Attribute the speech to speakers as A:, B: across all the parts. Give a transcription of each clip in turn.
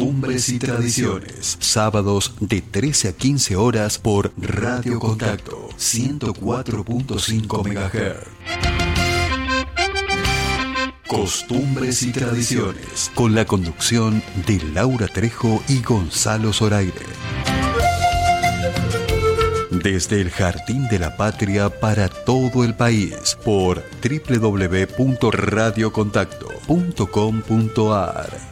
A: Costumbres y tradiciones. Sábados de 13 a 15 horas por Radio Contacto 104.5 MHz. Costumbres y tradiciones. Con la conducción de Laura Trejo y Gonzalo Zoraire. Desde el Jardín de la Patria para todo el país por www.radiocontacto.com.ar.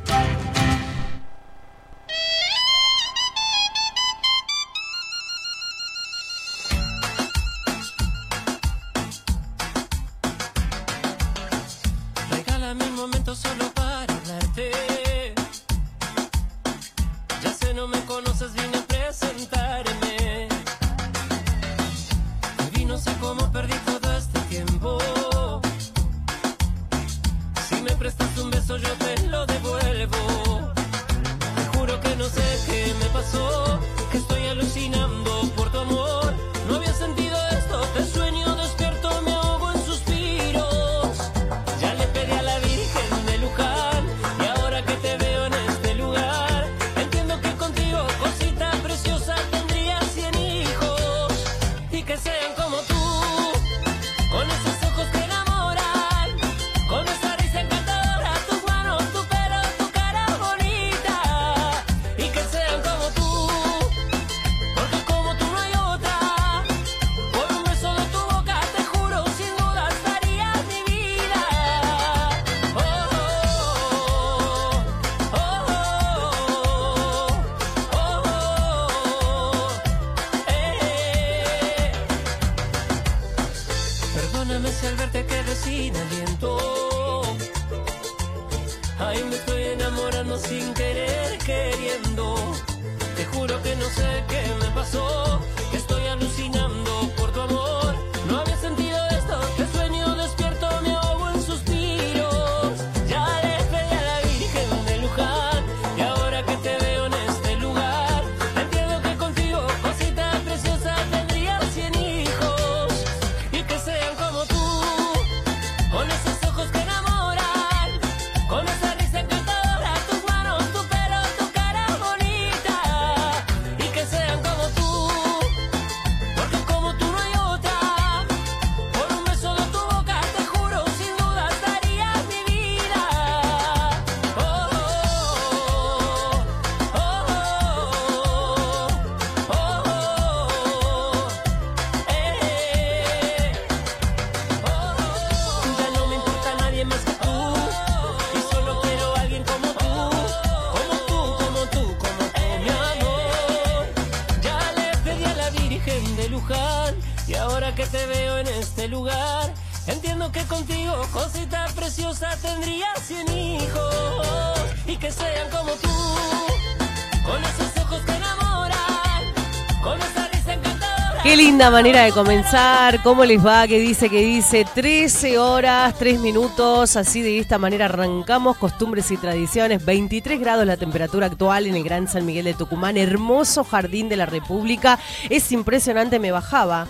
B: linda manera de comenzar. ¿Cómo les va? ¿Qué dice? ¿Qué dice? 13 horas, 3 minutos. Así de esta manera arrancamos costumbres y tradiciones. 23 grados la temperatura actual en el Gran San Miguel de Tucumán. Hermoso jardín de la República. Es impresionante. Me bajaba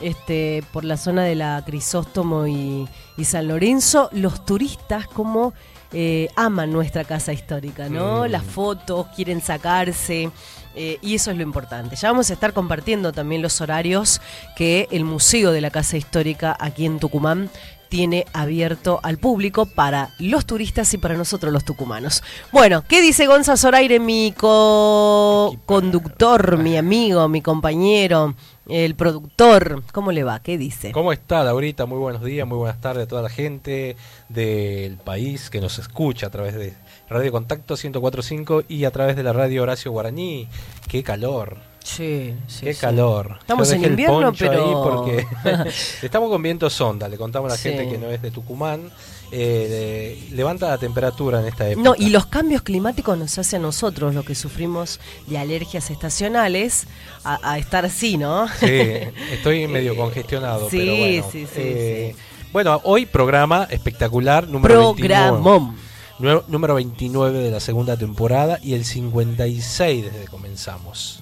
B: este, por la zona de la Crisóstomo y, y San Lorenzo. Los turistas como eh, aman nuestra casa histórica, ¿no? Las fotos, quieren sacarse. Eh, y eso es lo importante. Ya vamos a estar compartiendo también los horarios que el Museo de la Casa Histórica aquí en Tucumán tiene abierto al público para los turistas y para nosotros los tucumanos. Bueno, ¿qué dice Gonza Zoraire, mi co-conductor, mi amigo, mi compañero, el productor? ¿Cómo le va? ¿Qué dice?
C: ¿Cómo está, Laurita? Muy buenos días, muy buenas tardes a toda la gente del país que nos escucha a través de Radio Contacto 1045 y a través de la radio Horacio Guaraní. ¡Qué calor!
B: Sí, sí,
C: ¡Qué
B: sí.
C: calor!
B: Estamos en invierno, pero-
C: ahí porque estamos con viento sonda. Le contamos a la
B: Sí.
C: gente que no es de Tucumán. eh, de- levanta la temperatura en esta época.
B: No, y los cambios climáticos nos hace a nosotros, los que sufrimos de alergias estacionales, a, a estar así, ¿no?
C: Sí, estoy medio congestionado,
B: sí,
C: pero bueno.
B: sí, sí,
C: eh, Bueno, hoy programa espectacular, número 29.
B: Programón.
C: Número 29 de la segunda temporada y el 56 desde que comenzamos.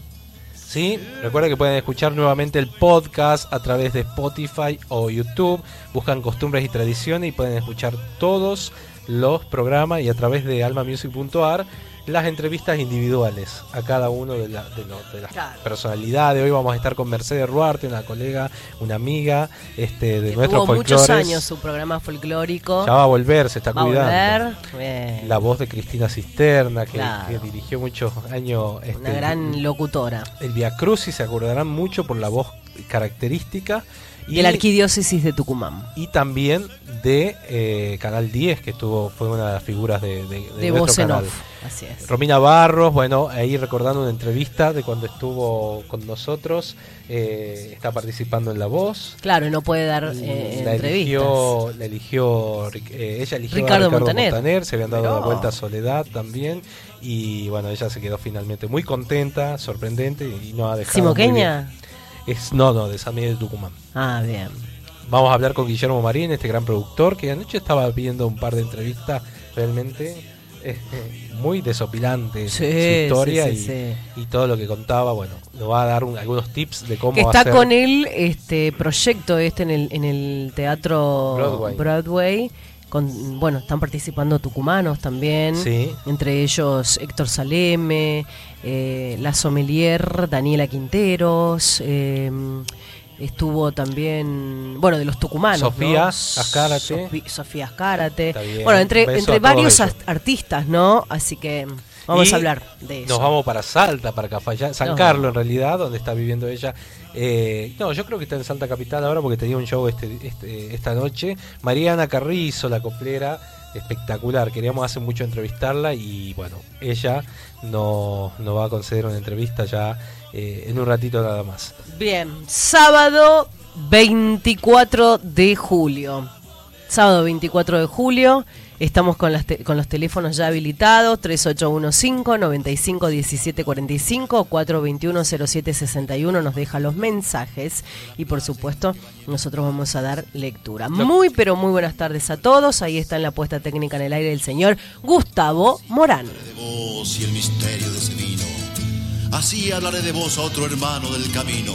C: ¿Sí? Recuerda que pueden escuchar nuevamente el podcast a través de Spotify o YouTube. Buscan costumbres y tradiciones y pueden escuchar todos los programas y a través de almamusic.ar las entrevistas individuales a cada uno de, la- de lo- de las
B: Claro.
C: personalidades. Hoy vamos a estar con Mercedes Ruarte, una colega, una amiga este, de
B: Que
C: nuestros
B: tuvo muchos años su programa folclórico.
C: Ya va a volver, se está
B: Va a
C: cuidando.
B: volver.
C: La voz de Cristina Cisterna, que,
B: Claro.
C: que dirigió muchos años este,
B: Una gran locutora.
C: el Via Crucis, se acordarán mucho por la voz característica. Y,
B: De la arquidiócesis de Tucumán.
C: y también de eh, Canal 10, que estuvo fue una de las figuras de, de, de
B: De
C: nuestro canal.
B: off. Así es.
C: Romina Barros, bueno, ahí recordando una entrevista de cuando estuvo con nosotros, eh, está participando en La Voz.
B: Claro, no puede dar
C: Y
B: eh,
C: la
B: entrevistas.
C: eligió, la eligió eh, ella eligió
B: Ricardo
C: a Ricardo
B: Montaner.
C: Montaner. se habían dado la vuelta a Soledad también y bueno, ella se quedó finalmente muy contenta, sorprendente y no ha dejado muy
B: ¿Simoqueña?
C: bien. Es no, no, de San Miguel de Tucumán.
B: Ah, bien.
C: Vamos a hablar con Guillermo Marín, este gran productor, que anoche estaba viendo un par de entrevistas realmente eh, muy desopilantes
B: Sí,
C: su historia
B: sí,
C: y,
B: sí, sí.
C: y todo lo que contaba. Bueno, nos va a dar un- algunos tips de cómo
B: Que está
C: hacer.
B: con él este proyecto este en el, en el teatro
C: Broadway.
B: Broadway. Con, bueno, están participando tucumanos también.
C: Sí.
B: Entre ellos Héctor Saleme, eh, la sommelier Daniela Quinteros. eh, estuvo también, bueno, de los tucumanos.
C: Sofía
B: ¿no?
C: Azcárate.
B: Sofi- Sofía
C: bien.
B: Bueno, entre, entre varios artistas, ¿no? Así que vamos
C: Y
B: a hablar de eso.
C: Nos vamos para Salta, para Cafayate, San Carlos en realidad, donde está viviendo ella. Eh, no, yo creo que está en Salta Capital ahora porque tenía un show este, este- esta noche. Mariana Carrizo, la coplera, espectacular. Queríamos hace mucho entrevistarla y bueno, ella no- nos va a conceder una entrevista ya eh, en un ratito nada más.
B: Bien, sábado 24 de julio. Sábado 24 de julio, estamos con, las te- con los teléfonos ya habilitados, 3815-951745, 421-0761, nos deja los mensajes y por supuesto nosotros vamos a dar lectura. Muy pero muy buenas tardes a todos, ahí está en la puesta técnica en el aire el señor Gustavo Morán.
D: de vos y el misterio de ese vino. Así hablaré de vos a otro hermano del camino,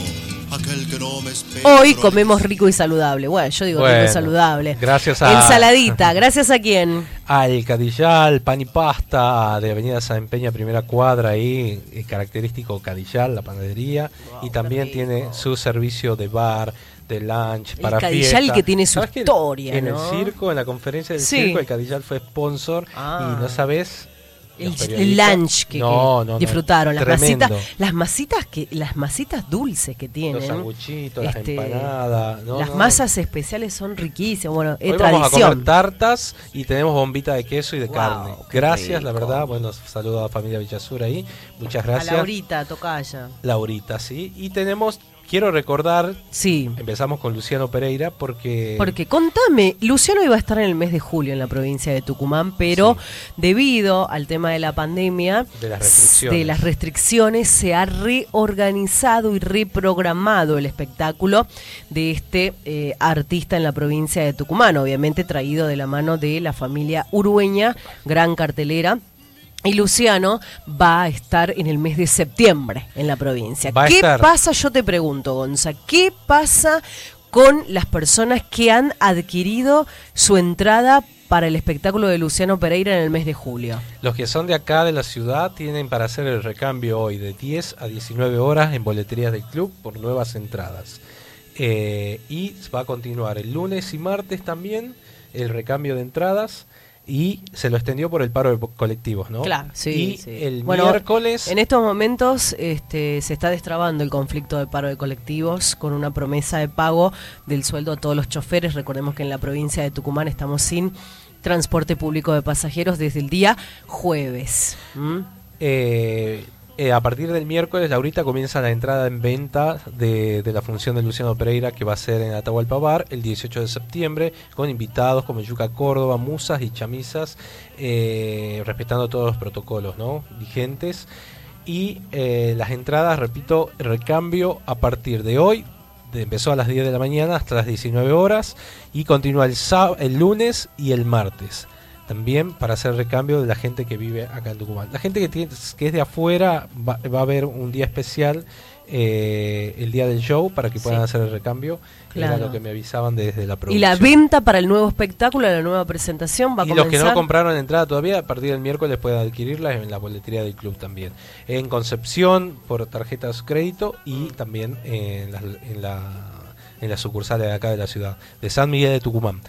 D: aquel que no me espera.
B: Hoy comemos rico y saludable. Bueno, yo digo rico y saludable.
C: gracias a-
B: Ensaladita, gracias a quién.
C: Al Cadillal, pan y pasta de Avenida San Peña, primera cuadra, ahí, eh, característico Cadillal, la panadería. y también tiene su servicio de bar, de lunch,
B: El
C: para
B: Cadillal
C: fiesta.
B: que tiene su
C: ¿Sabes que
B: historia,
C: En
B: ¿no?
C: el circo, en la conferencia del
B: Sí.
C: circo, el Cadillal fue sponsor
B: Ah.
C: y no sabes.
B: El, lunch que,
C: No,
B: que
C: no, no,
B: disfrutaron, las
C: tremendo.
B: masitas, las masitas que, las masitas dulces que tienen.
C: Los sanguchitos, las
B: Este,
C: empanadas.
B: las masas especiales son riquísimas. Bueno, es
C: Hoy vamos a
B: tradición.
C: comer tartas y tenemos bombita de queso y de
B: Wow,
C: carne. Gracias, la verdad. Bueno, saludo a la familia Villasur ahí. Muchas
B: a
C: gracias.
B: Laurita, tocaya.
C: Laurita, sí. Y tenemos, quiero recordar,
B: Sí.
C: empezamos con Luciano Pereira porque...
B: Porque contame, Luciano iba a estar en el mes de julio en la provincia de Tucumán, pero debido al tema de la pandemia,
C: De las restricciones.
B: de las restricciones, se ha reorganizado y reprogramado el espectáculo de este eh, artista en la provincia de Tucumán, obviamente traído de la mano de la familia urueña, gran cartelera. Y Luciano va a estar en el mes de septiembre en la provincia.
C: Va
B: ¿Qué pasa? Yo te pregunto, Gonza, ¿qué pasa con las personas que han adquirido su entrada para el espectáculo de Luciano Pereira en el mes de julio?
C: Los que son de acá de la ciudad tienen para hacer el recambio hoy de 10 a 19 horas en boleterías del club por nuevas entradas. Eh, y va a continuar el lunes y martes también el recambio de entradas y se lo extendió por el paro de colectivos, ¿no?
B: Claro, sí.
C: Y
B: sí.
C: el
B: Bueno,
C: miércoles...
B: En estos momentos este, se está destrabando el conflicto de paro de colectivos con una promesa de pago del sueldo a todos los choferes. Recordemos que en la provincia de Tucumán estamos sin transporte público de pasajeros desde el día jueves. ¿Mm?
C: Eh, eh, a partir del miércoles, Laurita comienza la entrada en venta de, la función de Luciano Pereira que va a ser en Atahualpa Bar el 18 de septiembre con invitados como Yuca Córdoba, Musas y Chamisas, eh, respetando todos los protocolos ¿no? vigentes. Y eh, las entradas, repito, recambio a partir de hoy. de- empezó a las 10 de la mañana hasta las 19 horas y continúa el, el lunes y el martes también para hacer recambio de la gente que vive acá en Tucumán. La gente que, tiene, que es de afuera va, va a haber un día especial eh, el día del show para que puedan
B: Sí.
C: hacer el recambio. Era
B: Claro.
C: lo que me avisaban desde la
B: Y
C: producción.
B: la venta para el nuevo espectáculo, la nueva presentación va a
C: Y los que no compraron entrada todavía, a partir del miércoles pueden adquirirla en la boletería del club también. En Concepción, por tarjetas crédito y también en la, en la, en las sucursales de acá de la ciudad, de San Miguel de Tucumán.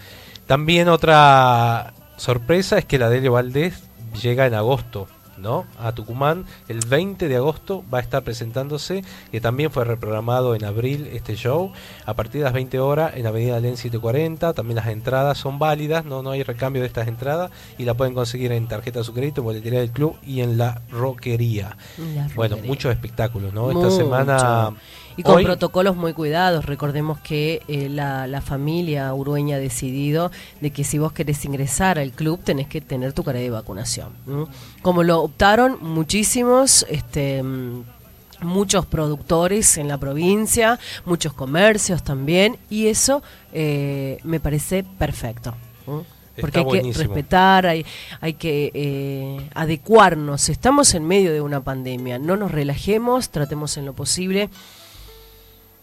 C: También otra sorpresa es que la Delio Valdés llega en agosto. ¿no? a Tucumán el 20 de agosto va a estar presentándose que también fue reprogramado en abril este show a partir de las 20 horas en Avenida Len 740 también las entradas son válidas no no hay recambio de estas entradas y la pueden conseguir en tarjeta de su crédito boletería del club y en la roquería
B: La
C: bueno muchos espectáculos no
B: Mucho.
C: esta semana
B: Y con
C: hoy-
B: protocolos muy cuidados. Recordemos que eh, la, la familia urueña ha decidido de que si vos querés ingresar al club tenés que tener tu cara de vacunación. Como lo optaron muchísimos, este, mm, muchos productores en la provincia, muchos comercios también, y eso eh, me parece perfecto. Porque
C: Está
B: hay que respetar, hay, hay que eh, adecuarnos. Estamos en medio de una pandemia. No nos relajemos, tratemos en lo posible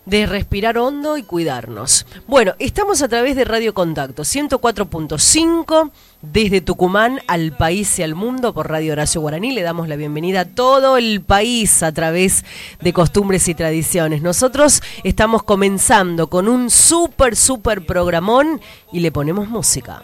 B: de respirar hondo y cuidarnos. Bueno, estamos a través de Radio Contacto 104.5 desde Tucumán al país y al mundo por Radio Horacio Guaraní. Le damos la bienvenida a todo el país a través de costumbres y tradiciones. Nosotros estamos comenzando con un súper, súper programón y le ponemos música.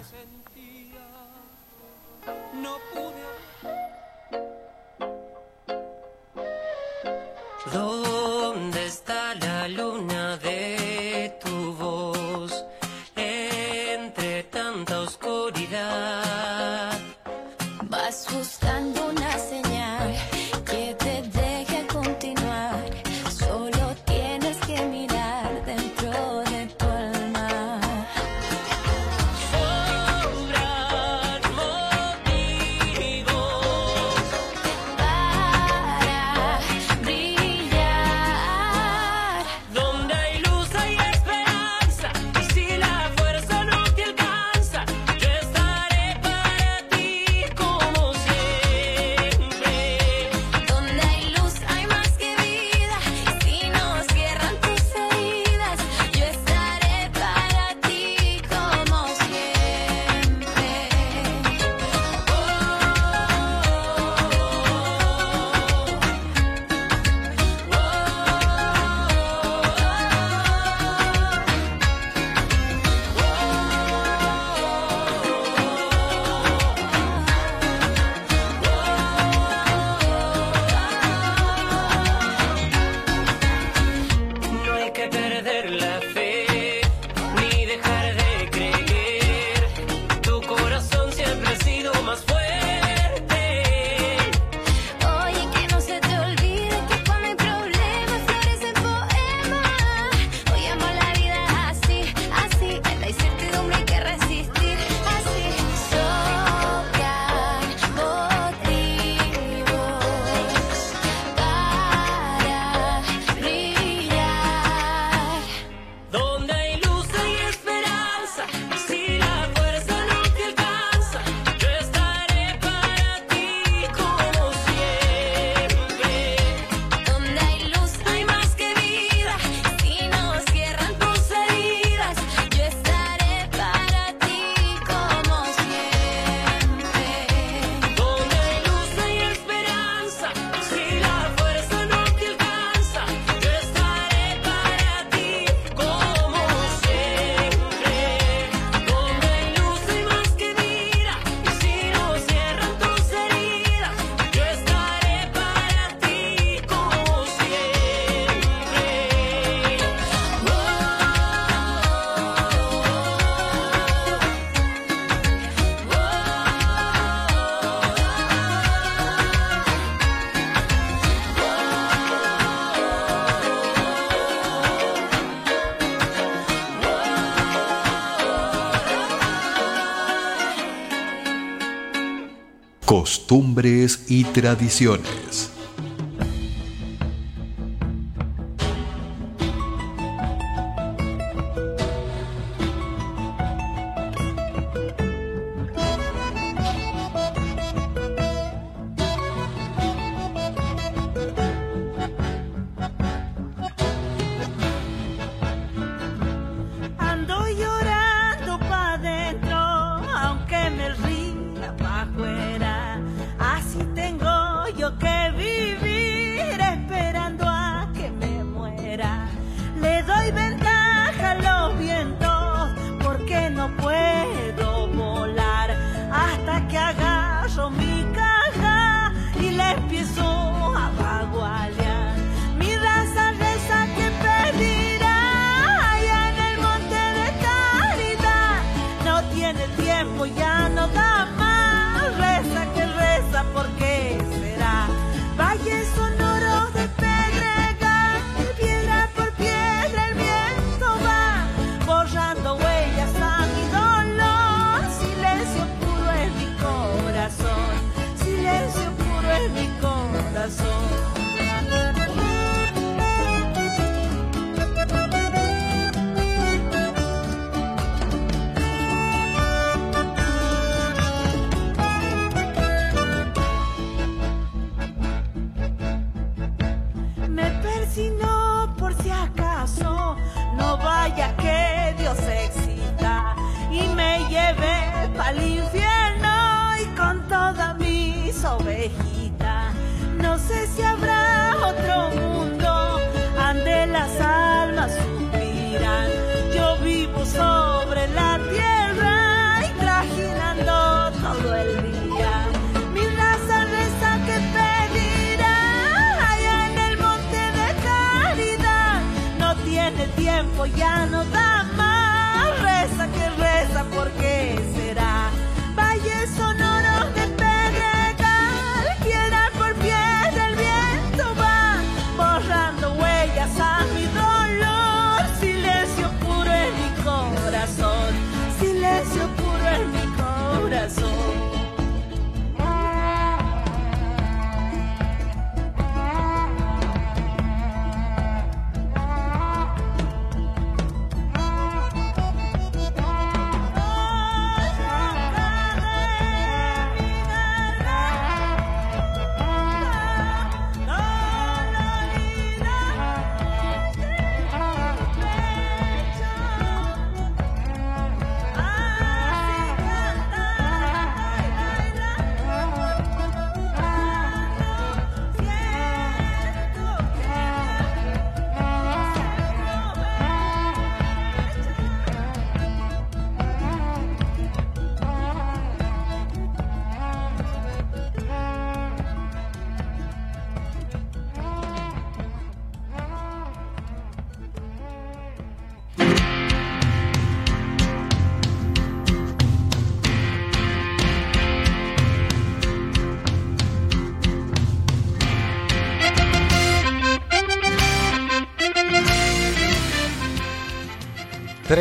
A: Costumbres y tradiciones.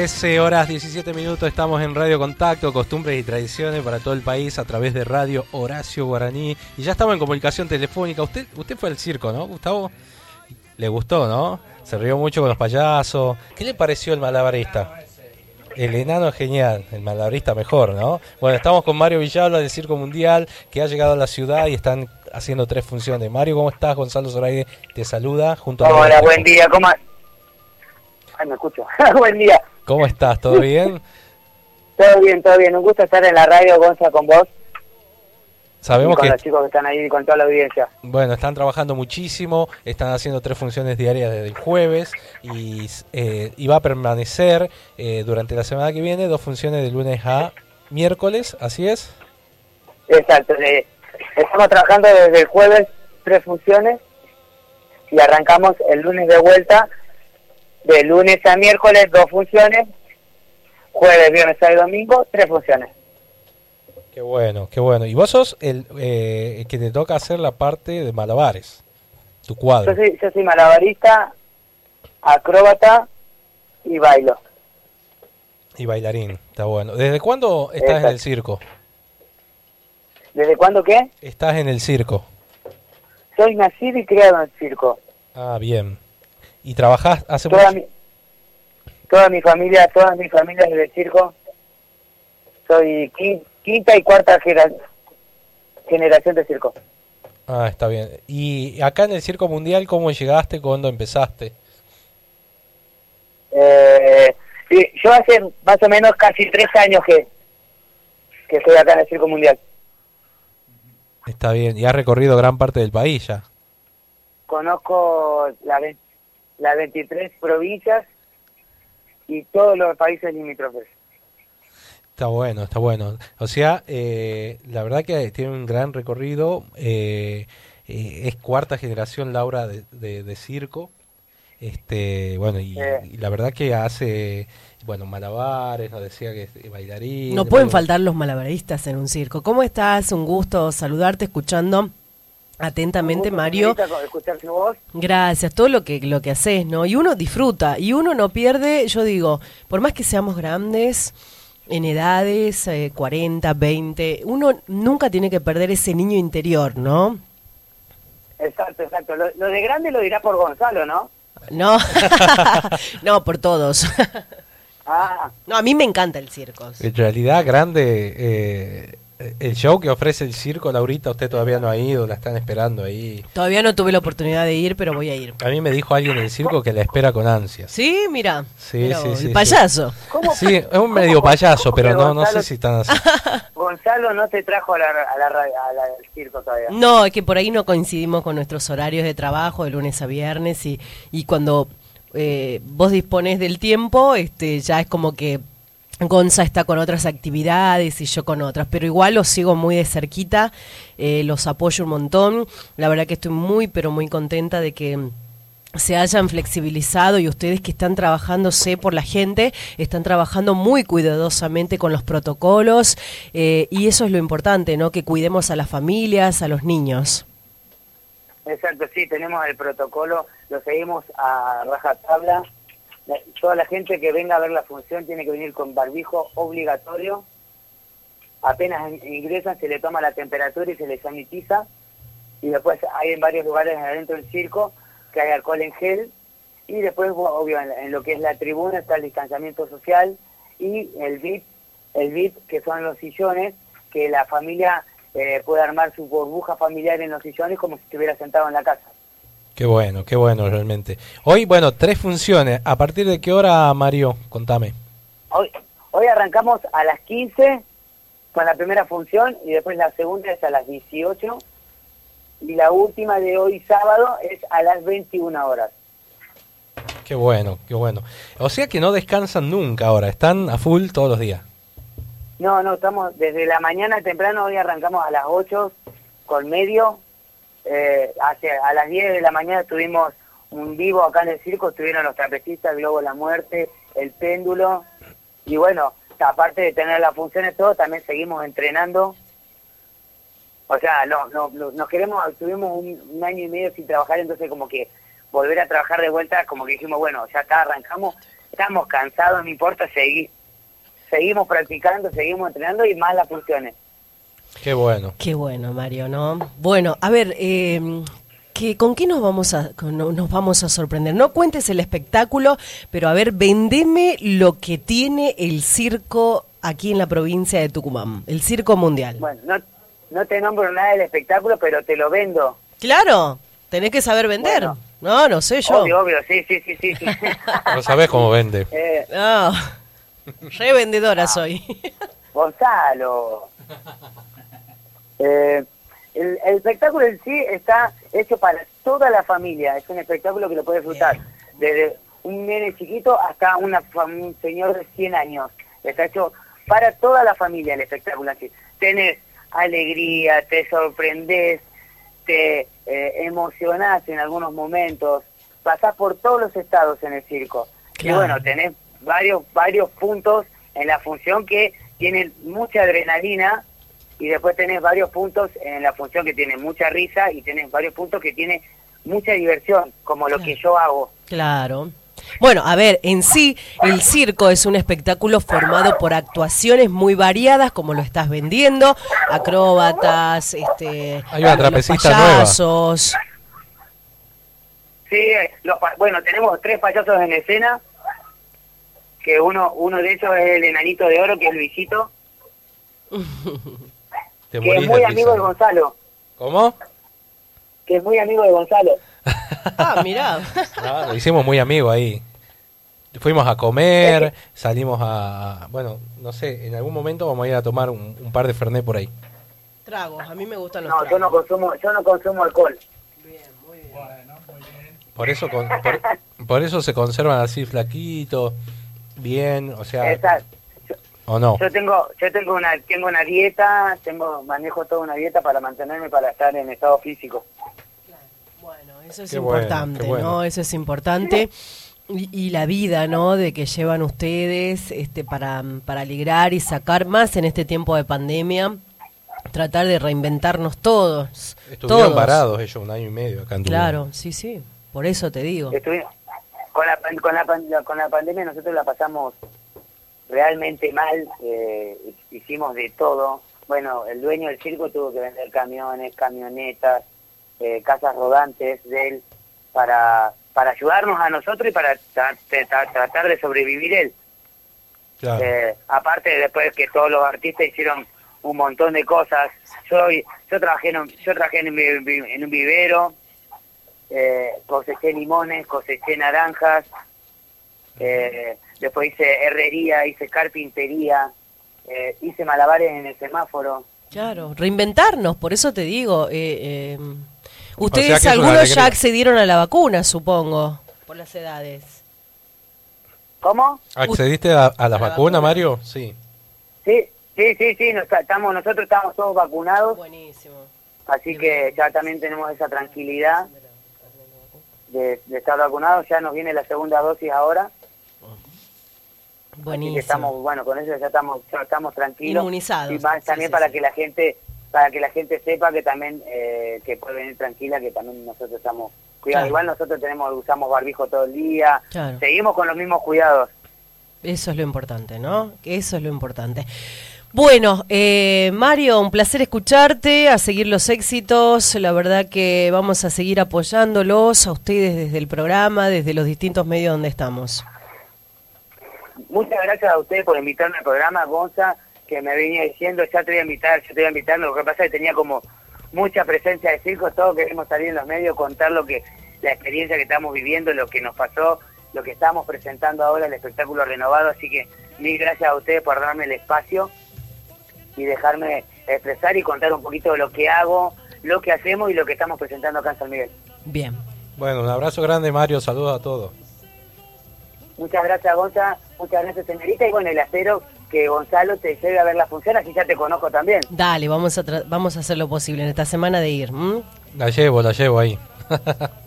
C: 13 horas 17 minutos estamos en Radio Contacto, costumbres y tradiciones para todo el país a través de Radio Horacio Guaraní. Y ya estamos en comunicación telefónica. Usted, usted fue al circo, ¿no, Gustavo? Le gustó, ¿no? Se rió mucho con los payasos. ¿Qué le pareció el malabarista? El enano es genial, el malabarista mejor, ¿no? Bueno, estamos con Mario Villalba del Circo Mundial, que ha llegado a la ciudad y están haciendo tres funciones. Mario, ¿cómo estás? Gonzalo Zoraide te saluda junto a...
E: Hola, buen día, ¿cómo? Ay, me escucho. buen día.
C: ¿Cómo estás? ¿Todo bien?
E: Todo bien, todo bien. Un gusto estar en la radio, Gonza, con vos. y
C: Sabemos
E: con
C: que
E: los chicos que están ahí, con toda la audiencia.
C: Bueno, están trabajando muchísimo, están haciendo tres funciones diarias desde el jueves y, eh, y va a permanecer eh, durante la semana que viene dos funciones de lunes a miércoles, ¿así es?
E: Exacto. de- estamos trabajando desde el jueves, tres funciones, y arrancamos el lunes de vuelta, de lunes a miércoles, dos funciones, jueves, viernes, sábado y domingo, tres funciones.
C: Qué bueno, qué bueno. Y vos sos el, eh, el que te toca hacer la parte de malabares, tu cuadro.
E: Yo soy, yo soy malabarista, acróbata y bailo.
C: Y bailarín, está bueno. ¿Desde cuándo estás en el circo?
E: ¿Desde cuándo qué?
C: Estás en el circo.
E: Soy nacido y criado en el circo.
C: Ah, bien. ¿Y trabajás hace
E: Toda
C: mucho?
E: mi, toda mi familia, todas mis familias del circo. Soy qui- quinta y cuarta generación de circo.
C: Ah, está bien. ¿Y acá en el Circo Mundial cómo llegaste, cuándo empezaste?
E: Eh, yo hace más o menos casi tres años que, que estoy acá en el Circo Mundial.
C: Está bien. Y has recorrido gran parte del país ya.
E: Conozco la las 23 provincias y todos los países limítrofes.
C: Está bueno, está bueno. O sea, eh, la verdad que tiene un gran recorrido. eh, eh, es cuarta generación Laura de, de- de circo. Este, bueno, y,
E: Eh.
C: y la verdad que hace, bueno, malabares, nos decía que es bailarín.
B: No pueden
C: bueno,
B: faltar los malabaristas en un circo. ¿Cómo estás? Un gusto saludarte escuchando atentamente, Mario.
E: señorita, escuchar su voz.
B: Gracias, todo lo que lo que haces, ¿no? Y uno disfruta y uno no pierde, yo digo, por más que seamos grandes en edades, eh, 40, 20, uno nunca tiene que perder ese niño interior, ¿no?
E: Exacto, exacto. Lo, lo de grande lo dirá por Gonzalo, ¿no?
B: No, no, por todos.
E: Ah,
B: No, a mí me encanta el circo.
C: En realidad, grande, eh, el show que ofrece el circo, Laurita, usted todavía no ha ido, la están esperando ahí.
B: Todavía no tuve la oportunidad de ir, pero voy a ir.
C: A mí me dijo alguien del circo que la espera con ansias.
B: Sí, mira.
C: Sí,
B: Mira
C: sí, sí,
B: el payaso.
E: ¿cómo?
C: Sí, es un medio payaso,
E: ¿Cómo
C: pero no, no sé
E: Gonzalo-
C: si están así.
E: Gonzalo no te trajo a la, a la, ra- a la- al circo todavía.
B: No, es que por ahí no coincidimos con nuestros horarios de trabajo de lunes a viernes y, y cuando eh, vos disponés del tiempo, este, ya es como que Gonza está con otras actividades y yo con otras, pero igual los sigo muy de cerquita, eh, los apoyo un montón, la verdad que estoy muy, pero muy contenta de que se hayan flexibilizado y ustedes que están trabajándose por la gente, están trabajando muy cuidadosamente con los protocolos eh, y eso es lo importante, ¿no? Que cuidemos a las familias, a los niños.
E: Exacto, sí, tenemos el protocolo, lo seguimos a rajatabla. Toda la gente que venga a ver la función tiene que venir con barbijo obligatorio. Apenas in- ingresan, se le toma la temperatura y se le sanitiza. Y después hay en varios lugares adentro del circo que hay alcohol en gel. Y después, obvio, en, en lo que es la tribuna está el distanciamiento social y el VIP, el VIP que son los sillones, que la familia eh, puede armar su burbuja familiar en los sillones como si estuviera sentado en la casa.
C: Qué bueno, qué bueno realmente. Hoy, bueno, tres funciones. ¿A partir de qué hora, Mario? Contame.
E: Hoy, hoy arrancamos a las 15 con la primera función y después la segunda es a las 18 y la última de hoy sábado es a las 21 horas.
C: Qué bueno, qué bueno. O sea que no descansan nunca ahora, están a full todos los días.
E: No, no, estamos desde la mañana temprano, hoy arrancamos a las 8 con medio, eh, a las 10 de la mañana tuvimos un vivo acá en el circo, estuvieron los trapecistas, Globo de la Muerte, el péndulo, y bueno, aparte de tener las funciones todo, también seguimos entrenando. O sea, no, no, no- nos queremos, tuvimos un, un año y medio sin trabajar, entonces como que volver a trabajar de vuelta, como que dijimos, bueno, ya está, arrancamos, estamos cansados, no importa, seguir. Seguimos practicando, seguimos entrenando y más las funciones.
C: Qué bueno.
B: Qué bueno, Mario, ¿no? Bueno, a ver, eh, ¿qué- ¿con qué nos vamos, a, con- no- nos vamos a sorprender? No cuentes el espectáculo, pero a ver, vendeme lo que tiene el circo aquí en la provincia de Tucumán, el circo mundial.
E: Bueno, no, no te nombro nada del espectáculo, pero te lo vendo.
B: Claro, tenés que saber vender.
E: Bueno.
B: no, no sé yo.
E: Obvio, obvio, sí, sí, sí, sí. sí.
C: No sabés cómo vende.
E: Eh,
B: No, re vendedora soy.
E: Gonzalo. Eh, el, el espectáculo en sí está hecho para toda la familia. Es un espectáculo que lo puede disfrutar desde un nene chiquito hasta una, un señor de 100 años. Está hecho para toda la familia el espectáculo en sí. Tenés alegría, te sorprendés, te eh, emocionás en algunos momentos, pasás por todos los estados en el circo.
B: Claro.
E: Y bueno, tenés varios, varios puntos en la función que tienen mucha adrenalina y después tenés varios puntos en la función que tiene mucha risa y tenés varios puntos que tiene mucha diversión, como lo que yo hago.
B: Claro. Bueno, a ver, en sí, el circo es un espectáculo formado por actuaciones muy variadas, como lo estás vendiendo, acróbatas, este,
C: Hay una nueva.
E: Sí,
B: payasos.
E: eh, los pa- bueno, tenemos tres payasos en escena, que uno uno de ellos es el enanito de oro, que es Luisito,
C: Te
E: que
C: morís
E: es muy amigo de. Gonzalo,
C: ¿Cómo?
E: que es muy amigo de Gonzalo.
B: Ah, mirá.
C: No, lo hicimos muy amigos ahí. Fuimos a comer, salimos a... Bueno, no sé, en algún momento vamos a ir a tomar un, un par de Fernet por ahí.
B: Tragos, a mí me gustan los
E: No, yo
B: tragos.
E: no consumo, yo no consumo alcohol.
C: Por eso, con- por, por eso se conservan así flaquitos, bien, o sea,
E: Exacto.
C: O no.
E: yo tengo, yo tengo una, tengo una dieta, tengo, manejo toda una dieta para mantenerme para estar en estado físico.
B: Bueno, eso es
C: Qué
B: importante,
C: bueno.
B: ¿no? Eso es importante. Y, y la vida, ¿no? De que llevan ustedes este, para, para alegrar y sacar más en este tiempo de pandemia. Tratar de reinventarnos todos.
C: Estuvieron
B: todos.
C: parados ellos un año y medio acá en.
B: Claro, sí, sí. Por eso te digo.
E: Estuvi- con la, con la, con la pandemia nosotros la pasamos realmente mal, eh, hicimos de todo. Bueno, el dueño del circo tuvo que vender camiones, camionetas, eh, casas rodantes de él para, para ayudarnos a nosotros y para tra- tra- tratar de sobrevivir él.
C: Claro.
E: Eh, aparte después que todos los artistas hicieron un montón de cosas. Yo yo trabajé en un, yo trabajé en un, en un vivero, eh, coseché limones, coseché naranjas, eh, después hice herrería, hice carpintería, eh, hice malabares en el semáforo.
B: Claro, reinventarnos, por eso te digo. eh, eh, ustedes algunos ya accedieron a la vacuna, supongo, por las edades.
E: ¿Cómo?
C: ¿Accediste a, a las
B: ¿A la
C: vacunas,
B: vacuna?
C: Mario? Sí.
E: Sí, sí, sí, sí, nos- estamos, nosotros estamos todos vacunados,
B: Buenísimo.
E: así que ya también tenemos esa tranquilidad de, de estar vacunados. Ya nos viene la segunda dosis ahora. Así que
B: Buenísimo.
E: estamos, bueno, con eso ya estamos, ya estamos tranquilos.
B: Inmunizados.
E: Y más también
B: sí,
E: para
B: sí.
E: que la gente, para que la gente sepa que también, eh, que puede venir tranquila, que también nosotros estamos cuidados.
B: Claro.
E: Igual nosotros tenemos, usamos barbijo todo el día,
B: Claro.
E: seguimos con los mismos cuidados.
B: Eso es lo importante, ¿no? Eso es lo importante. Bueno, eh, Mario, un placer escucharte, a seguir los éxitos. La verdad que vamos a seguir apoyándolos a ustedes desde el programa, desde los distintos medios donde estamos.
E: Muchas gracias a ustedes por invitarme al programa, Gonza, que me venía diciendo, ya te voy a invitar, ya te voy a invitar. Lo que pasa es que tenía como mucha presencia de circo, todos queremos salir en los medios, contar lo que, la experiencia que estamos viviendo, lo que nos pasó, lo que estamos presentando ahora, el espectáculo renovado. Así que mil gracias a ustedes por darme el espacio y dejarme expresar y contar un poquito de lo que hago, lo que hacemos y lo que estamos presentando acá en San Miguel.
B: Bien.
C: Bueno, un abrazo grande, Mario. Saludos a todos.
E: Muchas gracias, Gonza. Muchas gracias, señorita. Y bueno, el espero que Gonzalo te lleve a ver la función, así ya te conozco también.
B: Dale, vamos a, tra- vamos a hacer lo posible en esta semana de ir.
C: La llevo, la llevo ahí.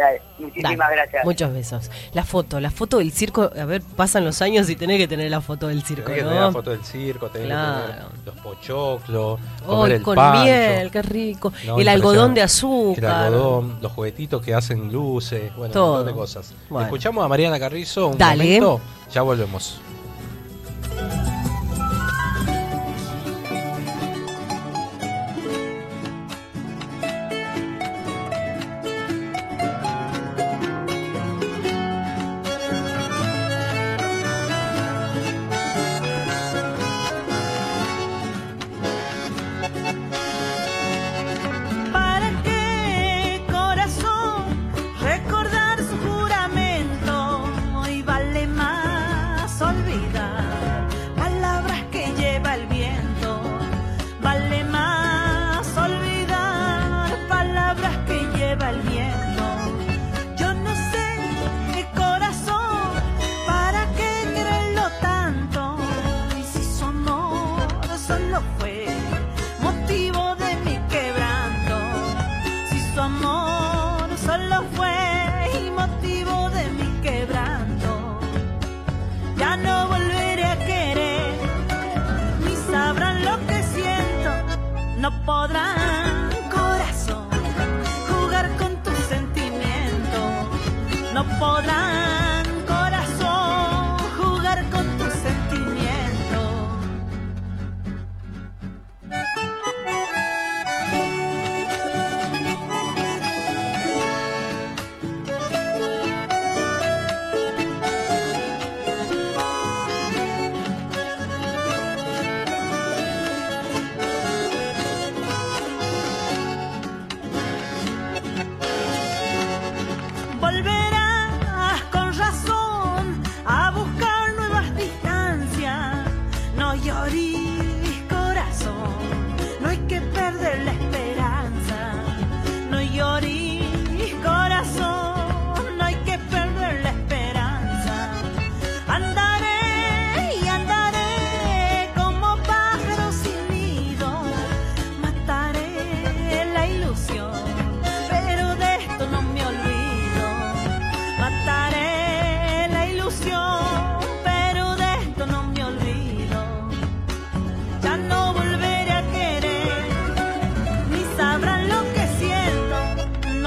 E: Dale, muchísimas
B: Dale,
E: gracias.
B: Muchos besos. La foto, la foto del circo. A ver, pasan los años y tenés que tener la foto del circo,
F: Tenés que
B: ¿no?
F: tener la foto del circo, tenés
B: Claro.
F: que tener los pochoclos, comer
B: Ay,
F: el
B: con
F: pancho.
B: miel, qué rico.
F: No,
B: el algodón de azúcar.
F: El algodón, los juguetitos que hacen luces, bueno,
B: Todo.
F: un montón de cosas.
B: Bueno.
F: Escuchamos a Mariana Carrizo un
B: Dale.
F: momento, ya volvemos.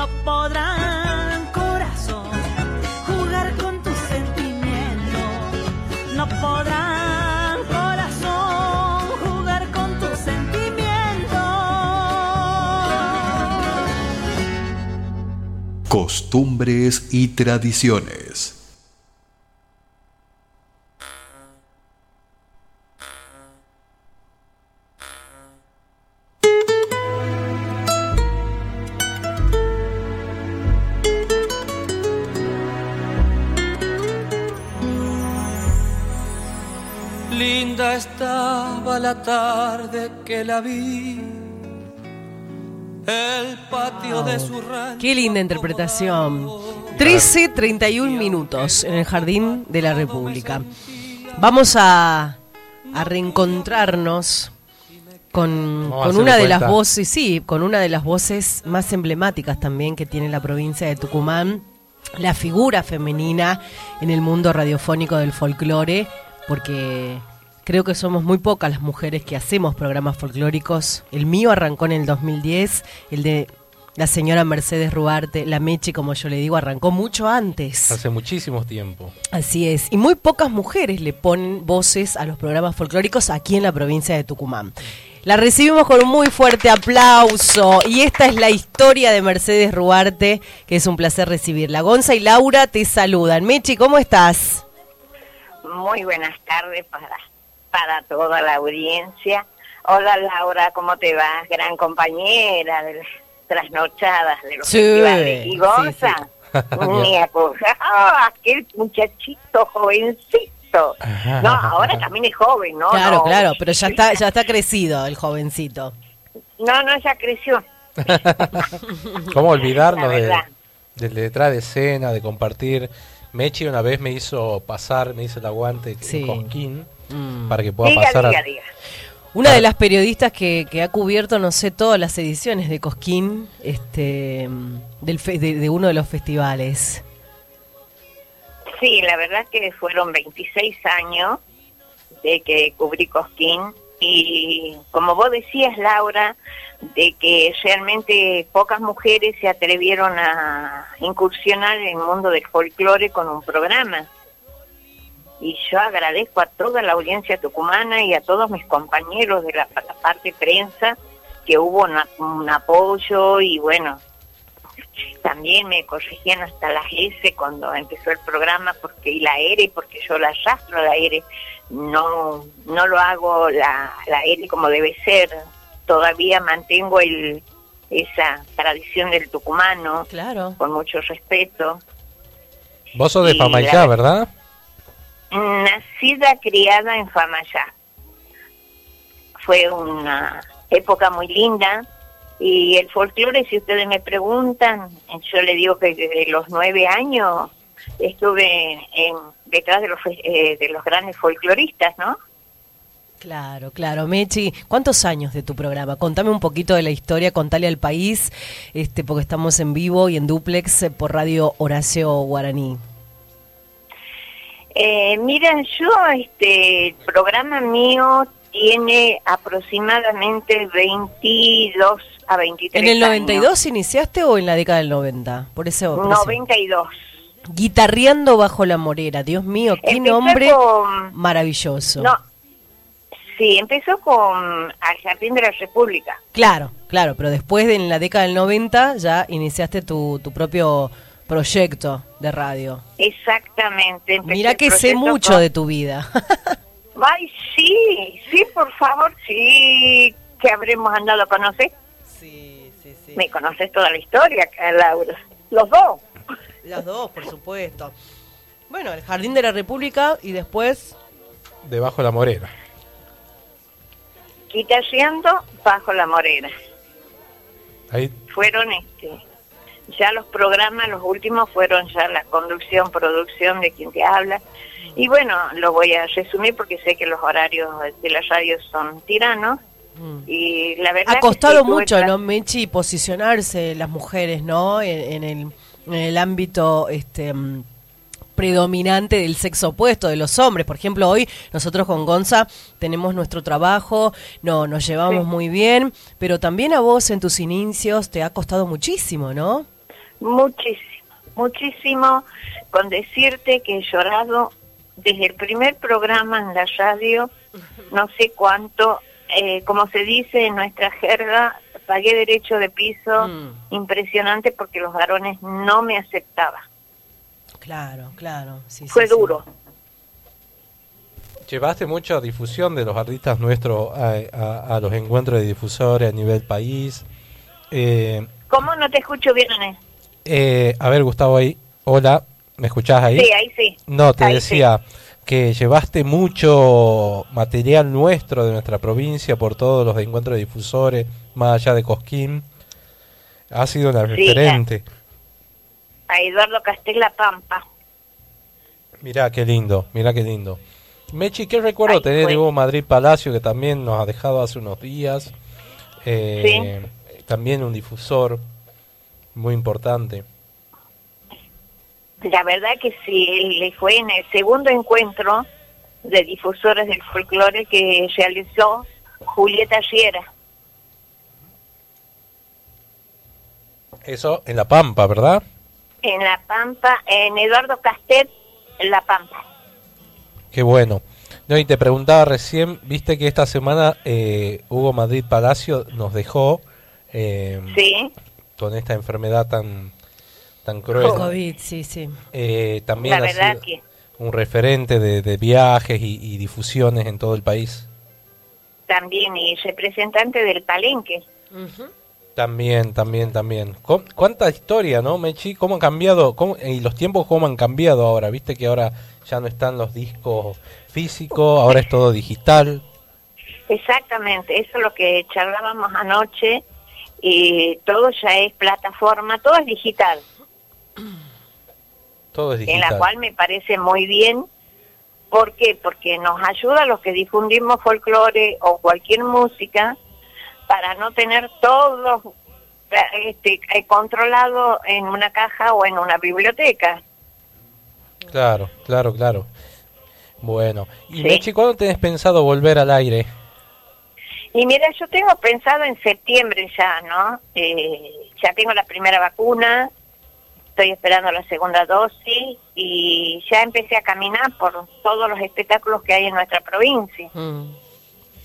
G: No podrán, corazón, jugar con tus sentimientos. No podrán, corazón, jugar con tus sentimientos.
H: Costumbres y tradiciones.
A: Tarde que la vi. El patio de su rancho.
B: Qué linda interpretación. 13, 31 minutos en el Jardín de la República. Vamos a, a reencontrarnos con, una de las voces, sí, con una de las voces más emblemáticas también que tiene la provincia de Tucumán, la figura femenina en el mundo radiofónico del folclore, porque creo que somos muy pocas las mujeres que hacemos programas folclóricos. El mío arrancó en el 2010, el de la señora Mercedes Ruarte, la Meche, como yo le digo, arrancó mucho antes.
F: Hace muchísimo tiempo.
B: Así es. Y muy pocas mujeres le ponen voces a los programas folclóricos aquí en la provincia de Tucumán. La recibimos con un muy fuerte aplauso. Y esta es la historia de Mercedes Ruarte, que es un placer recibirla. Gonza y Laura te saludan. Mechi, ¿cómo estás?
I: Muy buenas tardes para, para toda la audiencia. Hola Laura, ¿cómo te vas? Gran compañera de las trasnochadas de los
B: Sí,
I: festivales. Y
B: sí,
I: Gonza, ni acusar, ah, aquel muchachito jovencito. No, ahora también es joven, ¿no?
B: claro,
I: No,
B: claro, pero ya está, ya está crecido el jovencito.
I: No, no, ya creció.
F: ¿Cómo olvidarnos de, del detrás de escena, de compartir? Mechi una vez me hizo pasar, me hizo el aguante
B: Sí.
F: en Cosquín
B: Mm.
F: para que pueda
I: Diga,
F: pasar
I: diga,
F: a,
I: diga.
B: Una
C: Ah.
B: de las periodistas que, que ha cubierto, no sé, todas las ediciones de Cosquín, este, del fe- de, de uno de los festivales.
I: Sí, la verdad que fueron 26 años de que cubrí Cosquín y como vos decías, Laura, de que realmente pocas mujeres se atrevieron a incursionar en el mundo del folclore con un programa. Y yo agradezco a toda la audiencia tucumana y a todos mis compañeros de la, la parte prensa que hubo una- un apoyo y bueno, también me corregían hasta las S cuando empezó el programa porque y la R porque yo la arrastro la R no no lo hago la, la R como debe ser todavía mantengo el esa tradición del tucumano
B: Claro.
I: con mucho respeto
C: Vos sos de
I: Y
C: Famayá,
I: la-
C: ¿verdad?
I: Nacida criada en Famayá fue una época muy linda y el folclore si ustedes me preguntan yo le digo que desde los nueve años estuve en, detrás de los eh, de los grandes folcloristas no
B: Claro, claro. Mechi, ¿cuántos años de tu programa? Contame un poquito de la historia, contale al país, este, porque estamos en vivo y en duplex eh, por Radio Horacio Guaraní.
I: Eh, mira, yo, este, el programa mío tiene aproximadamente 22 a 23
B: ¿En el
I: años.
B: 92 iniciaste o en la década del 90? Por eso. por eso.
I: 92.
B: Guitarreando bajo la morera, Dios mío, qué nombre
I: con-
B: maravilloso.
I: No, sí, empezó con Al Jardín de la República.
B: Claro, claro, pero después de en la década del 90 ya iniciaste tu, tu propio proyecto de radio.
I: Exactamente.
B: Mira que sé mucho
I: con-
B: de tu vida.
I: Ay, sí, sí, por favor, sí, que habremos andado a conocer.
B: Sí, sí, sí.
I: Me conoces toda la historia, Laura. Los dos.
B: Las dos, por supuesto. Bueno, el Jardín de la República y después...
C: Debajo de la morera.
I: Guitarreando bajo la morena.
C: Ahí,
I: Fueron este, ya los programas, los últimos fueron ya la conducción, producción de quien te habla. Y bueno, lo voy a resumir porque sé que los horarios de la radio son tiranos. Y la verdad
B: Ha
I: que
B: costado
I: sí,
B: mucho, ¿no, Mechi, posicionarse las mujeres, ¿no? En, en el, en el ámbito este mm, predominante del sexo opuesto, de los hombres. Por ejemplo, hoy nosotros con Gonza tenemos nuestro trabajo, no, nos llevamos
I: Sí.
B: muy bien, pero también a vos en tus inicios te ha costado muchísimo, ¿no?
I: Muchísimo, muchísimo, con decirte que he llorado desde el primer programa en la radio, no sé cuánto, eh, como se dice en nuestra jerga, pagué derecho de piso,
B: Mm.
I: impresionante porque los varones no me aceptaban.
B: Claro, claro. sí,
I: Fue
B: sí.
I: duro.
C: llevaste mucha difusión de los artistas nuestros a, a- a los encuentros de difusores a nivel país. Eh,
I: ¿Cómo no te escucho bien, Anés?
C: Eh, a ver, Gustavo, ahí. Hola, ¿me escuchás ahí?
I: Sí, ahí sí.
C: No, te
I: Ahí
C: decía que llevaste mucho material nuestro de nuestra provincia por todos los encuentros de difusores, más allá de Cosquín. Ha sido una
I: Sí,
C: referente.
I: A Eduardo Castella Pampa.
C: Mirá qué lindo, mirá qué lindo. Mechi, ¿qué recuerdo
I: Ay,
C: tenés de Madrid Palacio que también nos ha dejado hace unos días? Eh, También un difusor muy importante.
I: La verdad que sí, le fue en el segundo encuentro de difusores del folclore que realizó Julieta Riera.
C: Eso en La Pampa, ¿verdad?
I: En La Pampa, en Eduardo Castet, en La Pampa.
C: Qué bueno. No, y te preguntaba recién, viste que esta semana eh, Hugo Madrid Palacio nos dejó eh,
I: Sí,
C: con esta enfermedad tan, tan cruel.
B: COVID, sí, sí.
C: Eh, también
I: la
C: ha
I: verdad
C: sido
I: que
C: un referente de, de viajes y, y difusiones en todo el país.
I: también, y representante del Palenque.
C: También, también, también. ¿Cu- ¿Cuánta historia, no, Mechi? ¿Cómo han cambiado? cómo- y los tiempos, ¿cómo han cambiado ahora? Viste que ahora ya no están los discos físicos, ahora es todo digital.
I: Exactamente, eso es lo que charlábamos anoche, y todo ya es plataforma, todo es digital.
C: Todo es
I: en
C: digital.
I: la cual me parece muy bien ¿Por qué? Porque nos ayuda a los que difundimos folclore o cualquier música para no tener todo este, eh, controlado en una caja o en una biblioteca.
C: Claro, claro, claro. Bueno, y
I: Sí.
C: Mechi, ¿cuándo tenés pensado volver al aire?
I: Y mira, yo tengo pensado en septiembre ya, ¿no? Eh, ya tengo la primera vacuna, estoy esperando la segunda dosis y ya empecé a caminar por todos los espectáculos que hay en nuestra provincia.
B: Mm.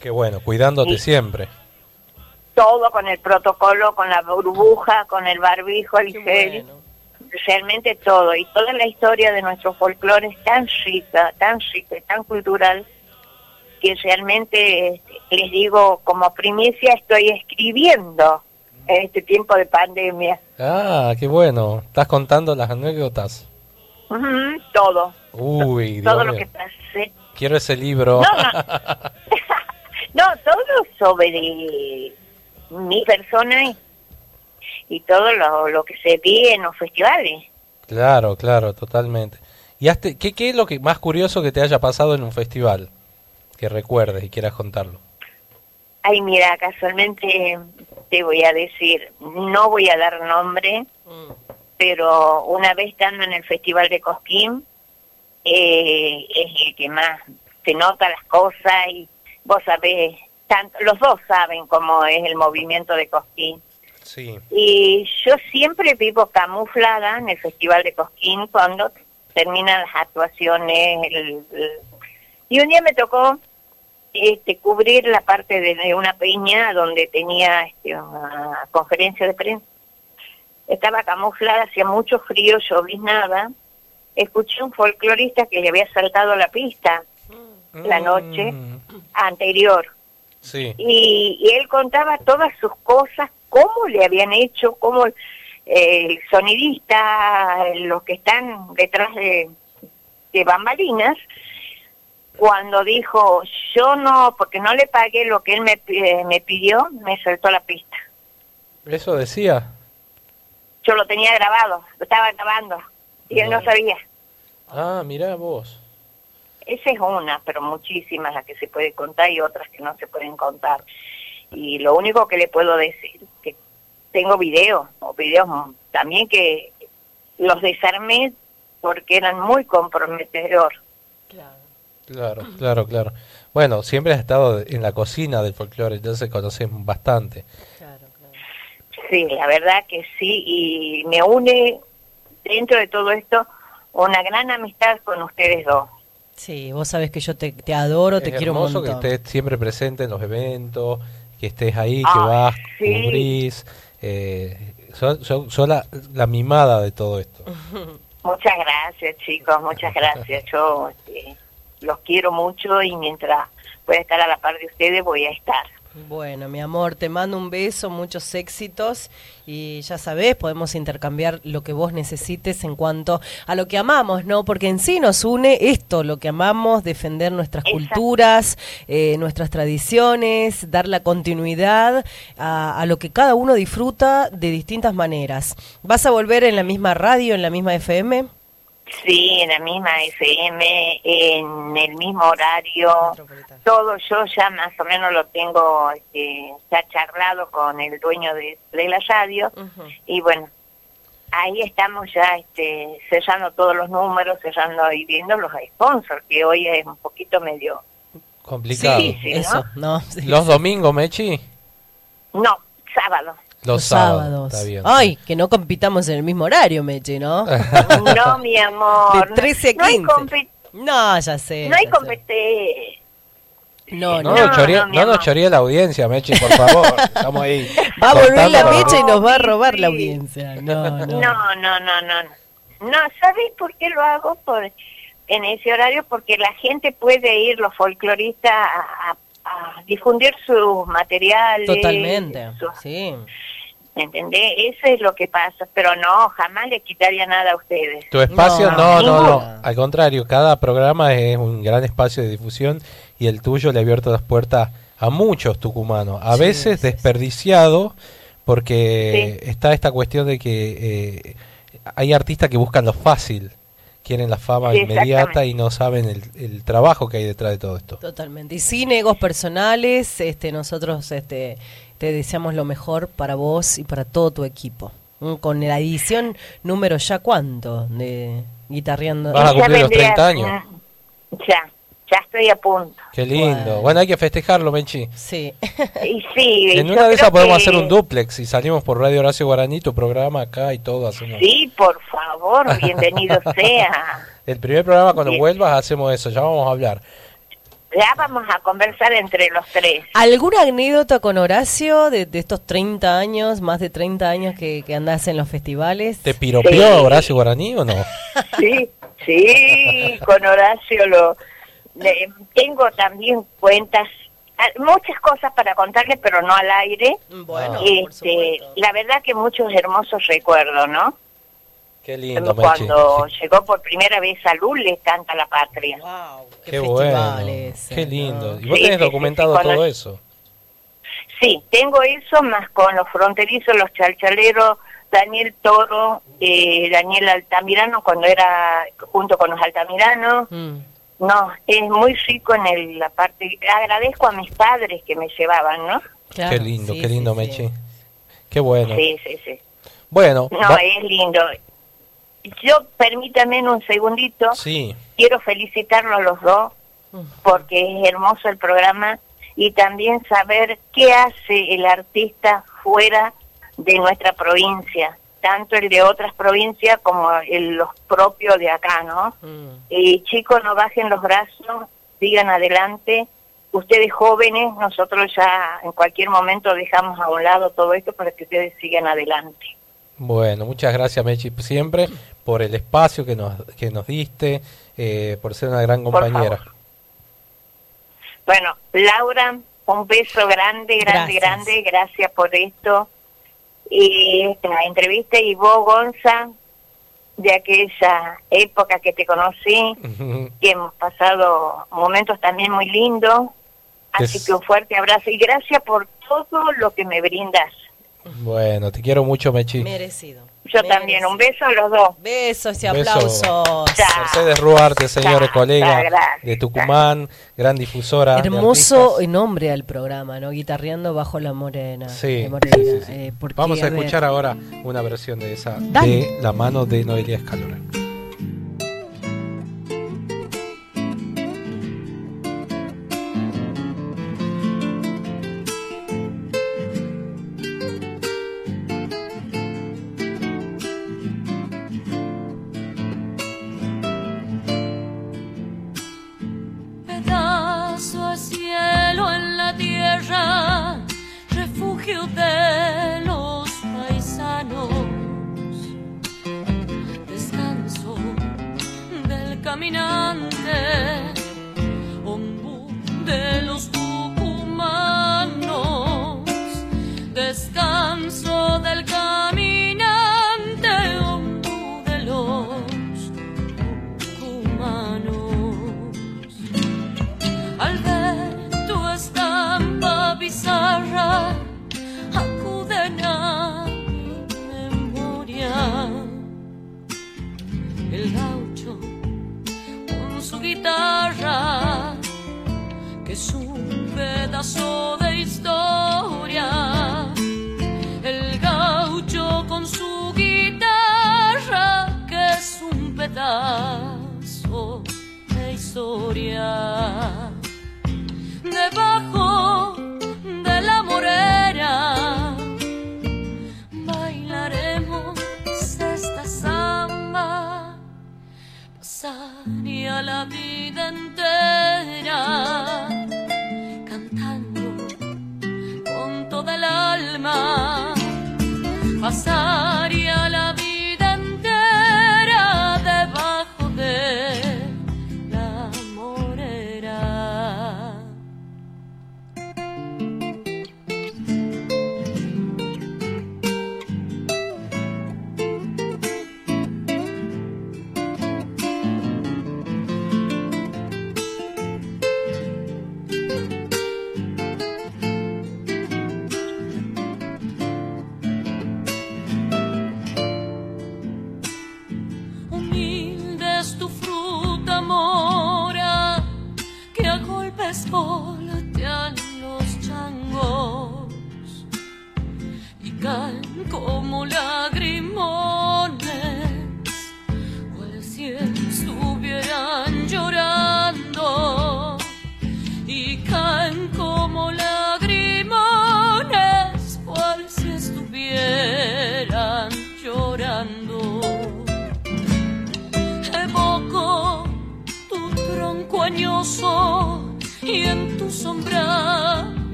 C: Qué bueno, cuidándote
I: Sí.
C: siempre.
I: Todo con el protocolo, con la burbuja, con el barbijo, el
B: Qué
I: gel,
B: bueno.
I: realmente todo. Y toda la historia de nuestro folclore es tan rica, tan rica y tan cultural que realmente, les digo, como primicia estoy escribiendo en este tiempo de pandemia.
C: Ah, qué bueno. ¿Estás contando las anécdotas?
I: Ujú, todo,
C: Uy, Dios
I: todo lo
C: mío.
I: que pasé.
C: Quiero ese libro.
I: No, no. No, todo sobre mi persona y, todo lo, lo que se ve en los festivales.
C: claro, claro, totalmente. ¿Y has te- qué, qué es lo que más curioso que te haya pasado en un festival? Que recuerdes y quieras contarlo.
I: Ay, mira, casualmente te voy a decir, no voy a dar nombre,
B: Mm.
I: pero una vez estando en el Festival de Cosquín, eh, es el que más se nota las cosas y vos sabés, tanto, los dos saben cómo es el movimiento de Cosquín.
C: Sí.
I: Y yo siempre vivo camuflada en el Festival de Cosquín cuando terminan las actuaciones. el- el- Y un día me tocó este, cubrir la parte de, de una peña donde tenía este, una conferencia de prensa. Estaba camuflada, hacía mucho frío, lloviznaba. Escuché un folclorista que le había saltado la pista la noche
C: Mm,
I: anterior
C: Sí.
I: y, y él contaba todas sus cosas, cómo le habían hecho, cómo eh, el sonidista, los que están detrás de, de bambalinas, cuando dijo, yo no, porque no le pagué lo que él me, eh, me pidió, me soltó la pista.
C: ¿Eso decía?
I: Yo lo tenía grabado, lo estaba grabando, y él no
C: No.
I: sabía.
C: Ah, mirá vos.
I: Esa es una, pero muchísimas las que se puede contar y otras que no se pueden contar. Y lo único que le puedo decir, que tengo videos, o videos también que los desarmé porque eran muy comprometedor.
C: Claro, claro, claro. Bueno, siempre has estado en la cocina del folclore, entonces conoces bastante.
I: Sí, la verdad que sí, y me une dentro de todo esto una gran amistad con ustedes dos.
B: Sí, vos sabés que yo te, te adoro, te
C: es
B: quiero un
C: hermoso
B: montón.
C: que estés siempre presente en los eventos, que estés ahí, que vas,
I: sí.
C: cubrís. Eh, la, la mimada de todo esto.
I: Muchas gracias, chicos, muchas gracias. Yo este, los quiero mucho y mientras pueda estar a la par de ustedes voy a estar.
B: Bueno, mi amor, te mando un beso, muchos éxitos y ya sabés, podemos intercambiar lo que vos necesites en cuanto a lo que amamos, ¿no? Porque en sí nos une esto, lo que amamos, defender nuestras
I: Exacto.
B: culturas, eh, nuestras tradiciones, dar la continuidad a, a lo que cada uno disfruta de distintas maneras. ¿Vas a volver en la misma radio, en la misma FM?
I: Sí, en la misma FM, en el mismo horario, todo yo ya más o menos lo tengo este, ya charlado con el dueño de, de la radio y bueno, ahí estamos ya este, cerrando todos los números, cerrando y viendo los sponsors, que hoy es un poquito medio...
C: Complicado.
I: Sí, sí, ¿no?
B: Eso, ¿no? Sí.
C: ¿Los domingos, Mechi?
I: No, sábado.
C: Los, sábados. Está bien.
B: Ay, que no compitamos en el mismo horario, Meche, ¿no?
I: No, mi amor.
B: De 13 a
I: no hay
B: 15.
I: compe-
B: No, ya sé.
I: No hay competencia.
B: No,
C: No,
B: no.
I: No,
C: nos choree,
I: no,
C: nos la audiencia, Mechi, por favor. Estamos ahí.
B: Va a volver la mecha y nos va a
I: Sí,
B: robar la audiencia. No, no.
I: No, no, no, no. No, ¿sabes por qué lo hago? Por, en ese horario, porque la gente puede ir, los folcloristas, a, a- a difundir sus materiales.
B: Totalmente.
I: sus-
B: Sí.
I: ¿Entendés? Eso es lo que pasa. Pero no, jamás le quitaría nada a ustedes.
C: Tu espacio,
B: No,
C: no, no. Al contrario, cada programa es un gran espacio de difusión y el tuyo le ha abierto las puertas a muchos tucumanos. A
B: Sí,
C: veces
B: sí,
C: desperdiciado porque está esta cuestión de que eh, hay artistas que buscan lo fácil, quieren la fama inmediata y no saben el, el trabajo que hay detrás de todo esto.
B: Totalmente. Y sin egos personales, este, nosotros este, te deseamos lo mejor para vos y para todo tu equipo. Mm, Con la edición número ya cuánto de guitarreando.
C: Vas a cumplir los
I: vendría-
C: 30 años.
I: Ya, ya estoy a punto.
C: Qué lindo.
B: Bueno.
C: Bueno, hay que festejarlo, Menchi.
B: Sí.
I: Y sí,
C: En una de esas podemos
I: que-
C: hacer un duplex y salimos por Radio Horacio Guaraní, tu programa acá y todo. Hacemos.
I: Sí, por favor, bienvenido sea.
C: El primer programa cuando
I: Bien.
C: vuelvas hacemos eso, ya vamos a hablar.
I: Ya vamos a conversar entre los tres.
B: ¿Alguna anécdota con Horacio de, de estos 30 años, más de 30 años que, que andás en los festivales?
C: ¿Te piropeó
I: Sí.
C: Horacio Guaraní o no?
I: Sí, sí, con Horacio lo tengo también cuentas, ah, muchas cosas para contarles, pero no al aire.
B: Bueno, por
I: Este, la verdad que muchos hermosos recuerdos, ¿no?
C: Qué lindo.
I: Cuando llegó por primera vez a Lul, le canta la patria.
B: Wow, qué,
C: Qué bueno. Qué lindo.
B: ¿no?
C: ¿Y vos
I: Sí,
C: tenés
I: sí,
C: documentado
I: sí,
C: todo
I: el-
C: eso?
I: Sí, tengo eso más con los fronterizos, los chalchaleros, Daniel Toro, eh, Daniel Altamirano, cuando era junto con los Altamiranos.
B: Mm.
I: No, es muy rico en el- la parte. Agradezco a mis padres que me llevaban, ¿no?
B: Claro,
C: qué lindo,
B: sí,
C: qué lindo,
B: sí.
C: Mechi. Qué bueno.
I: Sí, sí, sí.
C: Bueno,
I: No,
C: va-
I: es lindo. Yo, permítame un segundito,
C: sí,
I: quiero felicitarlos a los dos, porque es hermoso el programa, y también saber qué hace el artista fuera de nuestra provincia, tanto el de otras provincias como el, los propios de acá, ¿no?
B: Mm.
I: Y chicos, no bajen los brazos, sigan adelante. Ustedes jóvenes, nosotros ya en cualquier momento dejamos a un lado todo esto para que ustedes sigan adelante.
C: bueno, muchas gracias, Mechi, siempre por el espacio que nos, que nos diste, eh, por ser una gran
I: Por
C: compañera.
I: favor. Bueno, Laura, un beso grande, grande,
B: Gracias.
I: grande. Gracias por esto. Y esta entrevista y vos, Gonza, de aquella época que te conocí, que hemos pasado momentos también muy lindos. Así
C: Es-
I: que un fuerte abrazo y gracias por todo lo que me brindas.
C: Bueno, te quiero mucho, Mechi.
B: Merecido.
I: Yo también, un beso a los dos.
B: Besos y
C: beso.
B: aplausos.
I: Chao.
C: Mercedes Ruarte, señores, colega
I: gracias.
C: de Tucumán, gran difusora. de
B: Hermoso
C: artistas.
B: nombre al programa, ¿no? Guitarreando bajo la morena.
C: Sí,
B: de morena,
C: sí, sí, sí.
B: eh, porque,
C: Vamos a
B: ver,
C: escuchar ahora una versión de esa
B: Dale.
C: de la mano de Noelia Escalora.
J: Del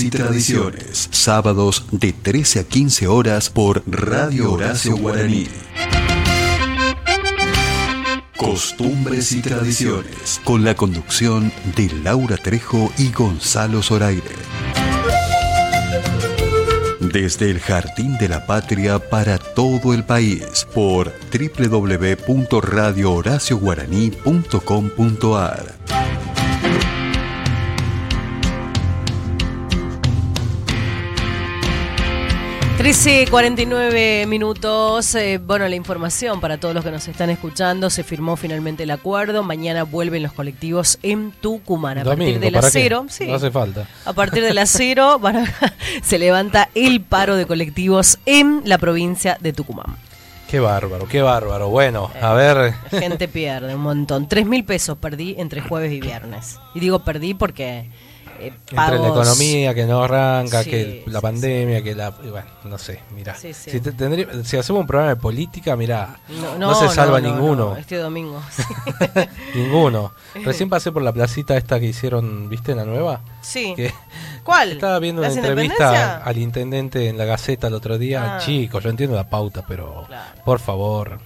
J: Y
A: tradiciones. Sábados de 13 a 15 horas por Radio Horacio Guaraní. Costumbres y tradiciones. Con la conducción de Laura Trejo y Gonzalo Zoraire. Desde el Jardín de la Patria para todo el país por www.radiohoracioguaraní.com.ar
B: 13.49 minutos. eh, bueno, la información para todos los que nos están escuchando. Se firmó finalmente el acuerdo. Mañana vuelven los colectivos en Tucumán. A partir de las cero. sí.
C: No hace falta.
B: A partir de las cero van a- se levanta el paro de colectivos en la provincia de Tucumán.
C: Qué bárbaro, qué bárbaro. Bueno, a ver.
B: La gente pierde un montón. Tres mil pesos perdí entre jueves y viernes. Y digo perdí porque eh,
C: Entre la economía que no arranca,
B: Sí,
C: que la pandemia, que la... Bueno, no sé,
B: sí.
C: Si, te- tendría- si hacemos un programa de política, mira,
B: No,
C: no, se salva
B: no,
C: ninguno.
B: no, este domingo.
C: Ninguno. Recién pasé por la placita esta que hicieron, ¿viste la nueva?
B: Sí.
C: Que
B: ¿Cuál?
C: estaba viendo una
B: ¿Las
C: entrevista al intendente en la Gaceta el otro día.
B: Ah.
C: Chicos, yo entiendo la pauta, pero
B: Claro.
C: por favor,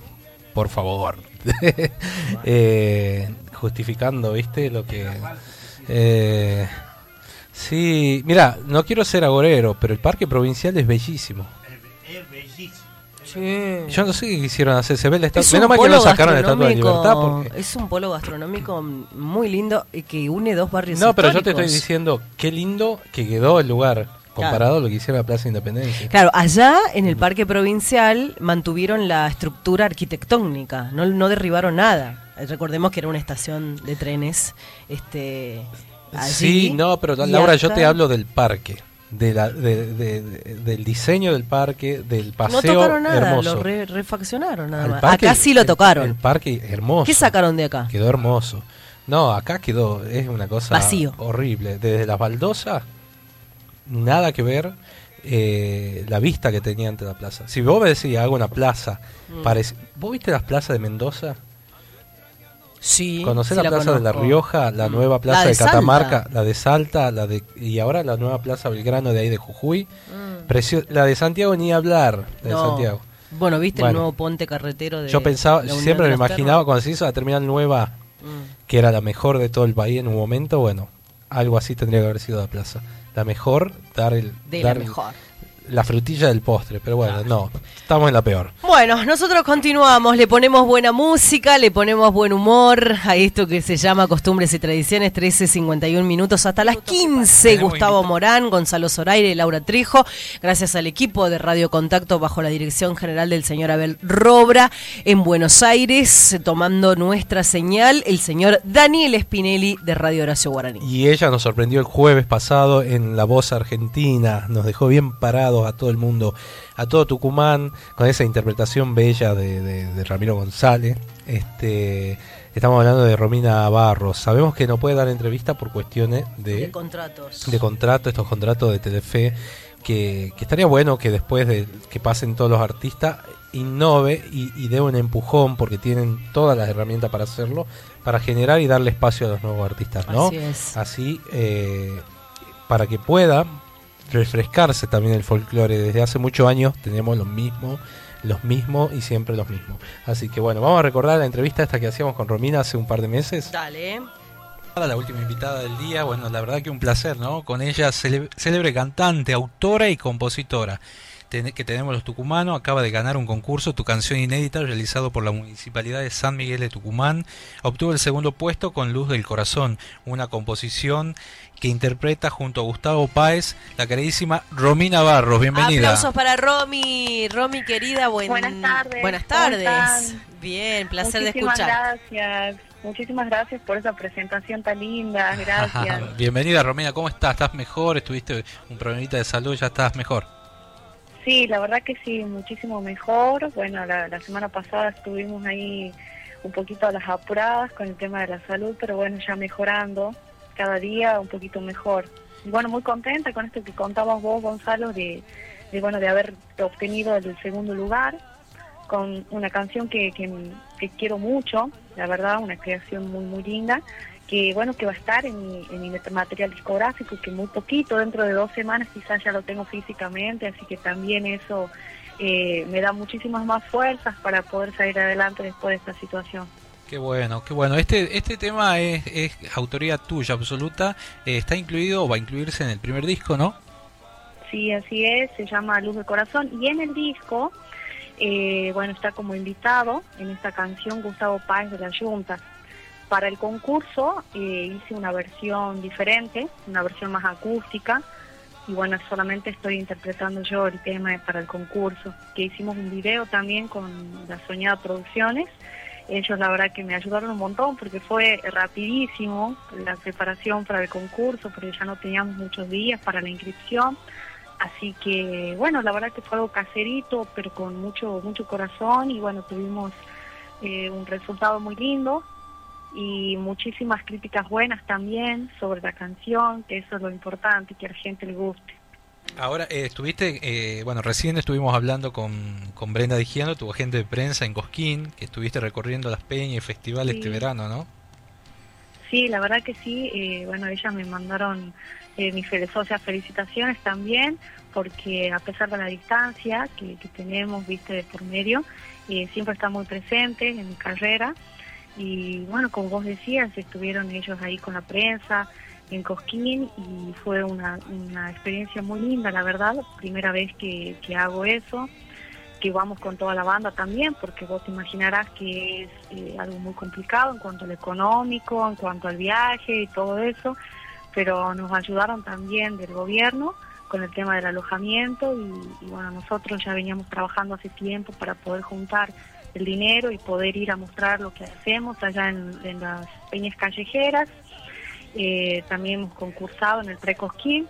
C: por favor. Eh, justificando, ¿viste? Lo que... Eh, sí, mira, no quiero ser agorero, pero el parque provincial es bellísimo.
B: Sí.
C: Yo no sé qué quisieron hacer. Se ve la estatua.
B: Es
C: Menos
B: un
C: mal que no sacaron la estatua de
B: gastronómico-
C: libertad porque.
B: Es un polo gastronómico muy lindo y que une dos barrios
C: No, pero yo te estoy diciendo qué lindo que quedó el lugar comparado a lo que hicieron la Plaza Independencia.
B: Claro, allá en el Parque Provincial mantuvieron la estructura arquitectónica, no, no derribaron nada. Recordemos que era una estación de trenes. Este, allí,
C: Sí, no, pero Laura, yo te hablo del parque. De la, de- de- de- del diseño del parque, del
B: No
C: paseo
B: tocaron nada,
C: hermoso.
B: lo re- refaccionaron nada más.
C: parque-
B: acá sí lo
C: el-
B: tocaron.
C: El, parque hermoso.
B: ¿Qué sacaron de acá?
C: Quedó hermoso. No, acá quedó, es una cosa
B: Vacío.
C: horrible. Desde las baldosas, nada que ver eh, la vista que tenía ante la plaza. Si vos me decís, hago una plaza,
B: Mm.
C: parece... ¿vos viste las plazas de Mendoza?
B: Sí.
C: ¿Conocés
B: sí
C: la, plaza de la. Rioja, la
B: Mm.
C: nueva plaza
B: La
C: de. Catamarca, la de Salta, la de y ahora la nueva plaza Belgrano de ahí de Jujuy?
B: Mm.
C: Precio- la de Santiago ni hablar, la
B: No.
C: de Santiago.
B: Bueno, ¿viste
C: Bueno.
B: el nuevo puente carretero de
C: Yo pensaba, siempre me imaginaba cuando se hizo la terminal nueva,
B: Mm.
C: que era la mejor de todo el país en un momento, bueno, algo así tendría que haber sido la plaza. La mejor, dar el
B: De
C: dar
B: la
C: el-
B: mejor.
C: La frutilla del postre, pero bueno, no, estamos en la peor.
B: Bueno, nosotros continuamos, le ponemos buena música, le ponemos buen humor a esto que se llama Costumbres y Tradiciones, 13.51 minutos hasta las 15. Gustavo Morán, Gonzalo Zoraire, Laura Trijo, gracias al equipo de Radio Contacto bajo la dirección general del señor Abel Robra en Buenos Aires, tomando nuestra señal, el señor Daniel Spinelli de Radio Horacio Guaraní.
C: Y ella nos sorprendió el jueves pasado en La Voz Argentina, nos dejó bien a todo el mundo, a todo Tucumán, con esa interpretación bella de, de- de Ramiro González. Este, estamos hablando de Romina Barros. Sabemos que no puede dar entrevista por cuestiones
B: De
C: de,
B: contratos.
C: de contrato, estos contratos de Telefe. que, que estaría bueno que después de que pasen todos los artistas innove y, y dé un empujón porque tienen todas las herramientas para hacerlo para generar y darle espacio a los nuevos artistas no
B: Así es.
C: así eh, para que pueda refrescarse también el folclore desde hace muchos años tenemos lo mismo los mismos y siempre los mismos así que bueno vamos a recordar la entrevista esta que hacíamos con Romina hace un par de meses
B: Dale.
K: La última invitada del día, bueno, la verdad que un placer, ¿no? Con ella, cele- célebre cantante, autora y compositora que tenemos los tucumanos, acaba de ganar un concurso, tu canción inédita, realizado por la Municipalidad de San Miguel de Tucumán. Obtuvo el segundo puesto con Luz del Corazón, una composición que interpreta junto a Gustavo Páez, la queridísima Romina Barros. Bienvenida.
B: Aplausos para Romy. Romy, querida, buen-
L: Buenas tardes.
B: Buenas
L: ¿cómo
B: tardes. Bien, placer de
L: Muchísimas
B: escuchar.
L: gracias. Muchísimas gracias por esa presentación tan linda. Gracias.
K: Bienvenida Romina, ¿cómo estás? ¿Estás mejor? ¿Estuviste un problemita de salud? ¿Ya estás mejor?
L: Sí, la verdad que sí, muchísimo mejor. Bueno, la, la semana pasada estuvimos ahí un poquito a las apuradas con el tema de la salud, pero bueno, ya mejorando cada día un poquito mejor. Y bueno, muy contenta con esto que contabas vos, Gonzalo, de, de bueno, de haber obtenido el segundo lugar con una canción que, que, quiero mucho, la verdad, una creación muy, muy linda, que bueno, que va a estar en mi, en mi material discográfico, que muy poquito, dentro de dos semanas quizás ya lo tengo físicamente, así que también eso eh, me da muchísimas más fuerzas para poder salir adelante después de esta situación.
K: Qué bueno, qué bueno. Este este tema es, es autoría tuya absoluta. Eh, está incluido o va a incluirse en el primer disco, ¿no?
L: Sí, así es, se llama Luz de Corazón. Y en el disco, eh, bueno, está como invitado en esta canción Gustavo Páez de la Junta. Para el concurso eh, hice una versión diferente, una versión más acústica. Y bueno, solamente estoy interpretando yo el tema para el concurso. Que hicimos un video también con la Soñada Producciones. Ellos la verdad que me ayudaron un montón porque fue rapidísimo la preparación para el concurso, porque ya no teníamos muchos días para la inscripción. Así que, bueno, la verdad que fue algo caserito, pero con mucho mucho corazón y bueno, tuvimos eh, un resultado muy lindo y muchísimas críticas buenas también sobre la canción, que eso es lo importante, que a la gente le guste.
K: Ahora, eh, estuviste, eh, bueno, recién estuvimos hablando con, con Brenda Digiano, tu agente de prensa en Cosquín, que estuviste recorriendo las peñas y festivales
L: Sí.
K: este verano, ¿no?
L: Sí, la verdad que sí. eh, bueno, ellas me mandaron eh, mis o sea, felicitaciones también, porque a pesar de la distancia que, que tenemos, viste, de por medio, eh, siempre está muy presente en mi carrera. Y bueno, como vos decías, estuvieron ellos ahí con la prensa en Cosquín y fue una, una experiencia muy linda, la verdad. Primera vez que, que hago eso que vamos con toda la banda también, porque vos te imaginarás que es eh, algo muy complicado en cuanto al económico, en cuanto al viaje y todo eso, pero nos ayudaron también del gobierno con el tema del alojamiento y, y bueno, nosotros ya veníamos trabajando hace tiempo para poder juntar el dinero y poder ir a mostrar lo que hacemos allá en, en las peñas callejeras. Eh, también hemos concursado en el Precosquín,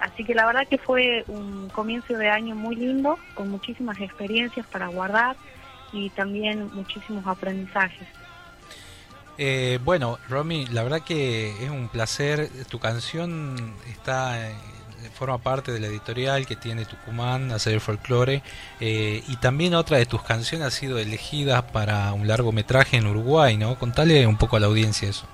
L: Así que la verdad que fue un comienzo de año muy lindo, con muchísimas experiencias para guardar y también muchísimos aprendizajes.
K: Eh, bueno, Romy, la verdad que es un placer. Tu canción está eh, forma parte de la editorial que tiene Tucumán, Hacer el Folclore, eh, y también otra de tus canciones ha sido elegida para un largometraje en Uruguay, ¿no? Contale un poco a la audiencia eso.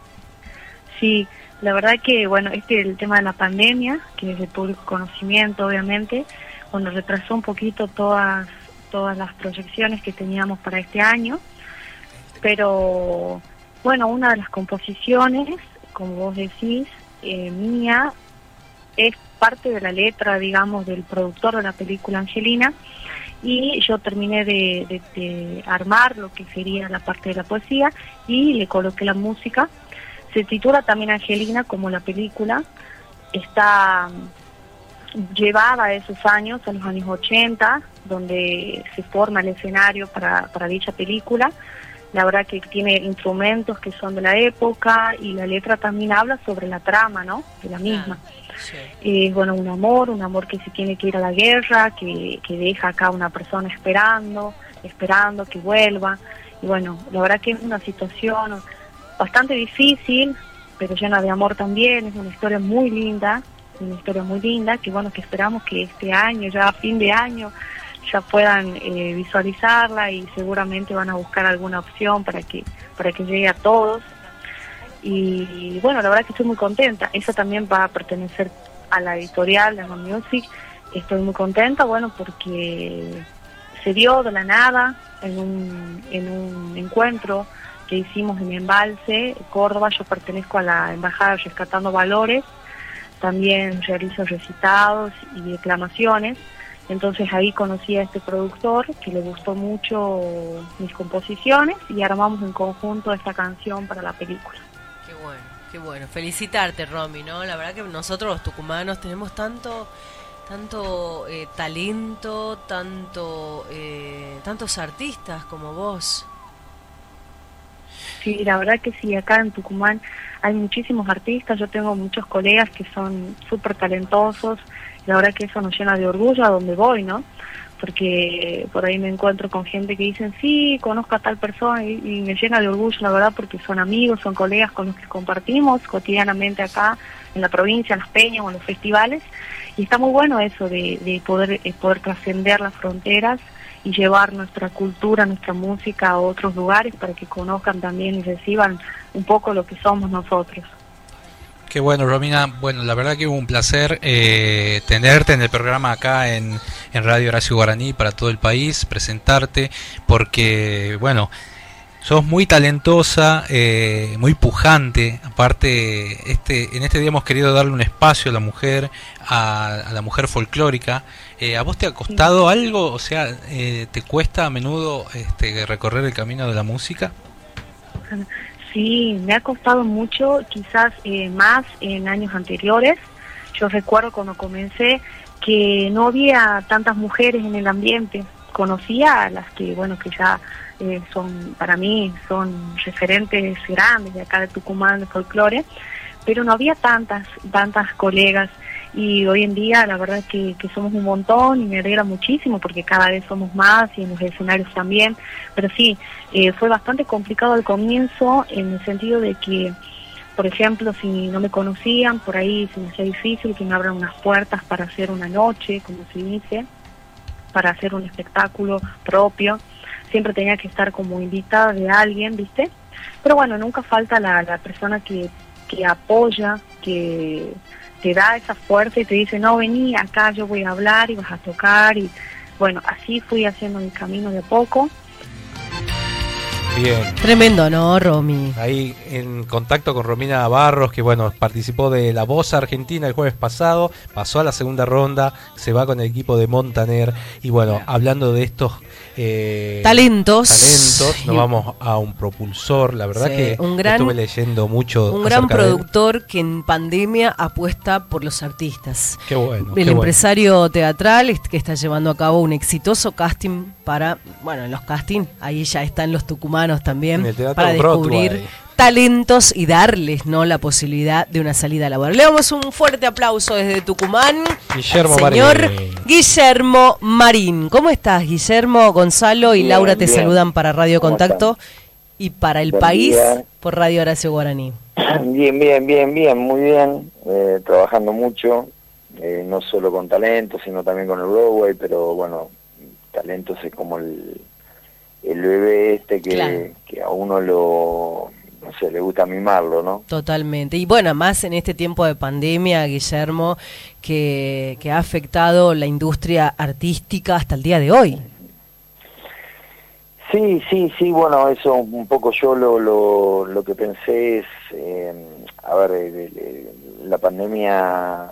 L: Sí, la verdad que, bueno, este el tema de la pandemia, que es de público conocimiento, obviamente, bueno, retrasó un poquito todas, todas las proyecciones que teníamos para este año, pero, bueno, una de las composiciones, como vos decís, eh, mía, es parte de la letra, digamos, del productor de la película Angelina, y yo terminé de, armar lo que sería la parte de la poesía y le coloqué la música. Se titula también Angelina como la película, está llevada a esos años, a los años 80, donde se forma el escenario para, para dicha película. La verdad que tiene instrumentos que son de la época y la letra también habla sobre la trama, ¿no? De la misma. Eh, bueno, un amor, un amor que se tiene que ir a la guerra, que, que deja acá una persona esperando, esperando que vuelva. Y bueno, la verdad que es una situación bastante difícil, pero llena de amor también, es una historia muy linda, una historia muy linda, que bueno, que esperamos que este año, ya a fin de año, ya puedan eh, visualizarla y seguramente van a buscar alguna opción para que, para que llegue a todos. Y bueno, la verdad que estoy muy contenta. Eso también va a pertenecer a la editorial de No Music. Estoy muy contenta, bueno, porque se dio de la nada en un, en un encuentro que hicimos en Embalse, Córdoba. Yo pertenezco a la Embajada Rescatando Valores. También realizo recitados y declamaciones. Entonces ahí conocí a este productor que le gustó mucho mis composiciones y armamos en conjunto esta canción para la película.
B: Qué bueno, qué bueno. Felicitarte, Romy, ¿no? La verdad que nosotros los tucumanos tenemos tanto tanto eh, talento, tanto eh, tantos artistas como vos.
L: Sí, la verdad que sí, acá en Tucumán hay muchísimos artistas, yo tengo muchos colegas que son súper talentosos, la verdad que eso nos llena de orgullo a donde voy, ¿no? Porque por ahí me encuentro con gente que dicen, sí, conozco a tal persona y, me llena de orgullo, la verdad, porque son amigos, son colegas con los que compartimos cotidianamente acá en la provincia, en las peñas o en los festivales. Y está muy bueno eso de, de poder, eh, poder trascender las fronteras y llevar nuestra cultura, nuestra música a otros lugares para que conozcan también y reciban un poco lo que somos nosotros.
K: Qué bueno, Romina. Bueno, la verdad que hubo un placer eh, tenerte en el programa acá en, en Radio Horacio Guaraní para todo el país, presentarte, porque, bueno, sos muy talentosa, eh, muy pujante. Aparte, este, en este día hemos querido darle un espacio a la mujer, a, a la mujer folclórica. Eh, ¿A vos te ha costado algo? O sea, eh, ¿te cuesta a menudo este, recorrer el camino de la música?
L: Sí, me ha costado mucho, quizás eh, más en años anteriores. Yo recuerdo cuando comencé que no había tantas mujeres en el ambiente. Conocía a las que, bueno, que ya eh, son, para mí, son referentes grandes de acá de Tucumán, de folclore, pero no había tantas, tantas colegas. Y hoy en día, la verdad que, que somos un montón y me alegra muchísimo porque cada vez somos más y en los escenarios también. Pero sí, eh, fue bastante complicado al comienzo en el sentido de que, por ejemplo, si no me conocían, por ahí se me hacía difícil que me abran unas puertas para hacer una noche, como se dice, para hacer un espectáculo propio. Siempre tenía que estar como invitada de alguien, ¿viste? Pero bueno, nunca falta la, la persona que, que apoya, que te da esa fuerza y te dice, no, vení, acá yo voy a hablar y vas a tocar. Y bueno, así fui haciendo mi camino de a poco.
C: Bien.
B: Tremendo, ¿no, Romy?
C: Ahí en contacto con Romina Barros, que bueno, participó de La Voz Argentina el jueves pasado, pasó a la segunda ronda, se va con el equipo de Montaner y bueno, hablando de estos eh,
B: Talentos.
C: talentos, nos vamos a un propulsor, la verdad
B: Sí,
C: que
B: un gran-
C: estuve leyendo mucho.
B: Un gran productor que en pandemia apuesta por los artistas.
C: Qué bueno.
B: El
C: qué bueno.
B: empresario teatral que está llevando a cabo un exitoso casting para, bueno, en los castings, ahí ya están los tucumanos también, para descubrir
C: Broadway.
B: talentos y darles no la posibilidad de una salida laboral. Le damos un fuerte aplauso desde Tucumán.
C: Guillermo
B: al señor
C: Marín.
B: Guillermo Marín. ¿Cómo estás, Guillermo? Gonzalo y
M: Bien,
B: Laura te
M: bien.
B: saludan para Radio
M: ¿Cómo
B: Contacto y para el
M: Buen
B: país
M: día.
B: por Radio Horacio Guaraní.
M: Bien, bien, bien, bien, muy bien, eh, trabajando mucho, eh, no solo con talentos, sino también con el Broadway, pero bueno, talentos es como el, el bebé este que,
B: Claro.
M: que a uno lo, no sé, le gusta mimarlo, ¿no?
B: Totalmente. Y bueno, más en este tiempo de pandemia, Guillermo, que, que ha afectado la industria artística hasta el día de hoy.
M: Sí, sí, sí, bueno, eso un poco yo lo, lo, lo que pensé es, eh, a ver, la pandemia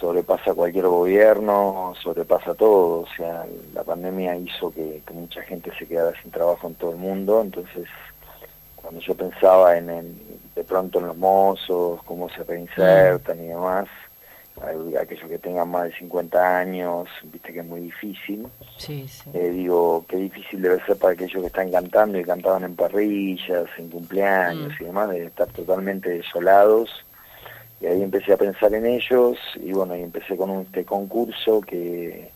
M: sobrepasa cualquier gobierno, sobrepasa todo, o sea, la pandemia hizo que, que mucha gente se quedara sin trabajo en todo el mundo, entonces cuando yo pensaba en, en- de pronto en los mozos, cómo se reinsertan y demás, aquellos que tengan más de 50 años, viste que es muy difícil,
B: Sí, sí.
M: eh, digo, qué difícil debe ser para aquellos que están cantando y cantaban en parrillas, en cumpleaños y demás, de estar totalmente desolados. Y ahí empecé a pensar en ellos y bueno, y empecé con un, este concurso que,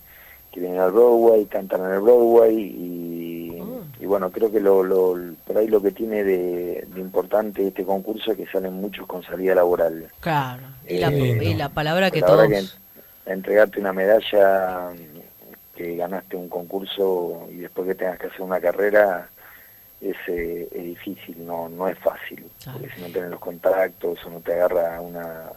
M: que viene al Broadway, cantan en el Broadway y, y bueno, creo que lo, lo, por ahí lo que tiene de, de importante este concurso es que salen muchos con salida laboral.
B: Claro. Y, la,
M: Eh,
B: y la palabra que
M: la
B: todos...
M: que entregarte una medalla que ganaste un concurso y después que tengas que hacer una carrera es, eh, es difícil, no no es fácil, porque si no tenés los contactos o no te agarra una,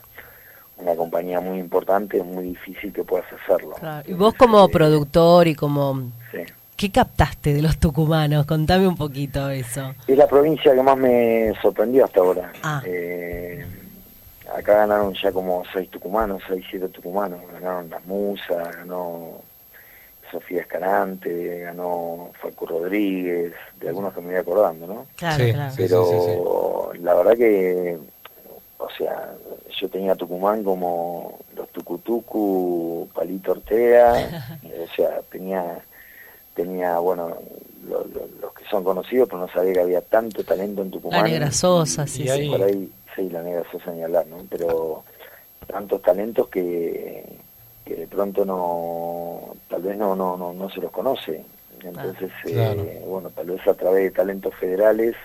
M: una compañía muy importante, es muy difícil que puedas hacerlo.
B: Claro. Y vos como productor y como...
M: Sí.
B: ¿Qué captaste de los tucumanos? Contame un poquito eso.
M: Es la provincia que más me sorprendió hasta ahora.
B: Ah.
M: Eh, acá ganaron ya como seis tucumanos, seis, siete tucumanos. Ganaron Las Musas, ganó Sofía Escalante, ganó Falco Rodríguez, de algunos que me voy acordando, ¿no?
B: Claro, Sí, claro. sí,
M: Pero la verdad que, o sea, yo tenía Tucumán como los Tucutucu, Palito Ortega, o sea, tenía tenía, bueno, lo- lo- los que son conocidos, pero no sabía que había tanto talento en Tucumán.
B: La Negra Sosa, sí,
M: Y
B: sí.
M: Por ahí, sí, la Negra Sosa ni hablar, ¿no? Pero tantos talentos que, que de pronto no, tal vez no, no, no, no se los conoce. Entonces,
C: Claro.
M: eh, bueno, tal vez a través de talentos federales,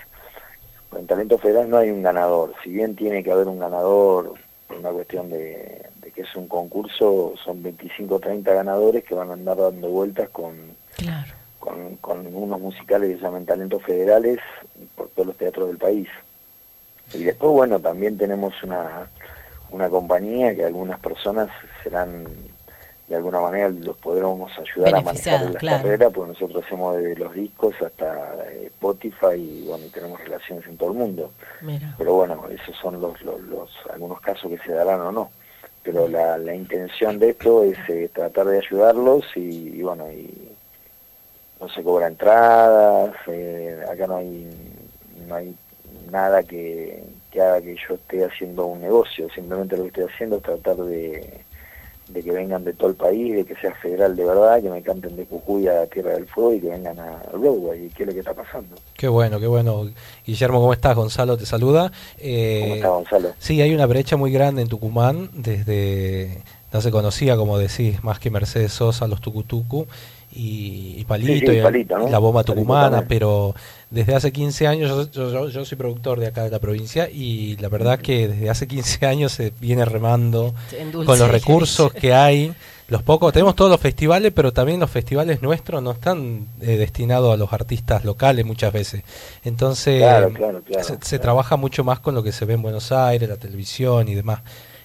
M: en talentos federales no hay un ganador. Si bien tiene que haber un ganador por una cuestión de, de que es un concurso, son 25 o 30 ganadores que van a andar dando vueltas con, con, con unos musicales que se llaman talentos federales por todos los teatros del país. Y después, bueno, también tenemos una, una compañía que algunas personas serán, de alguna manera, los podremos ayudar a manejar en la
B: claro.
M: carrera, porque nosotros hacemos desde los discos hasta eh, Spotify y, bueno, tenemos relaciones en todo el mundo.
B: Mira.
M: Pero bueno, esos son los, los, los- algunos casos que se darán o no. Pero la, la intención de esto es eh, tratar de ayudarlos y, y bueno, y no se cobra entradas, eh, acá no hay, no hay nada que, que haga que yo esté haciendo un negocio, simplemente lo que estoy haciendo es tratar de, de que vengan de todo el país, de que sea federal de verdad, que me canten de Cucuy a Tierra del Fuego y que vengan a Broadway, y qué es lo que está pasando.
C: Qué bueno, qué bueno. Guillermo, ¿cómo estás? Gonzalo te saluda. Eh,
M: ¿Cómo estás, Gonzalo?
C: Sí, hay una brecha muy grande en Tucumán, desde, no se conocía, como decís, más que Mercedes Sosa, los Tucutucu y, y Palito,
M: Sí, sí,
C: y,
M: Palito, ¿no?
C: la bomba tucumana, pero desde hace 15 años, yo, yo- yo- soy productor de acá de la provincia y la verdad que desde hace 15 años se viene remando
B: dulce
C: con los recursos que hay. Los pocos, tenemos todos los festivales, pero también los festivales nuestros no están eh, destinados a los artistas locales muchas veces. Entonces,
M: Claro, claro, claro,
C: se, se trabaja mucho más con lo que se ve en Buenos Aires, la televisión y demás.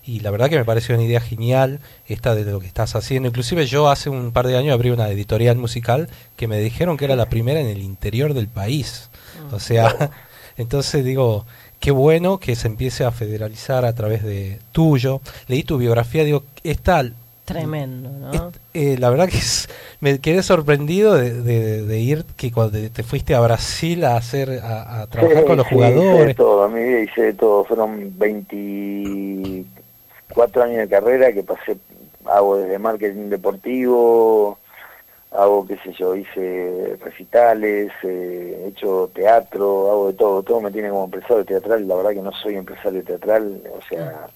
C: Y la verdad que me pareció una idea genial esta de lo que estás haciendo. Inclusive yo hace un par de años abrí una editorial musical que me dijeron que era la primera en el interior del país. O sea, entonces digo, qué bueno que se empiece a federalizar a través de tuyo. Leí tu biografía, digo, es tal.
B: Tremendo, ¿no?
C: Es- eh, la verdad que es- me quedé sorprendido de, de- de ir que cuando te fuiste a Brasil a hacer a, a trabajar
M: Sí,
C: con los
M: sí, Hice de
C: jugadores.
M: todo, a mi vida hice de todo. Fueron 24 años de carrera que pasé, hago desde marketing deportivo, hago, qué sé yo, hice recitales, eh, he hecho teatro, hago de todo. Todo me tiene como empresario teatral. La verdad que no soy empresario teatral, o sea,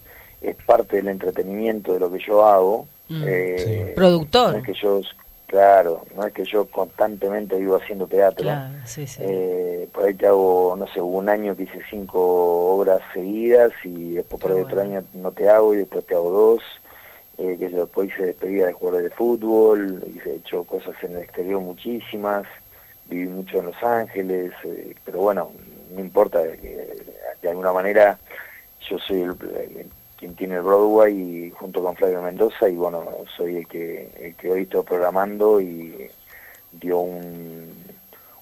M: es parte del entretenimiento de lo que yo hago.
B: Mm,
M: Eh,
B: Productor.
M: No es que yo, claro, no es que yo constantemente vivo haciendo teatro.
B: Claro, sí, sí.
M: Eh, por ahí te hago, no sé, un año que hice cinco obras seguidas y después por ahí otro año no te hago y después te hago dos. Eh, que yo después hice despedida de jugadores de fútbol, hice he hecho cosas en el exterior muchísimas, viví mucho en Los Ángeles, eh, pero bueno, no importa, de alguna manera yo soy el, el- quien tiene el Broadway y junto con Flavio Mendoza y bueno, soy el que, el que hoy estoy programando y dio un,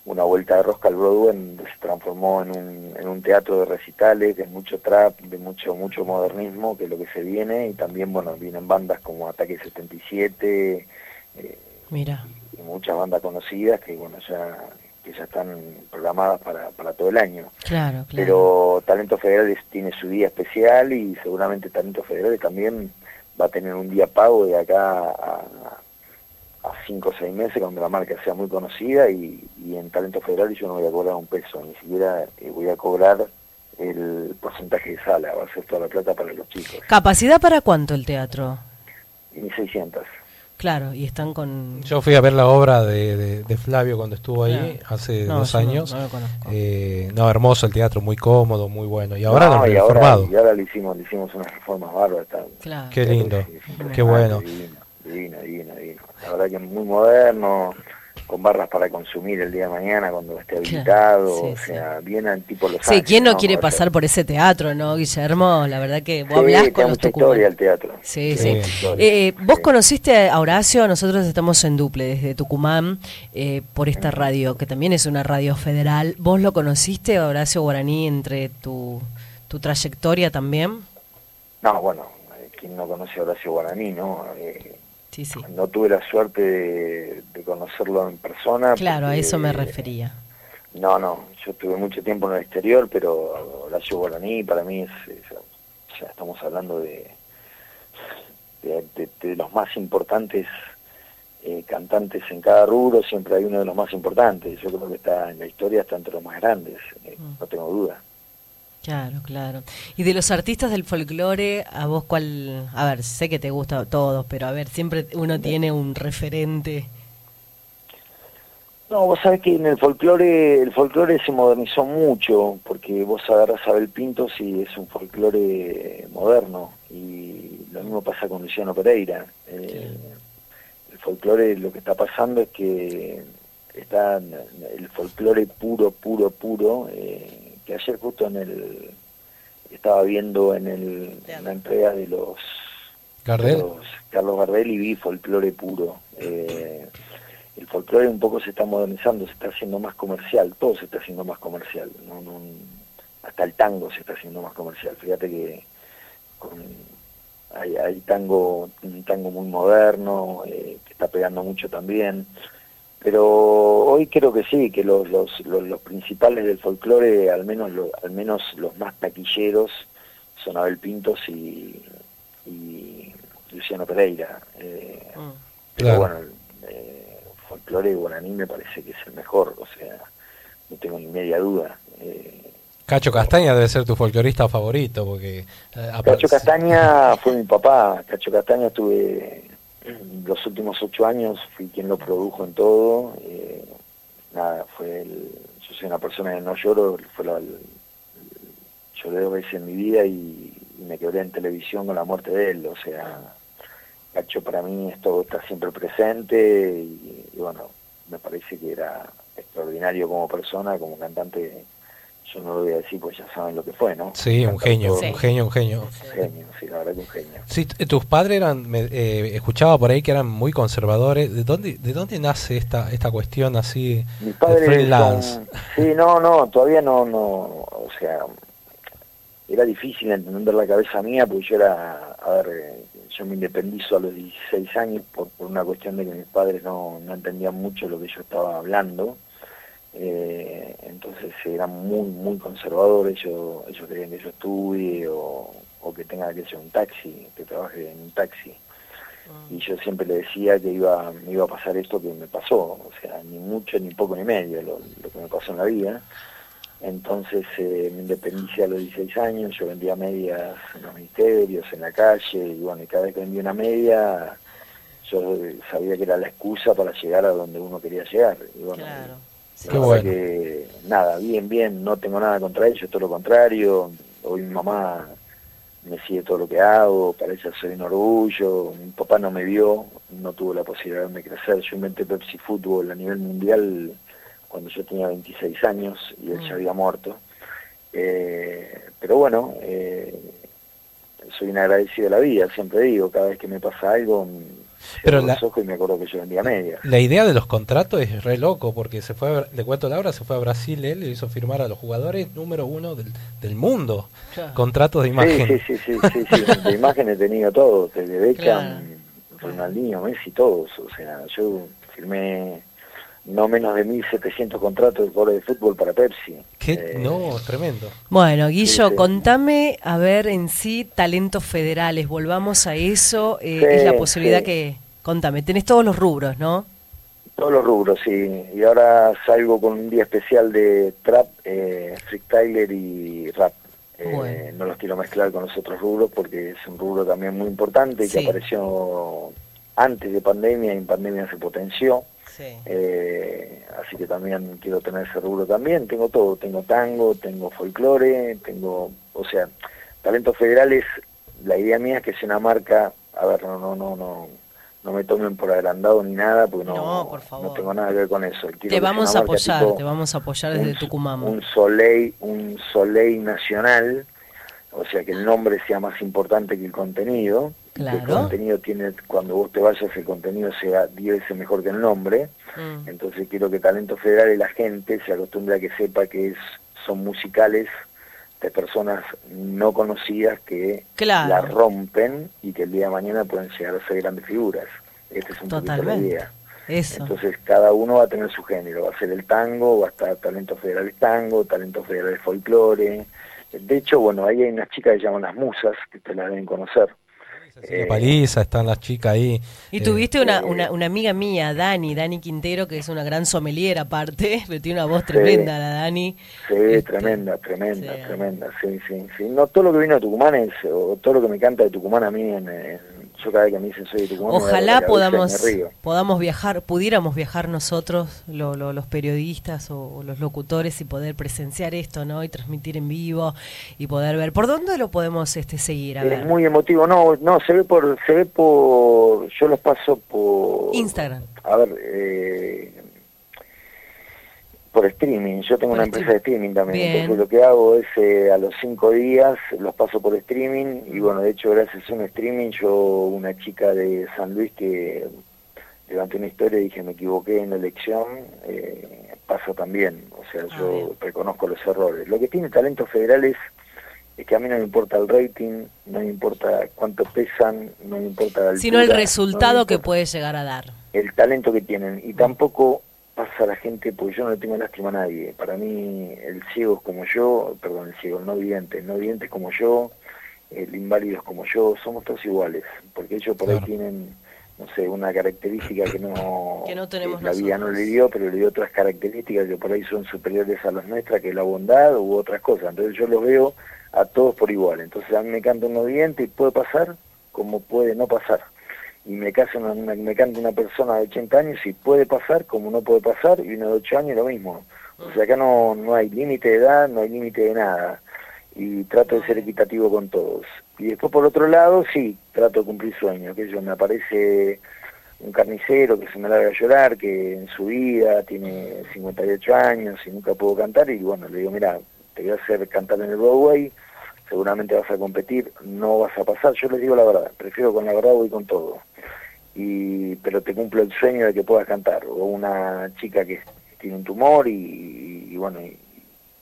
M: una vuelta de rosca al Broadway donde se transformó en un, en un teatro de recitales, de mucho trap, de mucho mucho modernismo, que es lo que se viene, y también, bueno, vienen bandas como Ataque 77 eh,
B: Mira.
M: y muchas bandas conocidas que, bueno, ya que ya están programadas para, para todo el año.
B: Claro, claro.
M: Pero Talentos Federales tiene su día especial y seguramente Talentos Federales también va a tener un día pago de acá a, a cinco o seis meses cuando la marca sea muy conocida y, y en Talentos Federales yo no voy a cobrar un peso, ni siquiera eh, voy a cobrar el porcentaje de sala, va a ser toda la plata para los chicos.
B: ¿Capacidad para cuánto el teatro?
M: Y 600.
B: Claro, y están con...
C: Yo fui a ver la obra de, de- de Flavio cuando estuvo ahí
B: Claro.
C: hace
B: No,
C: dos
B: no-
C: años.
B: no lo conozco.
C: Eh, no, hermoso el teatro, muy cómodo, muy bueno. Y ahora
M: No,
C: lo han reformado.
M: y ahora le hicimos, le hicimos unas reformas bárbaras.
B: Claro.
C: Qué lindo, qué bueno.
M: Divino, divino, divino, divino. La verdad que es muy moderno, con barras para consumir el día de mañana cuando esté habilitado,
B: Sí,
M: o sea, bien al tipo Los
B: Sí,
M: Ángeles,
B: ¿quién no,
M: ¿no?
B: quiere pasar por ese teatro, no, Guillermo? La verdad que vos
M: Sí,
B: hablás con los
M: historia el teatro.
B: Sí,
M: Sí,
B: sí. Eh, vos conociste a Horacio, nosotros estamos en Duple, desde Tucumán, eh, por esta radio, que también es una radio federal. ¿Vos lo conociste, a Horacio Guaraní, entre tu, tu trayectoria también?
M: No, bueno, eh, quien no conoce a Horacio Guaraní, ¿no? Eh,
B: Sí, sí.
M: No tuve la suerte de, de conocerlo en persona.
B: Claro, a eso me refería.
M: No, no, yo estuve mucho tiempo en el exterior, pero Horacio Guaraní para mí es, sea, estamos hablando de, de, de- de los más importantes eh, cantantes en cada rubro, siempre hay uno de los más importantes, yo creo que está en la historia, está entre los más grandes, eh,
B: Mm.
M: no tengo duda.
B: Claro, claro. Y de los artistas del folclore, ¿a vos cuál? A ver, sé que te gusta todos, pero a ver, siempre uno tiene un referente.
M: No, vos sabés que en el folclore, el folclore se modernizó mucho, porque vos agarras a Abel Pintos y es un folclore moderno, y lo mismo pasa con Luciano Pereira. Eh, El folclore lo que está pasando es que está el folclore puro, puro, puro, eh, que ayer justo en el estaba viendo en, el, en la entrega de los
C: Gardel.
M: de los Carlos Gardel y vi folclore puro. Eh, el folclore un poco se está modernizando, se está haciendo más comercial, todo se está haciendo más comercial, no, no, hasta el tango se está haciendo más comercial. Fíjate que con, hay, hay tango, un tango muy moderno, eh, que está pegando mucho también, pero hoy creo que sí, que los, los, los, los principales del folclore, al menos, lo- al menos los más taquilleros, son Abel Pintos y, y Luciano Pereira. Eh, Pero
C: Claro.
M: bueno, eh, folclore guaraní me parece que es el mejor, o sea, no tengo ni media duda. Eh,
C: Cacho Castaña debe ser tu folclorista favorito, porque... eh,
M: Cacho Castaña fue mi papá. Cacho Castaña tuve los últimos ocho años, fui quien lo produjo en todo. eh, nada, fue el, yo soy una persona que no lloro, fue la, el- lloré veces en mi vida y, me quebré en televisión con la muerte de él. O sea, Cacho para mí esto está siempre presente y bueno, me parece que era extraordinario como persona, como cantante. Yo no lo voy a decir, pues ya saben lo que fue, ¿no?
C: Sí, un genio,
M: Sí.
C: un genio, un genio.
M: Un genio, sí, la verdad que un genio.
C: Sí, t- tus padres eran, me- eh, escuchaba por ahí que eran muy conservadores. ¿De dónde, de dónde nace esta, esta cuestión así
M: Mis
C: de
M: padres
C: freelance?
M: son- sí, no, no, todavía no, no, o sea, era difícil entender la cabeza mía porque yo era, a ver, eh, yo me independizo a los 16 años por, por una cuestión de que mis padres no, no entendían mucho lo que yo estaba hablando. Eh, entonces eran muy, muy conservadores, ellos, ellos querían que yo estudie o, o que tenga que ser un taxi, que trabaje en un taxi. Y yo siempre le decía que iba, me iba a pasar esto que me pasó, o sea, ni mucho, ni poco, ni medio, lo, lo que me pasó en la vida. Entonces eh, me independicé a los 16 años, yo vendía medias en los ministerios, en la calle, y bueno, y cada vez que vendía una media, yo eh, sabía que era la excusa para llegar a donde uno quería llegar. Y bueno, la
C: Qué bueno.
M: que, nada, bien, bien, no tengo nada contra ellos, todo lo contrario. Hoy mi mamá me sigue todo lo que hago, para ella soy un orgullo. Mi papá no me vio, no tuvo la posibilidad de verme crecer. Yo inventé Pepsi Fútbol a nivel mundial cuando yo tenía 26 años y él ya había muerto. Eh, pero bueno, eh, soy un agradecido de la vida, siempre digo, cada vez que me pasa algo,
C: Pero la-
M: y me acuerdo que yo vendía medias.
C: La idea de los contratos es re loco, porque se fue, a- le cuento Laura, se fue a Brasil, él le hizo firmar a los jugadores número uno del, del mundo.
B: Claro.
C: Contratos de imagen.
M: Sí, sí, sí, sí, sí, sí. de imagen he tenido todo, desde Beckham, Ronaldinho, Messi, todos. O sea, yo firmé no menos de 1.700 contratos de jugadores de fútbol para Pepsi.
C: Qué-
M: Eh,
C: no, tremendo.
B: Bueno, Guillo,
M: Sí,
B: contame, a ver, en sí, talentos federales, volvamos a eso, eh,
M: Sí,
B: es la posibilidad
M: sí.
B: que, contame, tenés todos los rubros, ¿no?
M: Todos los rubros, sí. Y ahora salgo con un día especial de trap, eh, freestyler y rap. Eh,
B: Bueno.
M: No los quiero mezclar con los otros rubros porque es un rubro también muy importante
B: Sí.
M: que apareció antes de pandemia y en pandemia se potenció.
B: Sí.
M: Eh, así que también quiero tener ese rubro también. Tengo todo, tengo tango, tengo folclore, tengo, o sea, talentos federales. La idea mía es que sea una marca, a ver, no, no, no, no, no me tomen por adelantado ni nada, porque no,
B: No, por favor.
M: no tengo nada que ver con eso. Quiero
B: Te vamos a apoyar,
M: tipo
B: te vamos a apoyar desde
M: un-
B: Tucumán.
M: Un soleil, un soleil nacional, o sea que el nombre sea más importante que el contenido. y que El
B: Claro.
M: contenido tiene, cuando vos te vayas, el contenido sea 10 veces mejor que el nombre.
B: Mm.
M: Entonces quiero que Talento Federal y la gente se acostumbre a que sepa que es, son musicales de personas no conocidas que
B: Claro.
M: la rompen y que el día de mañana pueden llegar a ser grandes figuras. Esta es un poquito la
B: Totalmente.
M: idea.
B: Eso.
M: Entonces cada uno va a tener su género, va a ser el tango, va a estar Talento Federal Tango, Talento Federal Folclore. De hecho, bueno, ahí hay unas chicas que se llaman las musas, que te las deben conocer.
C: La paliza, están las chicas ahí.
B: Y
C: Eh,
B: tuviste una, una, una amiga mía, Dani, Dani Quintero, que es una gran sommelier aparte, pero tiene una voz
M: Sí.
B: tremenda la Dani.
M: Sí, tremenda, tremenda, tremenda, sí, sí, sí. No, todo lo que vino de Tucumán es, o todo lo que me canta de Tucumán a mí, en, en- yo cada vez que me dicen soy
B: Ojalá podamos, podamos viajar, pudiéramos viajar nosotros, lo- lo- los periodistas o, los locutores, y poder presenciar esto, ¿no? Y transmitir en vivo y poder ver. ¿Por dónde lo podemos este, seguir? A
M: Es
B: ver.
M: muy emotivo, no, no, se ve por, se ve por, yo los paso por,
B: Instagram.
M: a ver, eh, por streaming. Yo tengo
B: Por
M: una empresa de streaming también.
B: Bien.
M: Entonces lo que hago es eh, a los cinco días los paso por streaming y bueno, de hecho gracias a un streaming yo, una chica de San Luis que levanté una historia y dije me equivoqué en la elección, eh, pasa también. O sea,
B: Ah,
M: yo reconozco los errores. Lo que tiene talento federal es es que a mí no me importa el rating, no me importa cuánto pesan, no me importa la
B: Sino el
M: no
B: resultado que puede llegar a dar.
M: el talento que tienen y tampoco pasa a la gente porque yo no le tengo lástima a nadie. Para mí el ciego es como yo perdón el ciego el no vidente el no vidente es como yo el inválido es como yo somos todos iguales porque ellos por ahí tienen no sé una característica que no
B: Que no tenemos
M: la vida no le dio pero le dio otras características que por ahí son superiores a las nuestras que es la bondad u otras cosas. Entonces yo los veo a todos por igual. Entonces a mí me canta un no vidente y puede pasar como puede no pasar y me casa una, me canta una persona de 80 años y puede pasar como no puede pasar y uno de 8 años lo mismo. O sea, acá no, no hay límite de edad, no hay límite de nada y trato de ser equitativo con todos. Y después por otro lado, sí, trato de cumplir sueños, que yo me aparece un carnicero que se me larga a llorar, que en su vida tiene 58 años y nunca pudo cantar y bueno, le digo, mira, te voy a hacer cantar en el Broadway, seguramente vas a competir, no vas a pasar, yo les digo la verdad, prefiero con la verdad voy con todo y pero te cumplo el sueño de que puedas cantar o una chica que tiene un tumor y, bueno y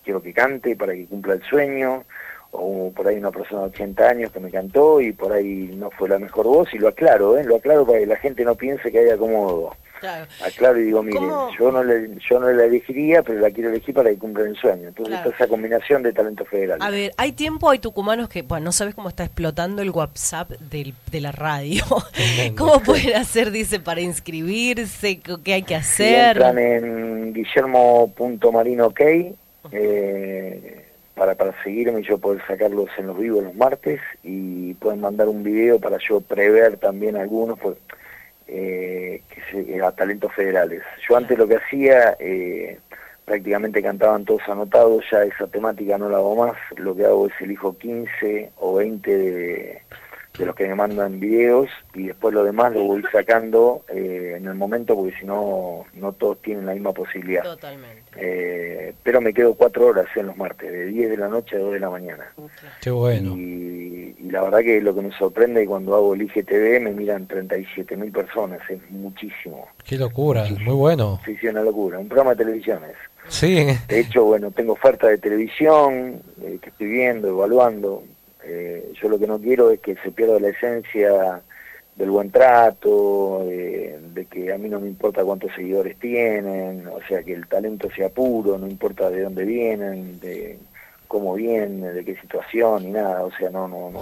M: quiero que cante para que cumpla el sueño o por ahí una persona de 80 años que me cantó y por ahí no fue la mejor voz y lo aclaro, ¿eh? lo aclaro para que la gente no piense que hay acomodo.
B: Claro.
M: Aclaro y digo, miren, yo no le, yo no la elegiría, pero la quiero elegir para que cumpla el sueño. Entonces
B: Claro.
M: está esa combinación de talento federal.
B: A ver, hay tiempo, hay tucumanos que, bueno, no sabes cómo está explotando el WhatsApp del, de la radio. ¿Cómo pueden hacer, dice, para inscribirse? ¿Qué hay que hacer?
M: entran en guillermo.marinook eh, para, para seguirme y yo poder sacarlos en los vivos los martes y pueden mandar un video para yo prever también algunos pues, eh, que se- a talentos federales. Yo antes lo que hacía, eh, prácticamente cantaban todos anotados, ya esa temática no la hago más, lo que hago es elijo 15 o 20 de, de los que me mandan videos y después lo demás lo voy sacando eh, en el momento porque si no, no todos tienen la misma posibilidad.
B: Totalmente.
M: Eh, pero me quedo cuatro horas en los martes, de 10 de la noche a 2 de la mañana.
C: Qué bueno.
M: Y, y la verdad que lo que me sorprende cuando hago el IGTV me miran 37 mil personas, es muchísimo.
C: Qué locura, muy bueno.
M: Sí, sí, una locura. Un programa de televisión es.
C: Sí,
M: De hecho, bueno, tengo oferta de televisión eh, que estoy viendo, evaluando. Eh, yo lo que no quiero es que se pierda la esencia del buen trato, de que a mí no me importa cuántos seguidores tienen, o sea, que el talento sea puro, no importa de dónde vienen, de cómo viene, de qué situación, ni nada, o sea, no, no, no,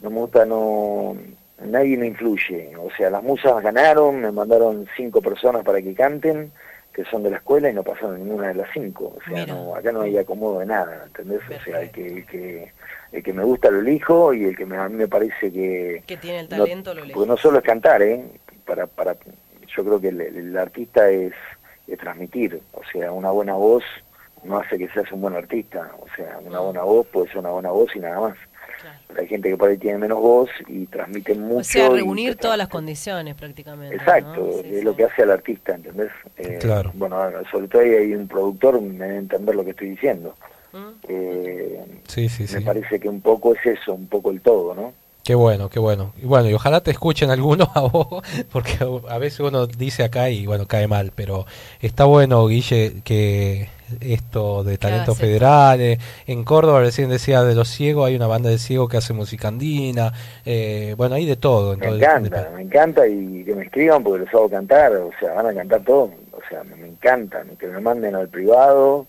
M: no me gusta, no, nadie me influye, o sea, las musas ganaron, me mandaron cinco personas para que canten, que son de la escuela y no pasaron ninguna de las cinco. O sea, no, acá no hay acomodo de nada, ¿entendés? O sea, el que, el que, el que me gusta lo elijo y el que me, a mí me parece que...
B: Que tiene el
M: no-
B: talento, lo elegís.
M: Porque no solo es cantar, ¿eh? Para, para, yo creo que el, el artista es, es transmitir. O sea, una buena voz no hace que seas un buen artista. O sea, una buena voz puede ser una buena voz y nada más. Hay gente que por ahí tiene menos voz y transmite mucho.
B: O sea, reunir todas las condiciones prácticamente.
M: Exacto,
B: ¿no? Sí,
M: es lo que hace al artista, ¿entendés? Eh,
C: Claro.
M: Bueno, sobre todo ahí hay un productor, me debe entender lo que estoy diciendo. Eh,
C: Sí, sí,
M: me
C: sí.
M: parece que un poco es eso, un poco el todo, ¿no?
C: Qué bueno, qué bueno. Y bueno, y ojalá te escuchen algunos a vos, porque a veces uno dice acá y bueno, cae mal, pero está bueno, Guille, que esto de talentos federales, en Córdoba recién decía de los ciegos, hay una banda de ciegos que hace música andina, eh, bueno, hay de todo.
M: Me encanta, me encanta y que me escriban porque los hago cantar, o sea, van a cantar todo, o sea, me, me encantan, que me manden al privado,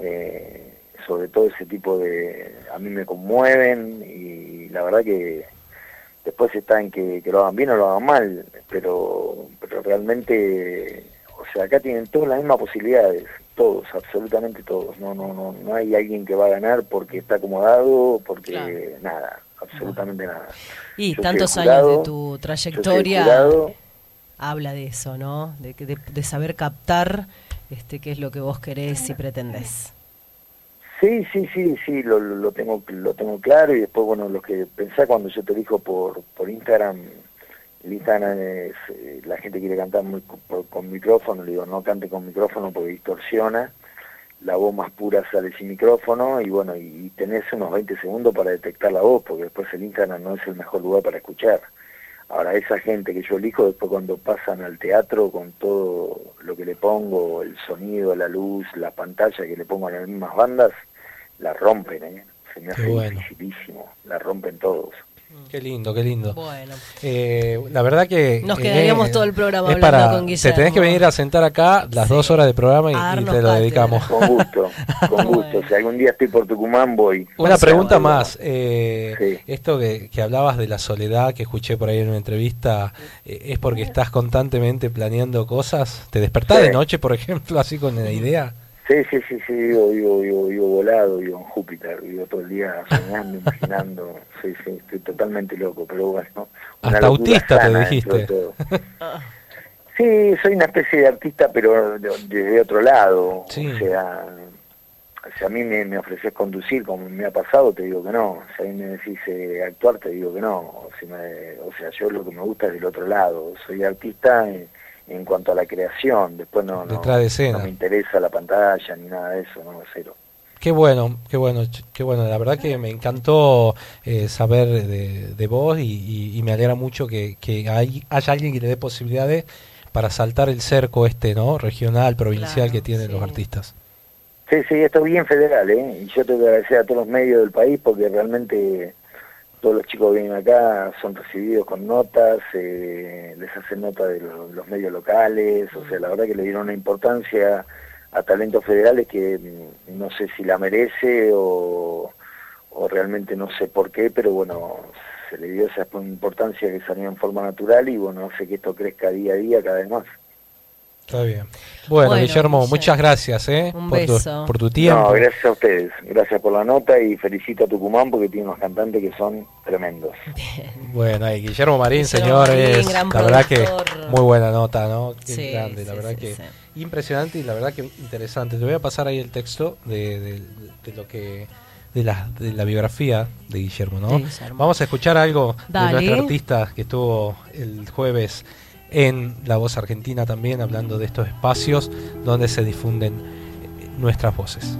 M: eh, sobre todo ese tipo de, a mí me conmueven y la verdad que después está en que, que lo hagan bien o lo hagan mal, pero, pero realmente, o sea, acá tienen todas las mismas posibilidades, todos, absolutamente todos, no, no, no, no hay alguien que va a ganar porque está acomodado, porque nada, absolutamente nada.
B: Y
M: Yo
B: tantos
M: jurado,
B: años de tu trayectoria
M: jurado,
B: habla de eso, ¿no? De, que- de, de saber captar este qué es lo que vos querés y pretendés.
M: Sí, sí, sí, sí, lo, lo lo tengo lo tengo claro y después, bueno, lo que pensá cuando yo te dijo por, por Instagram, el Instagram es, eh, la gente quiere cantar muy, co- por- con micrófono, le digo, no cante con micrófono porque distorsiona, la voz más pura sale sin micrófono y bueno, y, y tenés unos 20 segundos para detectar la voz porque después el Instagram no es el mejor lugar para escuchar. Ahora, esa gente que yo elijo, después cuando pasan al teatro con todo lo que le pongo, el sonido, la luz, la pantalla que le pongo a las mismas bandas, la rompen, ¿eh? Se me hace
C: bueno.
M: dificilísimo, la rompen todos.
C: Qué lindo, qué lindo.
B: Bueno.
C: Eh, la verdad que...
B: Nos
C: eh,
B: quedaríamos todo el programa
C: es
B: hablando
C: para-
B: con
C: Te tenés
B: Guillermo.
C: que venir a sentar acá las dos horas de programa y, te lo dedicamos.
M: Con gusto, con gusto. Si algún día estoy por Tucumán, voy.
C: Una pregunta más. eh, Esto que, que hablabas de la soledad que escuché por ahí en una entrevista, eh, ¿es porque estás constantemente planeando cosas? ¿Te despertás
M: Sí.
C: de noche, por ejemplo, así con la idea?
M: Sí, sí, sí, sí, vivo, vivo, vivo, vivo volado, vivo en Júpiter, vivo todo el día soñando, imaginando, sí, sí, estoy totalmente loco, pero bueno. una
C: Hasta
M: locura
C: autista te
M: sana
C: dijiste.
M: dentro de todo. Sí, soy una especie de artista, pero de- desde otro lado,
C: Sí.
M: o sea, si a mí me, me ofreces conducir como me ha pasado, te digo que no, si a mí me decís eh, actuar, te digo que no, si me- o sea, yo lo que me gusta es del otro lado, soy artista en, en cuanto a la creación, después no, no,
C: Detrás de escena.
M: no me interesa la pantalla ni nada de eso, no, cero.
C: Qué bueno, qué bueno, qué bueno. La verdad que me encantó eh, saber de, de vos y, y- y me alegra mucho que, que hay, haya alguien que le dé posibilidades para saltar el cerco este, ¿no? Regional, provincial que tienen los artistas.
M: Sí, sí, esto es bien federal, ¿eh? Y yo tengo que agradecer a todos los medios del país porque realmente todos los chicos que vienen acá son recibidos con notas, eh, les hacen nota de los, medios locales, o sea, la verdad que le dieron una importancia a talentos federales que mm, no sé si la merece o, o realmente no sé por qué, pero bueno, se le dio esa importancia que salió en forma natural y bueno, hace que esto crezca día a día cada vez más.
C: Está bien. Bueno,
M: Bueno,
C: Guillermo,
M: Guille.
C: muchas gracias ¿eh?
B: Un
C: por, tu, por tu tiempo.
M: No, gracias a ustedes, gracias por la nota y felicito a Tucumán porque tiene unos cantantes que son tremendos.
C: Bueno, ahí, Guillermo Marín,
M: Guillermo
C: señores,
M: Marín, gran
C: la verdad que muy buena nota, ¿no? Qué
B: Sí,
C: grande, la
B: sí,
C: verdad
B: sí,
C: que
B: sí.
C: impresionante y la verdad que interesante. Te voy a pasar ahí el texto de, de- de lo que de la, de la biografía de Guillermo, ¿no?
B: De Guillermo.
C: Vamos a escuchar algo
B: Dale.
C: de nuestro artista que estuvo el jueves en La Voz Argentina también hablando de estos espacios donde se difunden nuestras voces.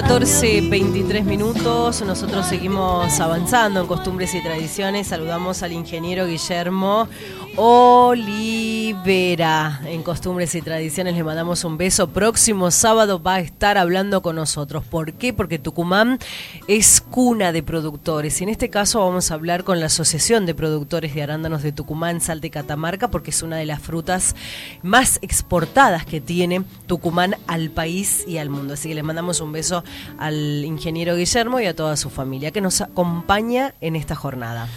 B: 14, 23 minutos. Nosotros seguimos avanzando en costumbres y tradiciones. Saludamos al ingeniero Guillermo Olivera. En costumbres y tradiciones le mandamos un beso. Próximo sábado va a estar hablando con nosotros. ¿Por qué? Porque Tucumán es cuna de productores. Y en este caso vamos a hablar con la Asociación de Productores de Arándanos de Tucumán, Salta y Catamarca, porque es una de las frutas más exportadas que tiene Tucumán al país y al mundo. Así que le mandamos un beso al ingeniero Guillermo y a toda su familia que nos acompaña en esta jornada.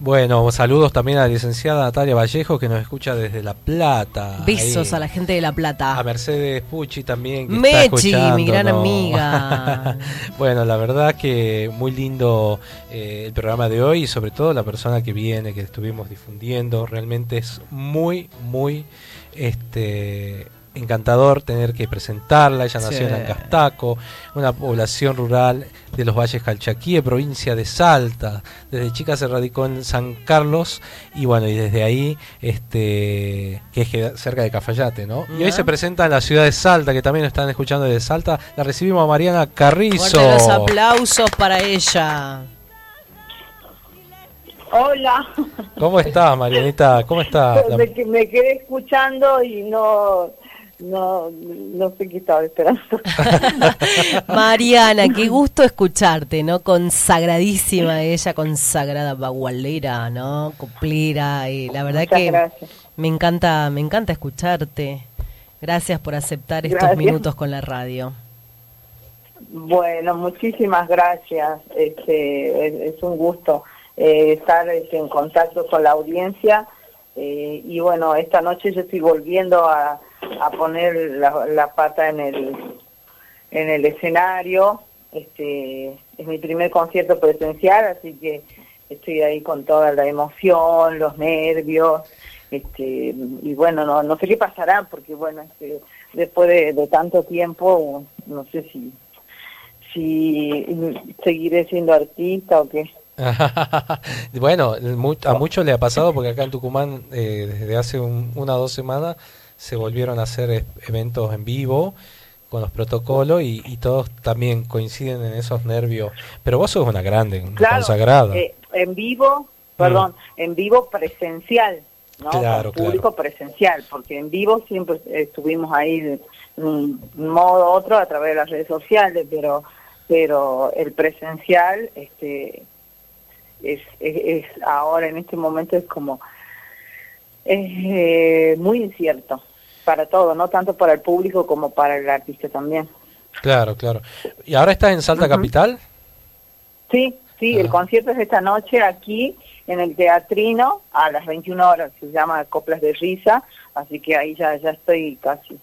C: Bueno, saludos también a la licenciada Natalia Vallejo que nos escucha desde La Plata.
B: Besos
C: Ahí.
B: a la gente de La Plata.
C: A Mercedes Pucci también. Que
B: Mechi,
C: está
B: mi gran amiga.
C: bueno, la verdad que muy lindo eh, el programa de hoy y sobre todo la persona que viene, que estuvimos difundiendo. Realmente es muy, muy este encantador tener que presentarla. Ella nació
B: Sí.
C: en Ancastaco, una población rural de los Valles Calchaquíes, provincia de Salta. Desde chica se radicó en San Carlos y bueno, y desde ahí, este que es cerca de Cafayate, ¿no? Y hoy se presenta en la ciudad de Salta, que también nos están escuchando desde Salta. La recibimos a Mariana Carrizo.
B: Fuerte los aplausos para ella.
N: Hola,
C: ¿Cómo estás, Marianita? ¿Cómo está? La-
N: me, que- me quedé escuchando y no, no, no sé qué estaba esperando.
B: Mariana, qué gusto escucharte, ¿no? Consagradísima ella, consagrada bagualera, ¿no? Coplera, y la verdad
N: Muchas
B: que
N: gracias.
B: me encanta, me encanta escucharte. Gracias por aceptar estos minutos con la radio.
N: Bueno, muchísimas gracias. Este, es, es un gusto eh, estar este, en contacto con la audiencia. eh, y bueno, esta noche yo estoy volviendo a, a poner la, pata en el, en el escenario. Este, es mi primer concierto presencial, así que estoy ahí con toda la emoción, los nervios. Este, y bueno, no, no sé qué pasará, porque bueno, este, después de, de tanto tiempo, no sé si si seguiré siendo artista o qué.
C: bueno, a muchos le ha pasado porque acá en Tucumán eh, desde hace un- una o dos semanas se volvieron a hacer eventos en vivo con los protocolos y, y todos también coinciden en esos nervios. Pero vos sos una grande,
N: Claro,
C: consagrada.
N: eh, en vivo, perdón, en vivo presencial, ¿no?
C: Claro,
N: Con público presencial, porque en vivo siempre estuvimos ahí de un modo u otro a través de las redes sociales, pero pero el presencial este es, es, es ahora en este momento es como es eh, muy incierto para todo, no tanto para el público como para el artista también.
C: Claro, claro. ¿Y ahora estás en Salta Capital?
N: Sí, sí, el concierto es esta noche aquí en el Teatrino a las 21 horas, se llama Coplas de Risa, así que ahí ya, ya estoy casi,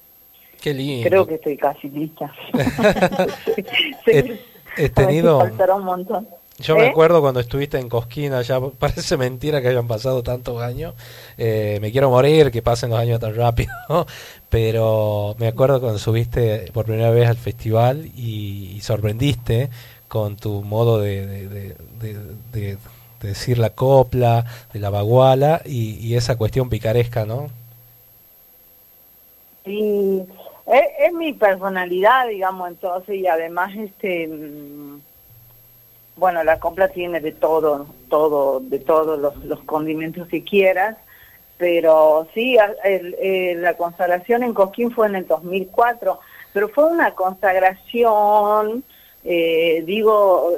C: Qué lindo.
N: creo que estoy casi lista.
C: He, he tenido...
N: Faltará un montón.
C: Yo me
N: ¿Eh?
C: acuerdo cuando estuviste en Cosquina, ya parece mentira que hayan pasado tantos años. Eh, me quiero morir que pasen los años tan rápido. Pero me acuerdo cuando subiste por primera vez al festival y, y sorprendiste con tu modo de, de- de- de- de- de decir la copla, de la baguala y, y esa cuestión picaresca, ¿no?
N: Es, es mi personalidad, digamos, entonces, y además, este, mm, bueno, la copla tiene de todo, todo, de todos los, condimentos que quieras, pero sí, la consagración en Cosquín fue en el 2004, pero fue una consagración, eh, digo,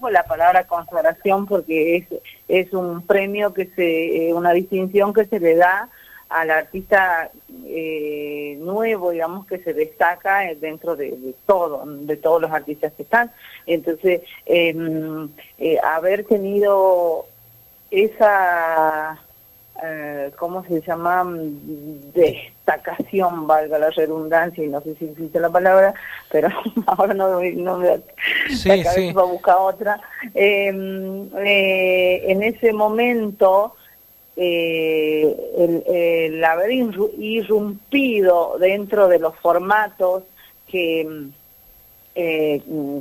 N: por la palabra consagración porque es, es un premio que se, eh, una distinción que se le da al artista eh, nuevo, digamos, que se destaca dentro de, de todo, de todos los artistas que están. Entonces, em, eh, haber tenido esa, eh, ¿cómo se llama? Destacación, valga la redundancia, y no sé si existe la palabra, pero ahora no, me- no me
C: Sí,
N: la cabeza
C: sí.
N: para buscar otra. Em, eh, en ese momento, eh, el, haber irru- irrumpido dentro de los formatos que mm, eh, mm,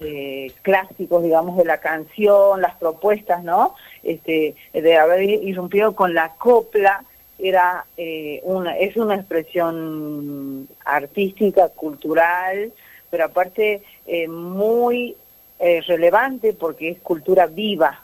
N: eh, clásicos, digamos, de la canción, las propuestas, ¿no? Este, de haber irrumpido con la copla, era eh, una, es una expresión artística, cultural, pero aparte eh, muy relevante porque es cultura viva,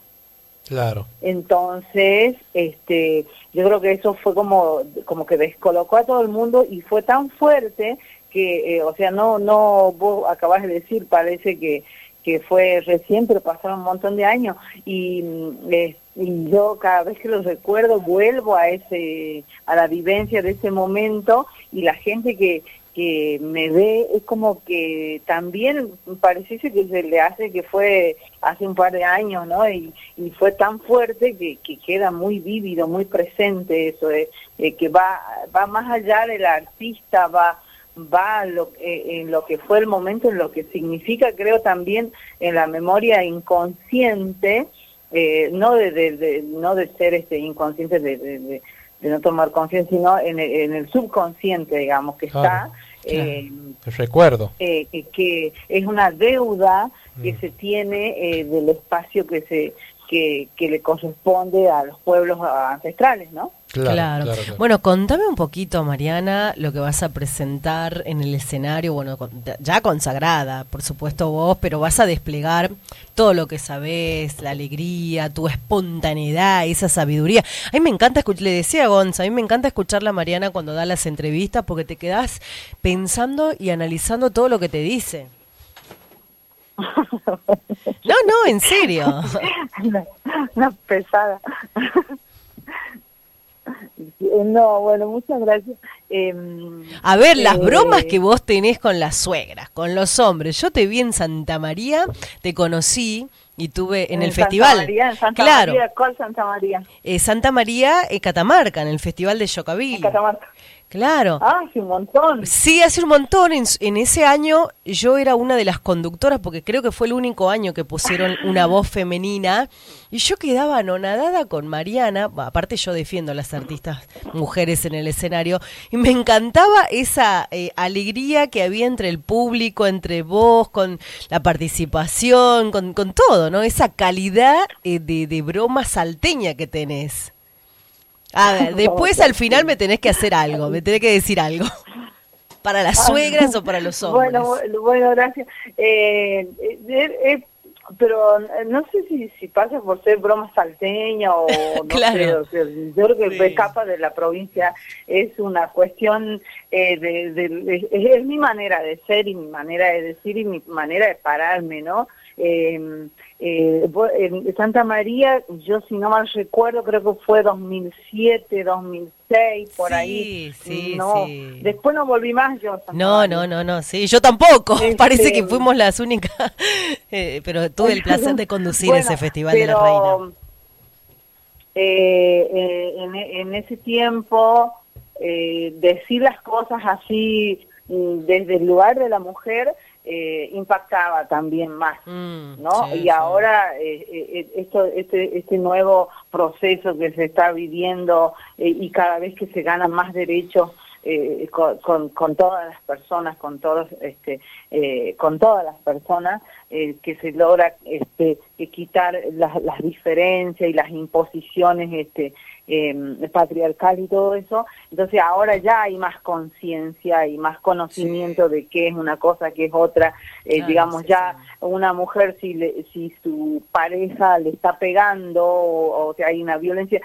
C: Claro.
N: entonces, este, yo creo que eso fue como, como que descolocó a todo el mundo y fue tan fuerte que, eh, o sea, no, no, vos acabas de decir, parece que, que fue recién, pero pasaron un montón de años y, eh, y yo cada vez que lo recuerdo vuelvo a ese, a la vivencia de ese momento y la gente que, que me ve es como que también pareciese que se le hace que fue hace un par de años, ¿no? Y, y fue tan fuerte que, que queda muy vívido, muy presente eso, eh, que va, va más allá del artista, va va lo, eh, en lo que fue el momento, en lo que significa, creo también en la memoria inconsciente, eh, no de, de- de- no de ser este inconsciente de, de- no tomar conciencia, sino en el, en el subconsciente, digamos, que
C: Claro,
N: está, eh,
C: El recuerdo.
N: eh, que, es una deuda que se tiene eh, del espacio que se que, que le corresponde a los pueblos ancestrales, ¿no?
B: Claro, Bueno, contame un poquito, Mariana, lo que vas a presentar en el escenario, bueno, con- ya consagrada, por supuesto vos, pero vas a desplegar todo lo que sabés, la alegría, tu espontaneidad, esa sabiduría. A mí me encanta escuchar, le decía a Gonza, a mí me encanta escucharla a Mariana cuando da las entrevistas porque te quedás pensando y analizando todo lo que te dice. No, no, en serio.
N: una, una pesada. No, bueno, muchas gracias. Em,
B: A ver, las
N: eh,
B: bromas que vos tenés con las suegras, con los hombres. Yo te vi en Santa María, te conocí y tuve en, el
N: Santa
B: festival.
N: María, en Santa
B: claro,
N: María, ¿cuál Santa María?
B: eh, Santa María, eh, Catamarca, en el festival de Yocabil.
N: Catamarca.
B: Claro.
N: Ah, hace un montón.
B: Sí, hace un montón. En, en ese año yo era una de las conductoras porque creo que fue el único año que pusieron una voz femenina y yo quedaba anonadada con Mariana. Bah, Aparte yo defiendo a las artistas mujeres en el escenario y me encantaba esa eh, alegría que había entre el público, entre vos, con la participación, con, con todo, ¿no? Esa calidad eh, de, de broma salteña que tenés. A ver, después al final me tenés que hacer algo, me tenés que decir algo. ¿Para las suegras o para los hombres?
N: Bueno, bueno, gracias. Eh, eh, eh, pero eh, no sé si, si pasa por ser broma salteña o no
B: Claro.
N: sé, o sea, yo creo que escapa de la provincia es una cuestión eh, de, de- de- es, es mi manera de ser y mi manera de decir y mi manera de pararme, ¿no? Eh, eh, en Santa María, yo si no mal recuerdo, creo que fue 2007, 2006, por
B: Sí,
N: ahí.
B: sí,
N: no,
B: sí.
N: Después no volví más yo. Santa
B: No,
N: María.
B: no, no, no, sí, yo tampoco.
N: Este-
B: Parece que fuimos las únicas, eh, pero tuve el placer de conducir
N: Bueno,
B: ese festival de la
N: pero,
B: reina.
N: eh, eh, en, en ese tiempo, eh, decir las cosas así mm, desde el lugar de la mujer eh, impactaba también más, ¿no?
B: sí,
N: y ahora eh, eh, esto, este, este nuevo proceso que se está viviendo eh, y cada vez que se ganan más derechos eh, con, con, con todas las personas, con todos, este, eh, con todas las personas, eh, que se logra este, eh, quitar las, las diferencias y las imposiciones este, eh, patriarcal y todo eso. Entonces ahora ya hay más conciencia y más conocimiento de qué es una cosa, qué es otra. Eh,
B: Claro,
N: digamos,
B: sí,
N: ya una mujer si, le, si su pareja le está pegando o, o hay una violencia,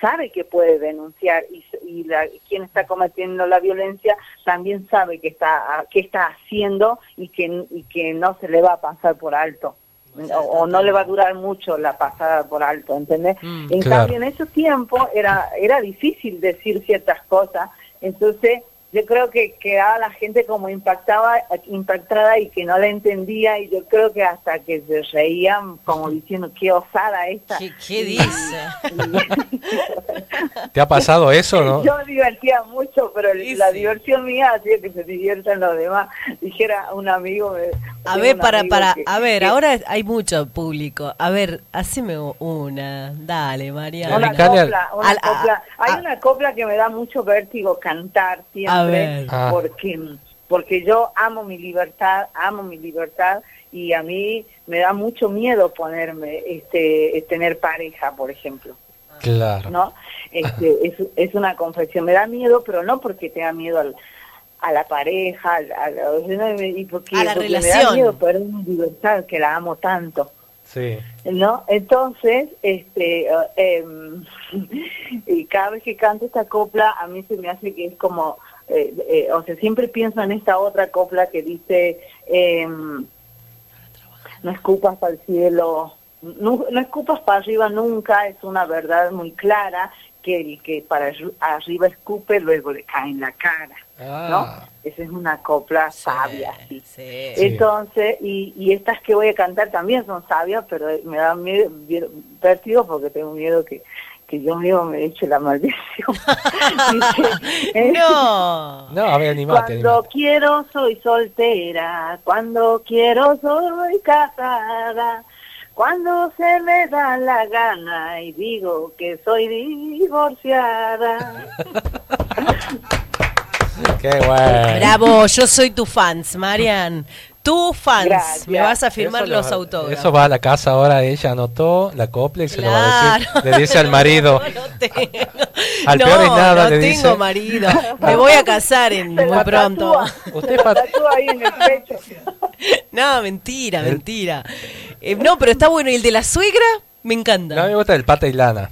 N: sabe que puede denunciar y, y la, quien está cometiendo la violencia también sabe que está, qué está haciendo y que, y que no se le va a pasar por alto. O, no le va a durar mucho la pasada por alto, ¿entendés?
B: Mm.
N: en
C: Claro.
N: cambio, en esos tiempos era, era difícil decir ciertas cosas, entonces yo creo que quedaba la gente como impactaba, impactada y que no la entendía y yo creo que hasta que se reían como diciendo qué osada esta.
B: ¿Qué, qué dice?
C: ¿Te ha pasado eso, no?
N: Yo divertía mucho, pero la
B: sí.
N: diversión mía hacía que se diviertan los demás. Dijera un amigo. me-
B: A ver, para, para,
N: que-
B: a ver,
N: que-
B: ahora hay mucho público. A ver, haceme una. Dale, Mariana.
N: Una
C: Dedicale al-
N: copla, una
B: al- a-
N: copla. Hay
B: a-
N: una copla que me da mucho vértigo cantar siempre,
C: Ah.
N: porque porque yo amo mi libertad, amo mi libertad y a mí me da mucho miedo ponerme, este, tener pareja, por ejemplo,
C: Claro.
N: ¿no? Este, es, es una confesión, me da miedo, pero no porque tenga miedo al, a la pareja, al- al- y porque,
B: A la
N: porque me da
B: relación.
N: miedo perder mi libertad, que la amo tanto.
C: Sí.
N: ¿no? Entonces, este, eh, em, y cada vez que canto esta copla, a mí se me hace que es como, eh, eh, o sea, siempre pienso en esta otra copla que dice, em, no escupas al cielo, no, no escupas para arriba nunca, es una verdad muy clara que el que para arri- arriba escupe luego le cae en la cara,
C: Ah.
N: ¿no? Esa es una copla sabia, sí.
B: Sí.
N: Entonces, y, y estas que voy a cantar también son sabias, pero me dan miedo, miedo- vértigo porque tengo miedo que, que yo mismo me eche la maldición. Dice,
B: No.
C: No, a ver, animate,
N: Cuando
C: animate.
N: quiero soy soltera, cuando quiero soy casada, cuando se me da la gana y digo que soy divorciada.
C: Qué bueno.
B: Bravo, yo soy tu fans, Marian. Tu fans.
N: Gracias.
B: Me vas a firmar
C: Eso
B: los
C: va-
B: autógrafos.
C: Eso va a la casa ahora, ella anotó la copla y se lo va a decir. Le dice al marido.
B: No, no tengo.
C: Al
B: No,
C: peor es nada,
B: no
C: le
B: tengo
C: dice.
B: marido. Me voy a casar en, muy
N: la
B: pronto.
N: tatúa,
C: Usted
N: la tatúa ahí en el pecho.
B: No, mentira, mentira. Eh, no, pero está bueno. ¿Y el de la suegra? Me encanta.
C: No me gusta el pata y lana.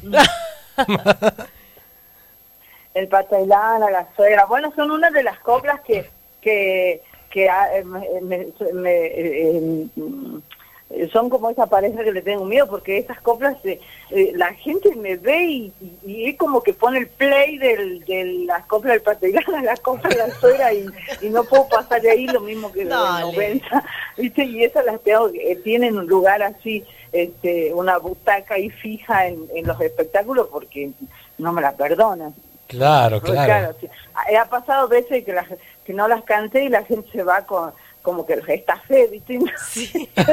N: el patailana, la suegra, bueno, son una de las coplas que que, que ah, eh, me- me- me- eh, eh, son como esa pareja que le tengo miedo, porque esas coplas, eh, eh, la gente me ve y, y- y es como que pone el play del, de las coplas del patailana, la copla de la suegra y, y no puedo pasar de ahí lo mismo que de la
B: Dale.
N: noventa, ¿viste? Y esas las tengo, eh, tienen un lugar así, este, una butaca ahí fija en, en los espectáculos porque no me la perdonan.
C: Claro, claro.
N: sí. Ha ha pasado veces que, las- que no las canté y la gente se va con como que los estafé, ¿viste?
B: Sí.
N: No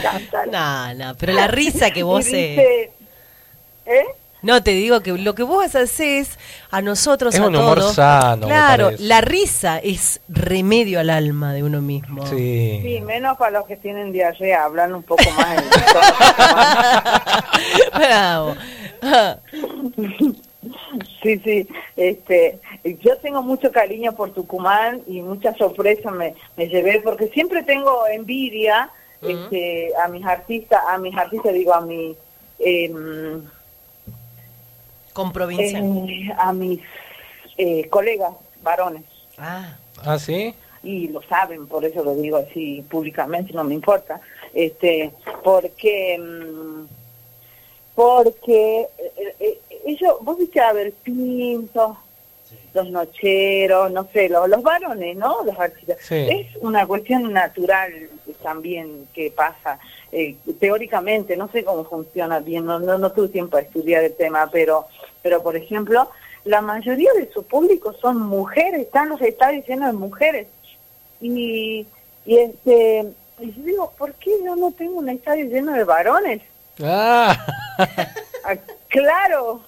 N: cantar.
B: No, no, pero la risa que vos... eh,
N: dice, ¿eh?
B: No, te digo que lo que vos haces a nosotros,
C: Es
B: a
C: un humor
B: todos...
C: sano,
B: Claro, la risa es remedio al alma de uno mismo.
C: Sí.
N: Sí, menos para los que tienen diarrea, hablan un poco más. en-
B: Bravo.
N: Sí, sí. Este, yo tengo mucho cariño por Tucumán y muchas sorpresas me, me llevé porque siempre tengo envidia este, a mis artistas, a mis artistas digo a mis em,
B: Con provincia.
N: eh, a mis eh, colegas varones
B: Ah,
C: ¿Ah, sí?
N: y lo saben, por eso lo digo así públicamente, no me importa, este, porque mm, porque eh, eh, ellos, vos viste a ver Pinto, los nocheros, no sé, los, los varones, ¿no? Los artistas.
C: Sí.
N: Es una cuestión natural también que pasa eh, teóricamente, no sé cómo funciona bien, no, no, no tuve tiempo a estudiar el tema, pero, pero por ejemplo, la mayoría de su público son mujeres, están los estadios llenos de mujeres. Y, y este, y yo digo, ¿por qué yo no tengo un estadio lleno de varones?
C: Ah,
N: Ah, claro.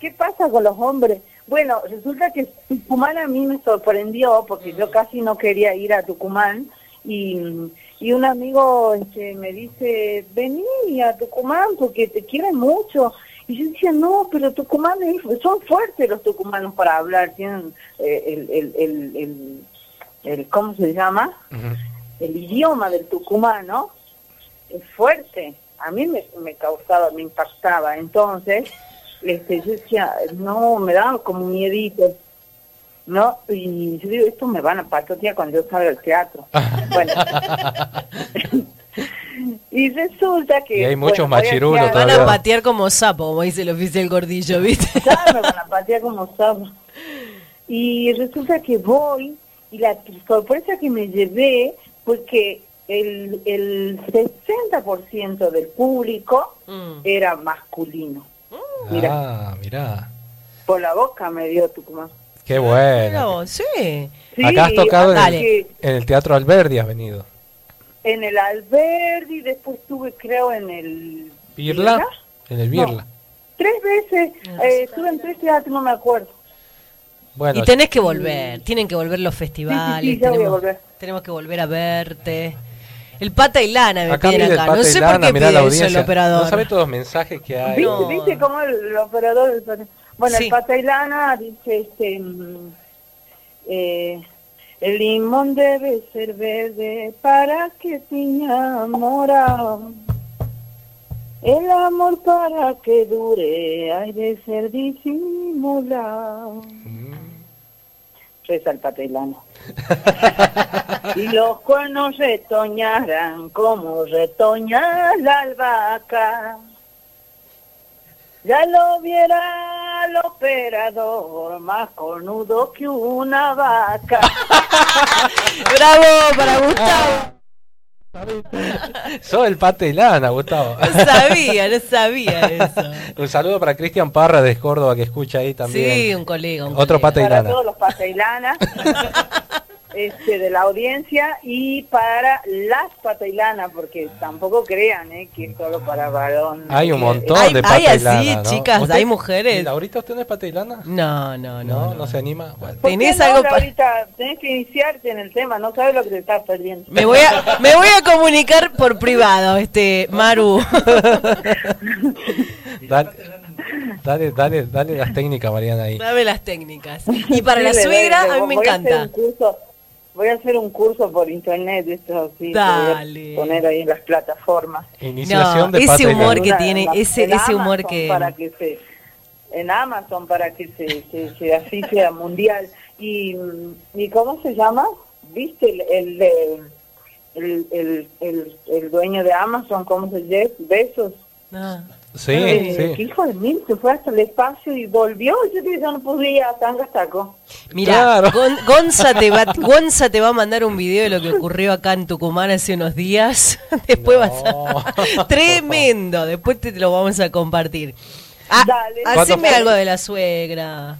N: ¿Qué pasa con los hombres? Bueno, resulta que Tucumán a mí me sorprendió porque yo casi no quería ir a Tucumán y, y un amigo este, me dice, vení a Tucumán porque te quieren mucho. Y yo decía, no, pero Tucumán es- son fuertes los tucumanos para hablar, tienen eh, el, el, el, el, el- ¿cómo se llama? El idioma del tucumano es fuerte. A mí me, me causaba, me impactaba. Entonces, este, yo decía, no, me daba como miedito. ¿No? Y yo digo, esto me van a patotear cuando yo salga al teatro. bueno. y resulta que...
C: Y hay muchos
N: bueno,
C: machirulos
N: teatro.
B: Van a patear como sapo, como dice el oficial Gordillo, ¿viste?
N: Claro, me van a patear como sapo. Y resulta que voy y la sorpresa que me llevé fue que el, el 60% del público
B: Mm.
N: era masculino. Mira,
C: Ah, mirá.
N: por la boca me dio Tucumán.
C: Qué
B: Mira
C: bueno.
B: sí.
N: Sí,
C: Acá has tocado en el, en el Teatro Alberdi, has venido.
N: En el Alberdi, después estuve creo en el...
C: ¿Birla? En el Birla.
N: Tres veces, eh, estuve en tres teatros, no me acuerdo.
C: Bueno,
B: y tenés que volver, tienen que volver los festivales,
N: Sí, sí, sí, ya voy a
B: tenemos,
N: volver.
B: tenemos que volver a verte. El pata y lana me
C: acá
B: piden acá, no
C: Pata y
B: sé
C: Lana,
B: por qué pide
C: la
B: eso
C: audiencia.
B: el operador.
C: No sabe todos los mensajes que hay.
N: ¿Viste,
B: No.
N: ¿viste cómo el, el operador... Bueno,
B: Sí.
N: el Patailana dice, este... mm, eh, el limón debe ser verde para que tiña mora. El amor para que dure hay de ser disimulado. Reza el Patailana. y los cuernos retoñarán como retoña la albahaca. Ya lo viera el operador más cornudo que una vaca.
B: ¡Bravo para Gustavo!
C: Sos el Pata y Lana, Gustavo.
B: No sabía, no sabía eso.
C: un saludo para Cristian Parra de Córdoba que escucha ahí también.
B: Sí, un colega. un
C: Otro
B: colega.
C: Y
N: para
C: Lana.
N: todos los patailanas este, de la audiencia y para las patailanas, porque tampoco crean eh, que es solo para varón.
C: Hay un montón
B: Hay-
C: de
B: hay
C: Pata y
B: así, chicas,
C: ¿Usted-
B: hay mujeres.
C: ¿Y Laurita, usted no es Pata y Lana?
B: No, no,
C: No,
B: no.
C: no, se anima. Bueno.
N: ¿Por qué
B: ¿Tenés algo pa-
N: Laurita? Tenés que iniciarte en el tema, no sabes lo que te estás perdiendo.
B: Me voy a, me voy a comunicar por privado, este Maru.
C: Dale, dale, dale, dale las técnicas, Mariana, ahí.
B: Dame las técnicas. Y para
N: Sí,
B: la suegra, a mí me encanta.
N: un curso- voy a hacer un curso por internet, esto sí,
B: Dale.
N: voy a poner ahí en las plataformas.
C: Iniciación
B: No,
C: de
B: ese humor que tiene, ese,
N: en
B: ese humor que...
N: para que se en Amazon para que se, se, se- así sea mundial y, mm, y cómo se llama viste el el, el, el, el dueño de Amazon cómo se llama besos
B: Ah.
C: Sí,
N: Eh, que
C: sí.
N: hijo de mil se fue hasta el espacio y volvió yo dije yo no podía tanga saco
B: Mira,
C: Claro.
B: Gon- Gonza, te va, Gonza te va a mandar un video de lo que ocurrió acá en Tucumán hace unos días. Después vas a... Tremendo, después te lo vamos a compartir. Ah,
N: Dale.
B: haceme
N: ¿Cuánto-
B: algo de la suegra.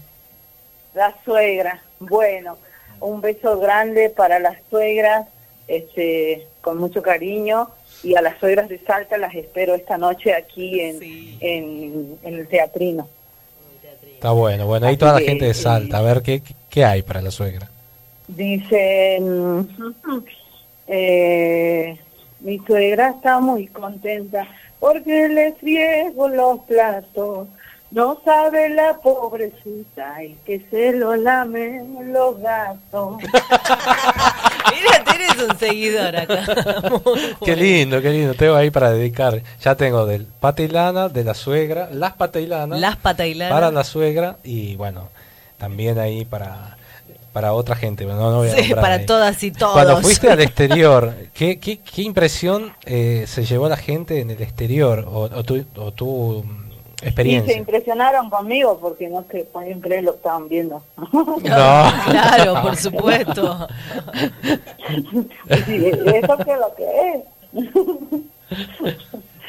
N: la suegra bueno un beso grande para las suegras este con mucho cariño y a las suegras de Salta las espero esta noche aquí en,
B: Sí.
N: en, en el teatrino.
C: Está bueno. Bueno, ahí
N: Así
C: toda la
N: que,
C: gente de Salta. A ver, ¿qué, qué hay para la suegra?
N: Dicen, eh, mi suegra está muy contenta porque le friego los platos. No sabe la pobrecita y que se lo lamen los gatos.
B: Mira, tenés un seguidor acá.
C: Qué lindo, qué lindo. Tengo ahí para dedicar. Ya tengo del Pata y Lana, de la suegra, las Pata y Lana,
B: Las patailanas.
C: para la suegra y bueno, también ahí para para otra gente. No, no voy a
B: Sí, para
C: ahí.
B: todas y todos.
C: Cuando fuiste al exterior, ¿qué, qué, qué impresión eh, se llevó la gente en el exterior o, o tu, o tu mm,
N: Y se
C: experiencia?
N: impresionaron conmigo porque no se podían creer lo que estaban viendo.
C: No.
B: Claro, por supuesto.
N: Sí, Eso que es lo que es.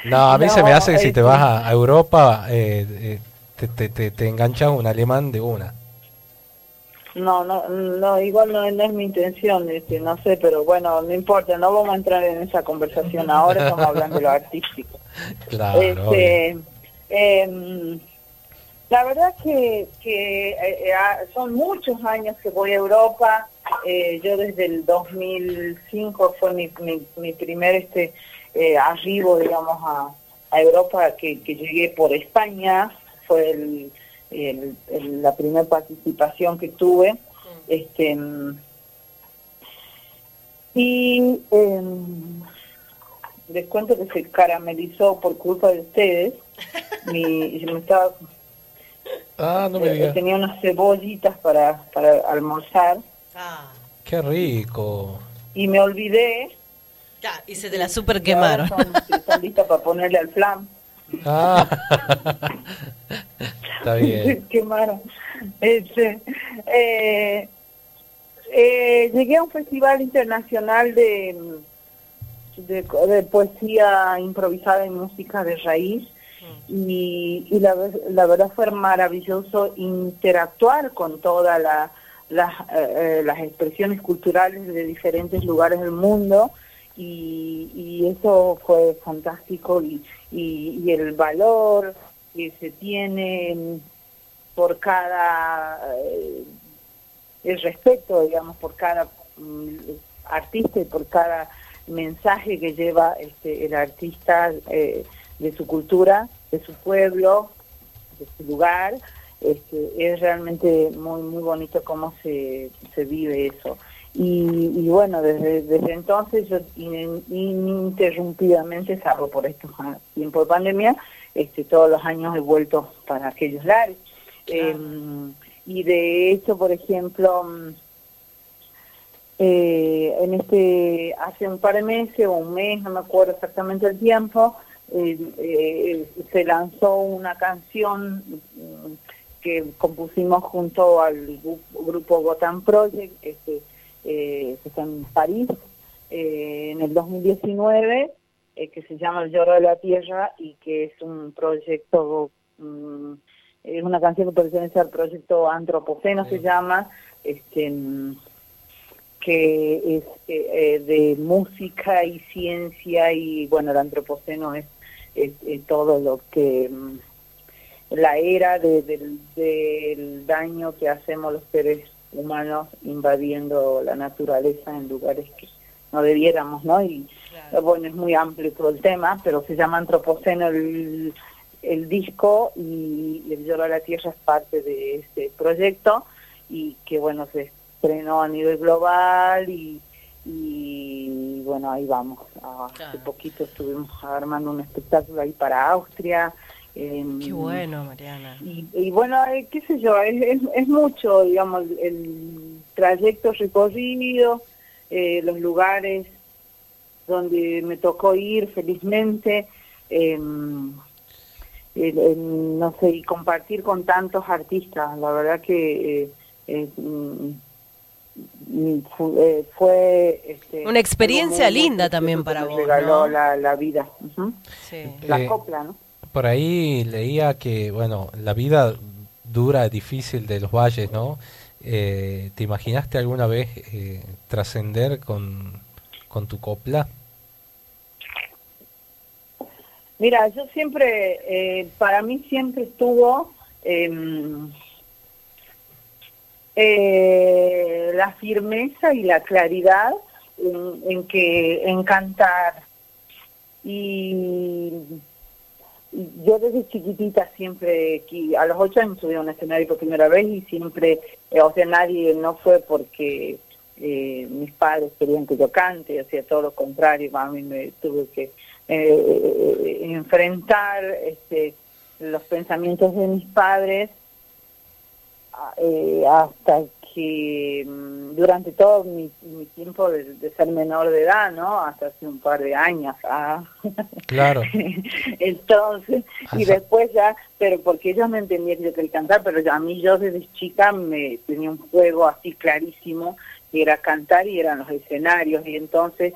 C: No, a mí se me hace que si te
N: este-
C: vas a a Europa eh, eh, te, te, te, te enganchas un alemán de una.
N: No, no, no, igual no, no es mi intención, este, no sé, pero bueno, no importa, no vamos a entrar en esa conversación ahora, estamos hablando de lo artístico.
C: Claro. obvio.
N: Em, La verdad que, que eh, eh, ah, son muchos años que voy a Europa. Eh, yo desde el 2005 fue mi, mi, mi primer este eh, arribo, digamos, a, a Europa, que, que llegué por España. Fue el, el- el- la primera participación que tuve. Este, mm, y em, les cuento que se caramelizó por culpa de ustedes. Mi, yo me estaba
C: Ah, no me
N: eh,
C: digas.
N: tenía unas cebollitas para, para almorzar
C: Qué rico.
N: y me olvidé.
B: Y se te la super quemaron.
N: Son, están listas para ponerle al flam.
C: Ah. Está bien.
N: quemaron. Este, eh, eh, llegué a un festival internacional de, de, de poesía improvisada y música de raíz y, y la, ver- la verdad fue maravilloso interactuar con todas eh, eh, las expresiones culturales de diferentes lugares del mundo. Y, y eso fue fantástico y el valor que se tiene por cada eh, el respeto digamos por cada mm, artista y por cada mensaje que lleva este el artista eh, de su cultura de su pueblo de su lugar este, es realmente muy muy bonito cómo se, se vive eso. Y, y bueno desde, desde entonces yo in- ininterrumpidamente salvo por estos ah, tiempos de pandemia este todos los años he vuelto para aquellos lares. Em, y de hecho por ejemplo mm, eh, en este hace un par de meses o un mes no me acuerdo exactamente el tiempo se lanzó una canción mm, que compusimos junto al gru- grupo Gotham Project este, eh, que está en París eh, en el 2019 eh, que se llama El lloro de la tierra y que es un proyecto mm, es una canción que pertenece al proyecto Antropoceno se llama este mm, que es eh, eh, de música y ciencia y bueno el antropoceno es, es todo lo que mm, la era de- del, del daño que hacemos los seres humanos invadiendo la naturaleza en lugares que no debiéramos, ¿no? Y eh, bueno, es muy amplio todo el tema, pero se llama Antropoceno el, el disco y El Lloro a la Tierra es parte de este proyecto y que bueno, se estrenó a nivel global y, y bueno, ahí vamos. Ah, Hace poquito estuvimos armando un espectáculo ahí para Austria. em,
B: Qué bueno, Mariana.
N: y, y bueno, eh, qué sé yo, es, es, es mucho, digamos, el, el trayecto recorrido, eh, los lugares donde me tocó ir felizmente, em, no sé, y compartir con tantos artistas, la verdad que eh, fu- eh, fue... este,
B: Una experiencia linda también para
N: me
B: vos,
N: regaló
B: ¿no?
N: la, la vida, la
C: Eh,
N: copla, ¿no?
C: Por ahí leía que, bueno, la vida dura, difícil de los valles, ¿no? Eh, ¿Te imaginaste alguna vez eh, trascender con, con tu copla?
N: Mira, yo siempre, eh, para mí siempre estuvo em, eh, la firmeza y la claridad en, que en cantar y yo desde chiquitita siempre, a los ocho años subí a un escenario por primera vez y siempre, eh, o sea, nadie, no fue porque eh, mis padres querían que yo cante, hacía todo lo contrario, a mí me tuve que eh, enfrentar este, los pensamientos de mis padres eh, hasta que mm, durante todo mi, mi tiempo de, de ser menor de edad, ¿no? Hasta hace un par de años. ah.
C: Claro.
N: Entonces, y después ya, pero porque ellos no entendían que yo quería cantar, pero ya a mí yo desde chica me tenía un juego así clarísimo, que era cantar y eran los escenarios, y entonces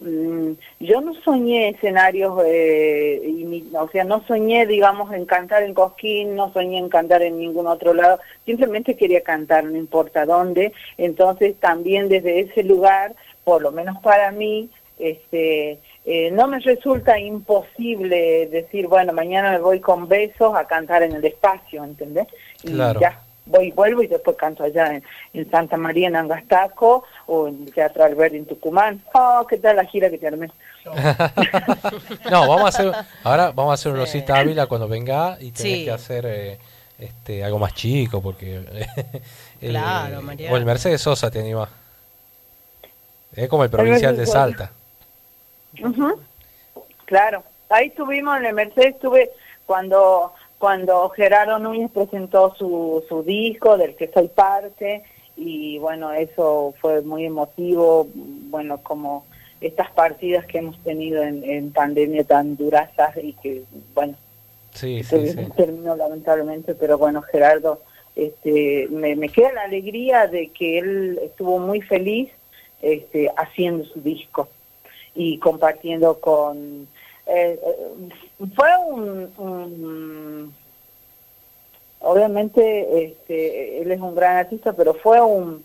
N: yo no soñé escenarios, eh, y ni- o sea, no soñé, digamos, en cantar en Cosquín, no soñé en cantar en ningún otro lado, simplemente quería cantar, no importa dónde, entonces también desde ese lugar, por lo menos para mí, este eh, no me resulta imposible decir, bueno, mañana me voy con besos a cantar en el espacio, ¿entendés? Y
C: Claro.
N: ya, voy y vuelvo y después canto allá en, en Santa María, en Angastaco, o en el Teatro Alberti en Tucumán. Oh, ¿qué tal la gira que te armé?
C: no, vamos a hacer, ahora vamos a hacer un Rosita Ávila cuando venga y tenés
B: Sí.
C: que hacer eh, este algo más chico porque el-
B: Claro, Mariano.
C: o el Mercedes Sosa te anima. Es como el provincial de. Salta.
N: Claro, ahí estuvimos en el Mercedes, estuve cuando cuando Gerardo Núñez presentó su, su disco del que soy parte y bueno, eso fue muy emotivo, bueno, como estas partidas que hemos tenido en, en pandemia tan durasas y que bueno,
C: Sí, sí, sí.
N: terminó lamentablemente, pero bueno, Gerardo, este, me, me queda la alegría de que él estuvo muy feliz este, haciendo su disco y compartiendo con... eh, eh, fue un, un- Obviamente, este, él es un gran artista, pero fue un...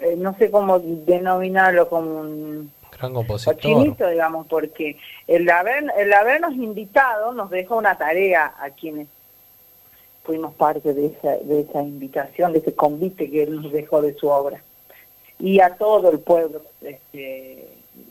N: eh, no sé cómo denominarlo, como un
C: Gran compositor.
N: digamos, porque el, haber, el habernos invitado nos dejó una tarea a quienes fuimos parte de esa, de esa invitación, de ese convite que él nos dejó de su obra. Y a todo el pueblo este,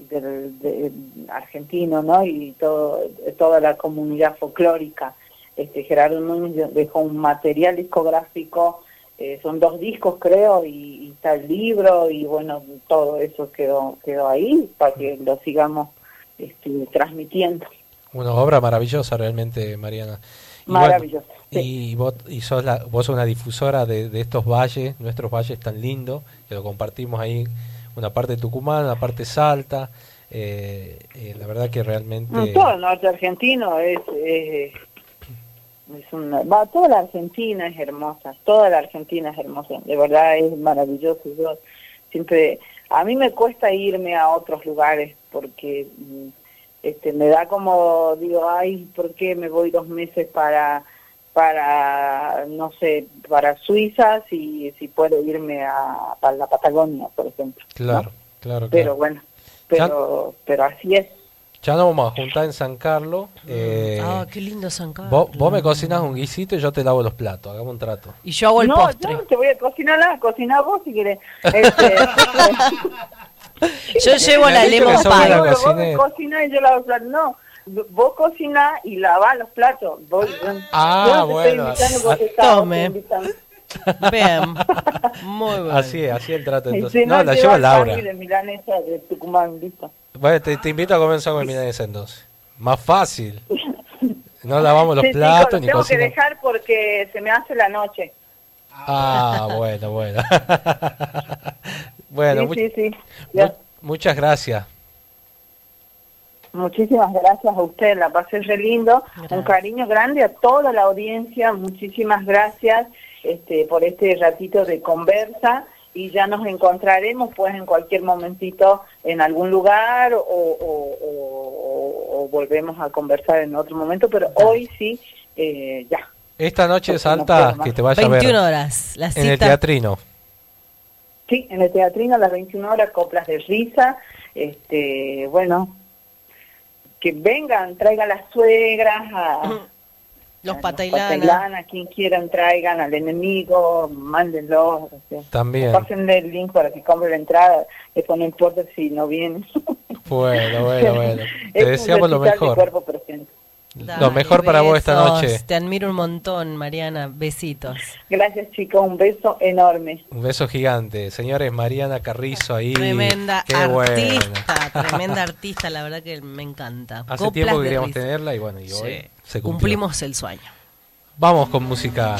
N: del, de- argentino, ¿no? Y todo, toda la comunidad folclórica. Este, Gerardo Núñez dejó un material discográfico, eh, son dos discos creo, y, y está el libro, y bueno, todo eso quedó, quedó ahí para que lo sigamos este, transmitiendo.
C: Una obra maravillosa realmente, Mariana. Y bueno,
N: Maravilloso.
C: y vos, y sos, la, vos sos una difusora de, de estos valles, nuestros valles tan lindos, que lo compartimos ahí, una parte Tucumán, una parte Salta. eh, eh, la verdad que realmente...
N: Todo el norte argentino es, es, es una, va, toda la Argentina es hermosa, toda la Argentina es hermosa, de verdad es maravilloso. Yo siempre, a mí me cuesta irme a otros lugares porque mm, este, me da como, digo, ay, ¿por qué me voy dos meses para, para no sé, para Suiza si, si puedo irme a, para la Patagonia, por ejemplo?
C: Claro, claro,
N: Pero
C: claro.
N: bueno, pero, pero así es.
C: Ya nos vamos a juntar en San Carlos. eh,
B: Ah, qué lindo San Carlos.
C: vos, vos me cocinas un guisito y yo te lavo los platos. Hagamos un trato.
B: Y yo hago el
N: no,
B: postre.
N: yo no te voy a cocinar nada, cocina vos si querés. Este,
B: Yo llevo la lemon pie.
N: vos me
C: cocinera.
N: cocinás y yo lavo los platos. No, vos cocinás y lavás los platos. Vos,
C: Ah,
N: yo no te
C: bueno.
N: estoy invitando porque estaba
B: Tome.
N: invitando.
B: Bien. Muy bueno.
C: Así es, así el trato entonces.
N: si
C: No, la
N: lleva
C: Laura.
N: de milanesa de Tucumán, listo.
C: Bueno, te, te invito a sándwich de milanesa entonces. Más fácil. No lavamos los
N: Sí, sí,
C: platos
N: lo
C: ni
N: tengo que dejar porque se me hace la noche.
C: Ah, bueno, bueno. bueno,
N: sí,
C: mu-
N: sí, sí.
C: mu-
N: Ya.
C: muchas gracias.
N: Muchísimas gracias a usted, la pasé re lindo. Un cariño grande a toda la audiencia, muchísimas gracias este, por este ratito de conversa y ya nos encontraremos pues en cualquier momentito en algún lugar o, o- o- o volvemos a conversar en otro momento, pero hoy sí, eh, ya.
C: Esta noche
N: Porque no
C: salta
N: más.
C: que te vaya a
B: 21
C: ver
B: horas. La
C: en el
B: cita.
C: teatrino.
N: Sí, en el teatrino a las 21 horas, coplas de risa. Este, bueno, que vengan, traigan las suegras, a,
B: Los
N: a
B: patailanas.
N: quien quieran, traigan al enemigo, mándenlo. o sea,
C: También.
N: Pásenle el link para que compre la entrada. Eso no importa si no viene.
C: Bueno, bueno, bueno. Te deseamos lo
N: de
C: mejor.
N: cuerpo presente.
C: Lo mejor para vos esta noche.
B: Te admiro un montón, Mariana. Besitos.
N: Gracias, chicos. Un beso enorme.
C: Un beso gigante. Señores, Mariana Carrizo ahí.
B: Tremenda
C: Qué buena.
B: artista, tremenda artista, la verdad que me encanta.
C: Hace
B: Coplas
C: tiempo que queríamos tenerla y bueno, y hoy
B: Sí.
C: se cumplió.
B: Cumplimos el sueño.
C: Vamos con música.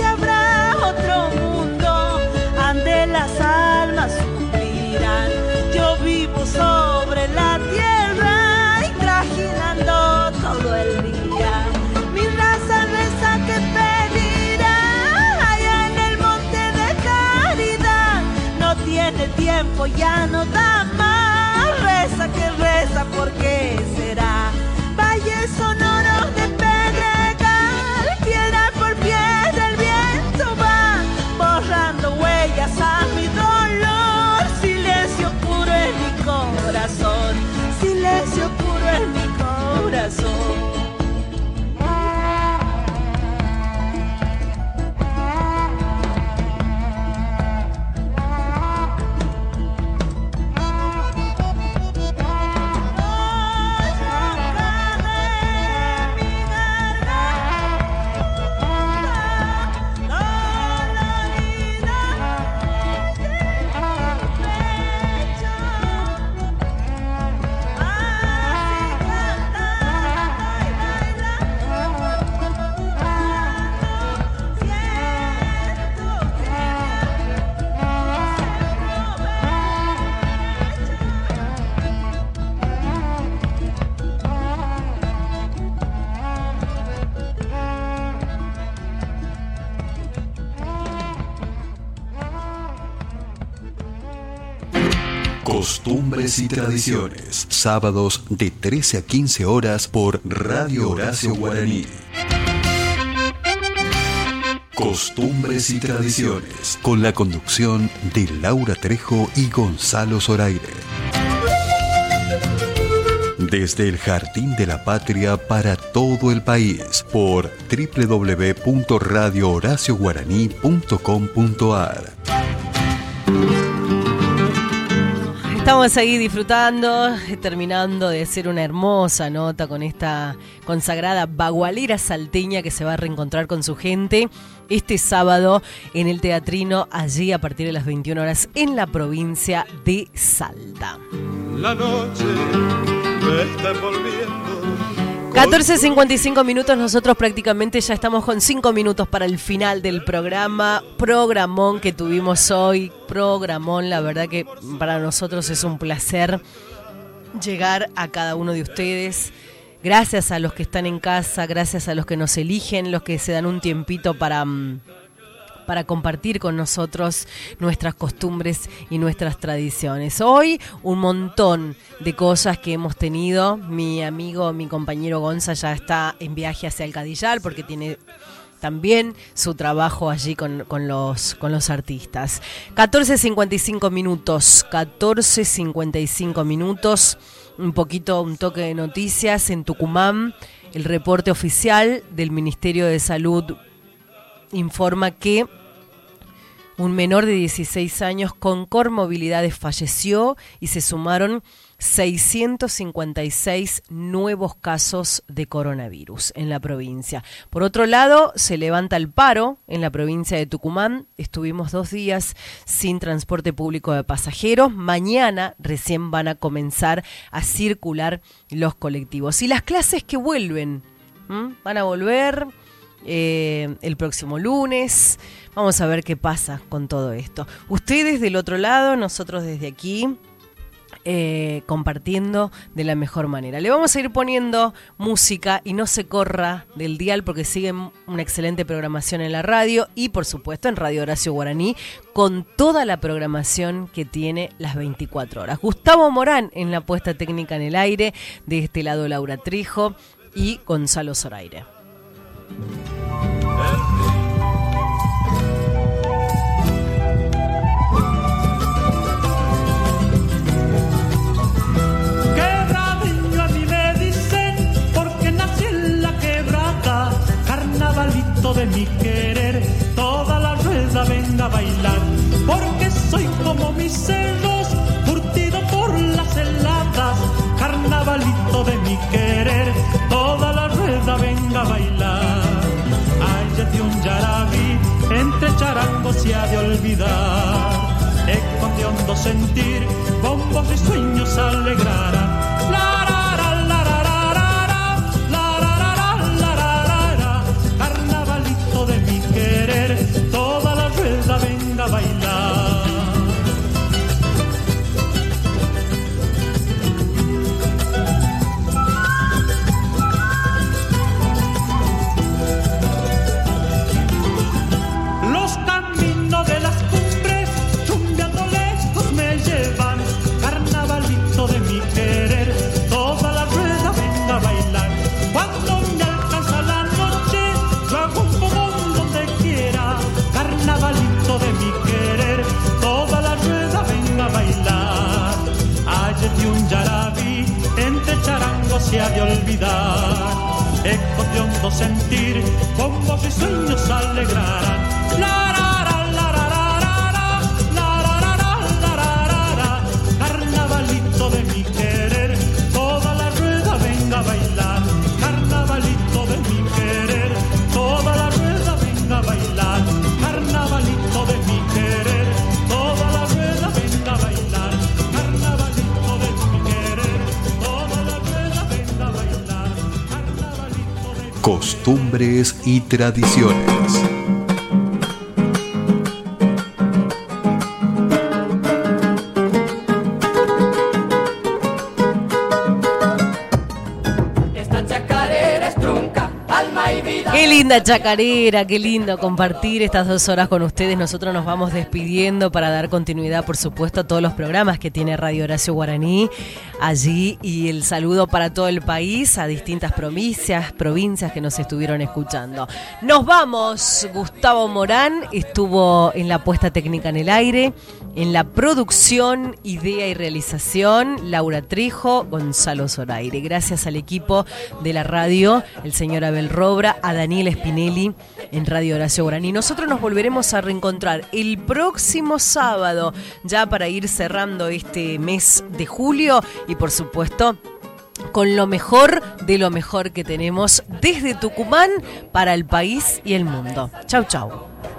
F: Si habrá otro mundo ande las almas suspiran. Yo vivo sobre la tierra y trajinando todo el día. Mi raza reza que pedirá allá en el monte de caridad. No tiene tiempo, ya no da más. Reza que reza, ¿por
A: Costumbres y tradiciones. Sábados de 13 a 15 horas por Radio Horacio Guaraní. Costumbres y tradiciones. Con la conducción de Laura Trejo y Gonzalo Zoraire. Desde el Jardín de la Patria para todo el país por www.radiohoracioguaraní.com.ar
B: Estamos ahí disfrutando, terminando de hacer una hermosa nota con esta consagrada bagualera salteña que se va a reencontrar con su gente este sábado en el Teatrino, allí a partir de las 21 horas en la provincia de Salta.
O: La noche me está envolviendo.
B: 14.55 minutos, nosotros prácticamente ya estamos con 5 minutos para el final del programa, programón que tuvimos hoy, programón, la verdad que para nosotros es un placer llegar a cada uno de ustedes. Gracias a los que están en casa, gracias a los que nos eligen, los que se dan un tiempito para... para compartir con nosotros nuestras costumbres y nuestras tradiciones. Hoy un montón de cosas que hemos tenido. Mi amigo, mi compañero Gonza ya está en viaje hacia el Cadillal porque tiene también su trabajo allí con, con los, con los artistas. 14.55 minutos, 14.55 minutos, un poquito, un toque de noticias en Tucumán. El reporte oficial del Ministerio de Salud informa que un menor de 16 años con comorbilidades falleció y se sumaron 656 nuevos casos de coronavirus en la provincia. Por otro lado, se levanta el paro en la provincia de Tucumán. Estuvimos dos días sin transporte público de pasajeros. Mañana recién van a comenzar a circular los colectivos. Y las clases que vuelven, van a volver eh, el próximo lunes. Vamos a ver qué pasa con todo esto. Ustedes del otro lado, nosotros desde aquí. eh, compartiendo de la mejor manera. Le vamos a ir poniendo música y no se corra del dial porque sigue una excelente programación en la radio y por supuesto en Radio Horacio Guaraní con toda la programación que tiene las 24 horas. Gustavo Morán en la puesta técnica en el aire, de este lado Laura Trijo y Gonzalo Zoraire.
P: De mi querer, toda la rueda venga a bailar, porque soy como mis cerros, curtido por las heladas, carnavalito de mi querer, toda la rueda venga a bailar. De olvidar eco de hondo sentir, bombos y sueños alegrarán.
O: Tradiciones.
A: Esta chacarera es trunca, alma y vida.
B: Qué linda chacarera, qué lindo compartir estas dos horas con ustedes. Nosotros nos vamos despidiendo para dar continuidad, por supuesto, a todos los programas que tiene Radio Horacio Guaraní allí y el saludo para todo el país, a distintas provincias, provincias que nos estuvieron escuchando. Nos vamos, Gustavo Morán estuvo en la puesta técnica en el aire, en la producción, idea y realización, Laura Trijo, Gonzalo Zoraire. Gracias al equipo de la radio, el señor Abel Robra, a Daniel Spinelli en Radio Horacio Guaraní. Nosotros nos volveremos a reencontrar el próximo sábado, ya para ir cerrando este mes de julio y por supuesto con lo mejor de lo mejor que tenemos desde Tucumán para el país y el mundo. Chau, chau.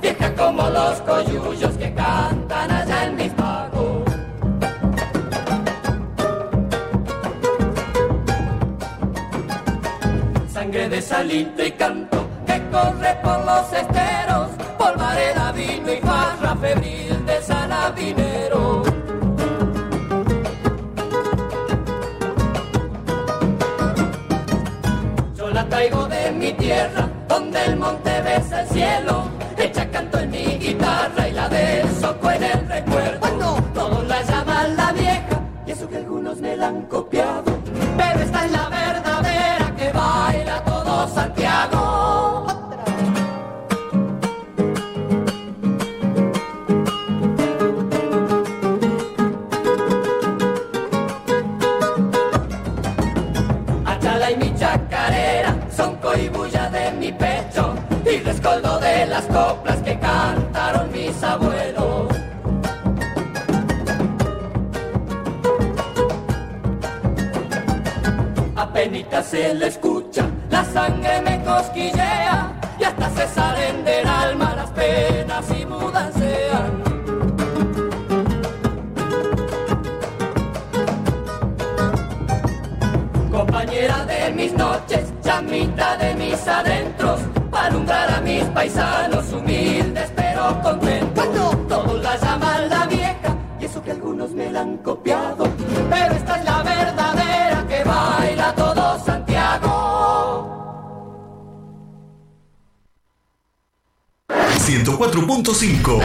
A: Vieja como los coyullos que cantan allá en mis pagos. Sangre de salito y canto que corre por los esteros, polvareda, vino y farra febril de salabinero. Traigo de mi tierra, donde el monte besa el cielo. Echa canto en mi guitarra y la del soco que cantaron mis abuelos. Apenita se le escucha, la sangre me cosquillea y hasta se salen del alma las penas y mudancean. compañera de mis noches, chamita de mis adentros, paisanos humildes pero contentos. Todos la llaman la vieja, y eso que algunos me la han copiado, pero esta es la verdadera que baila todo Santiago.
O: 104.5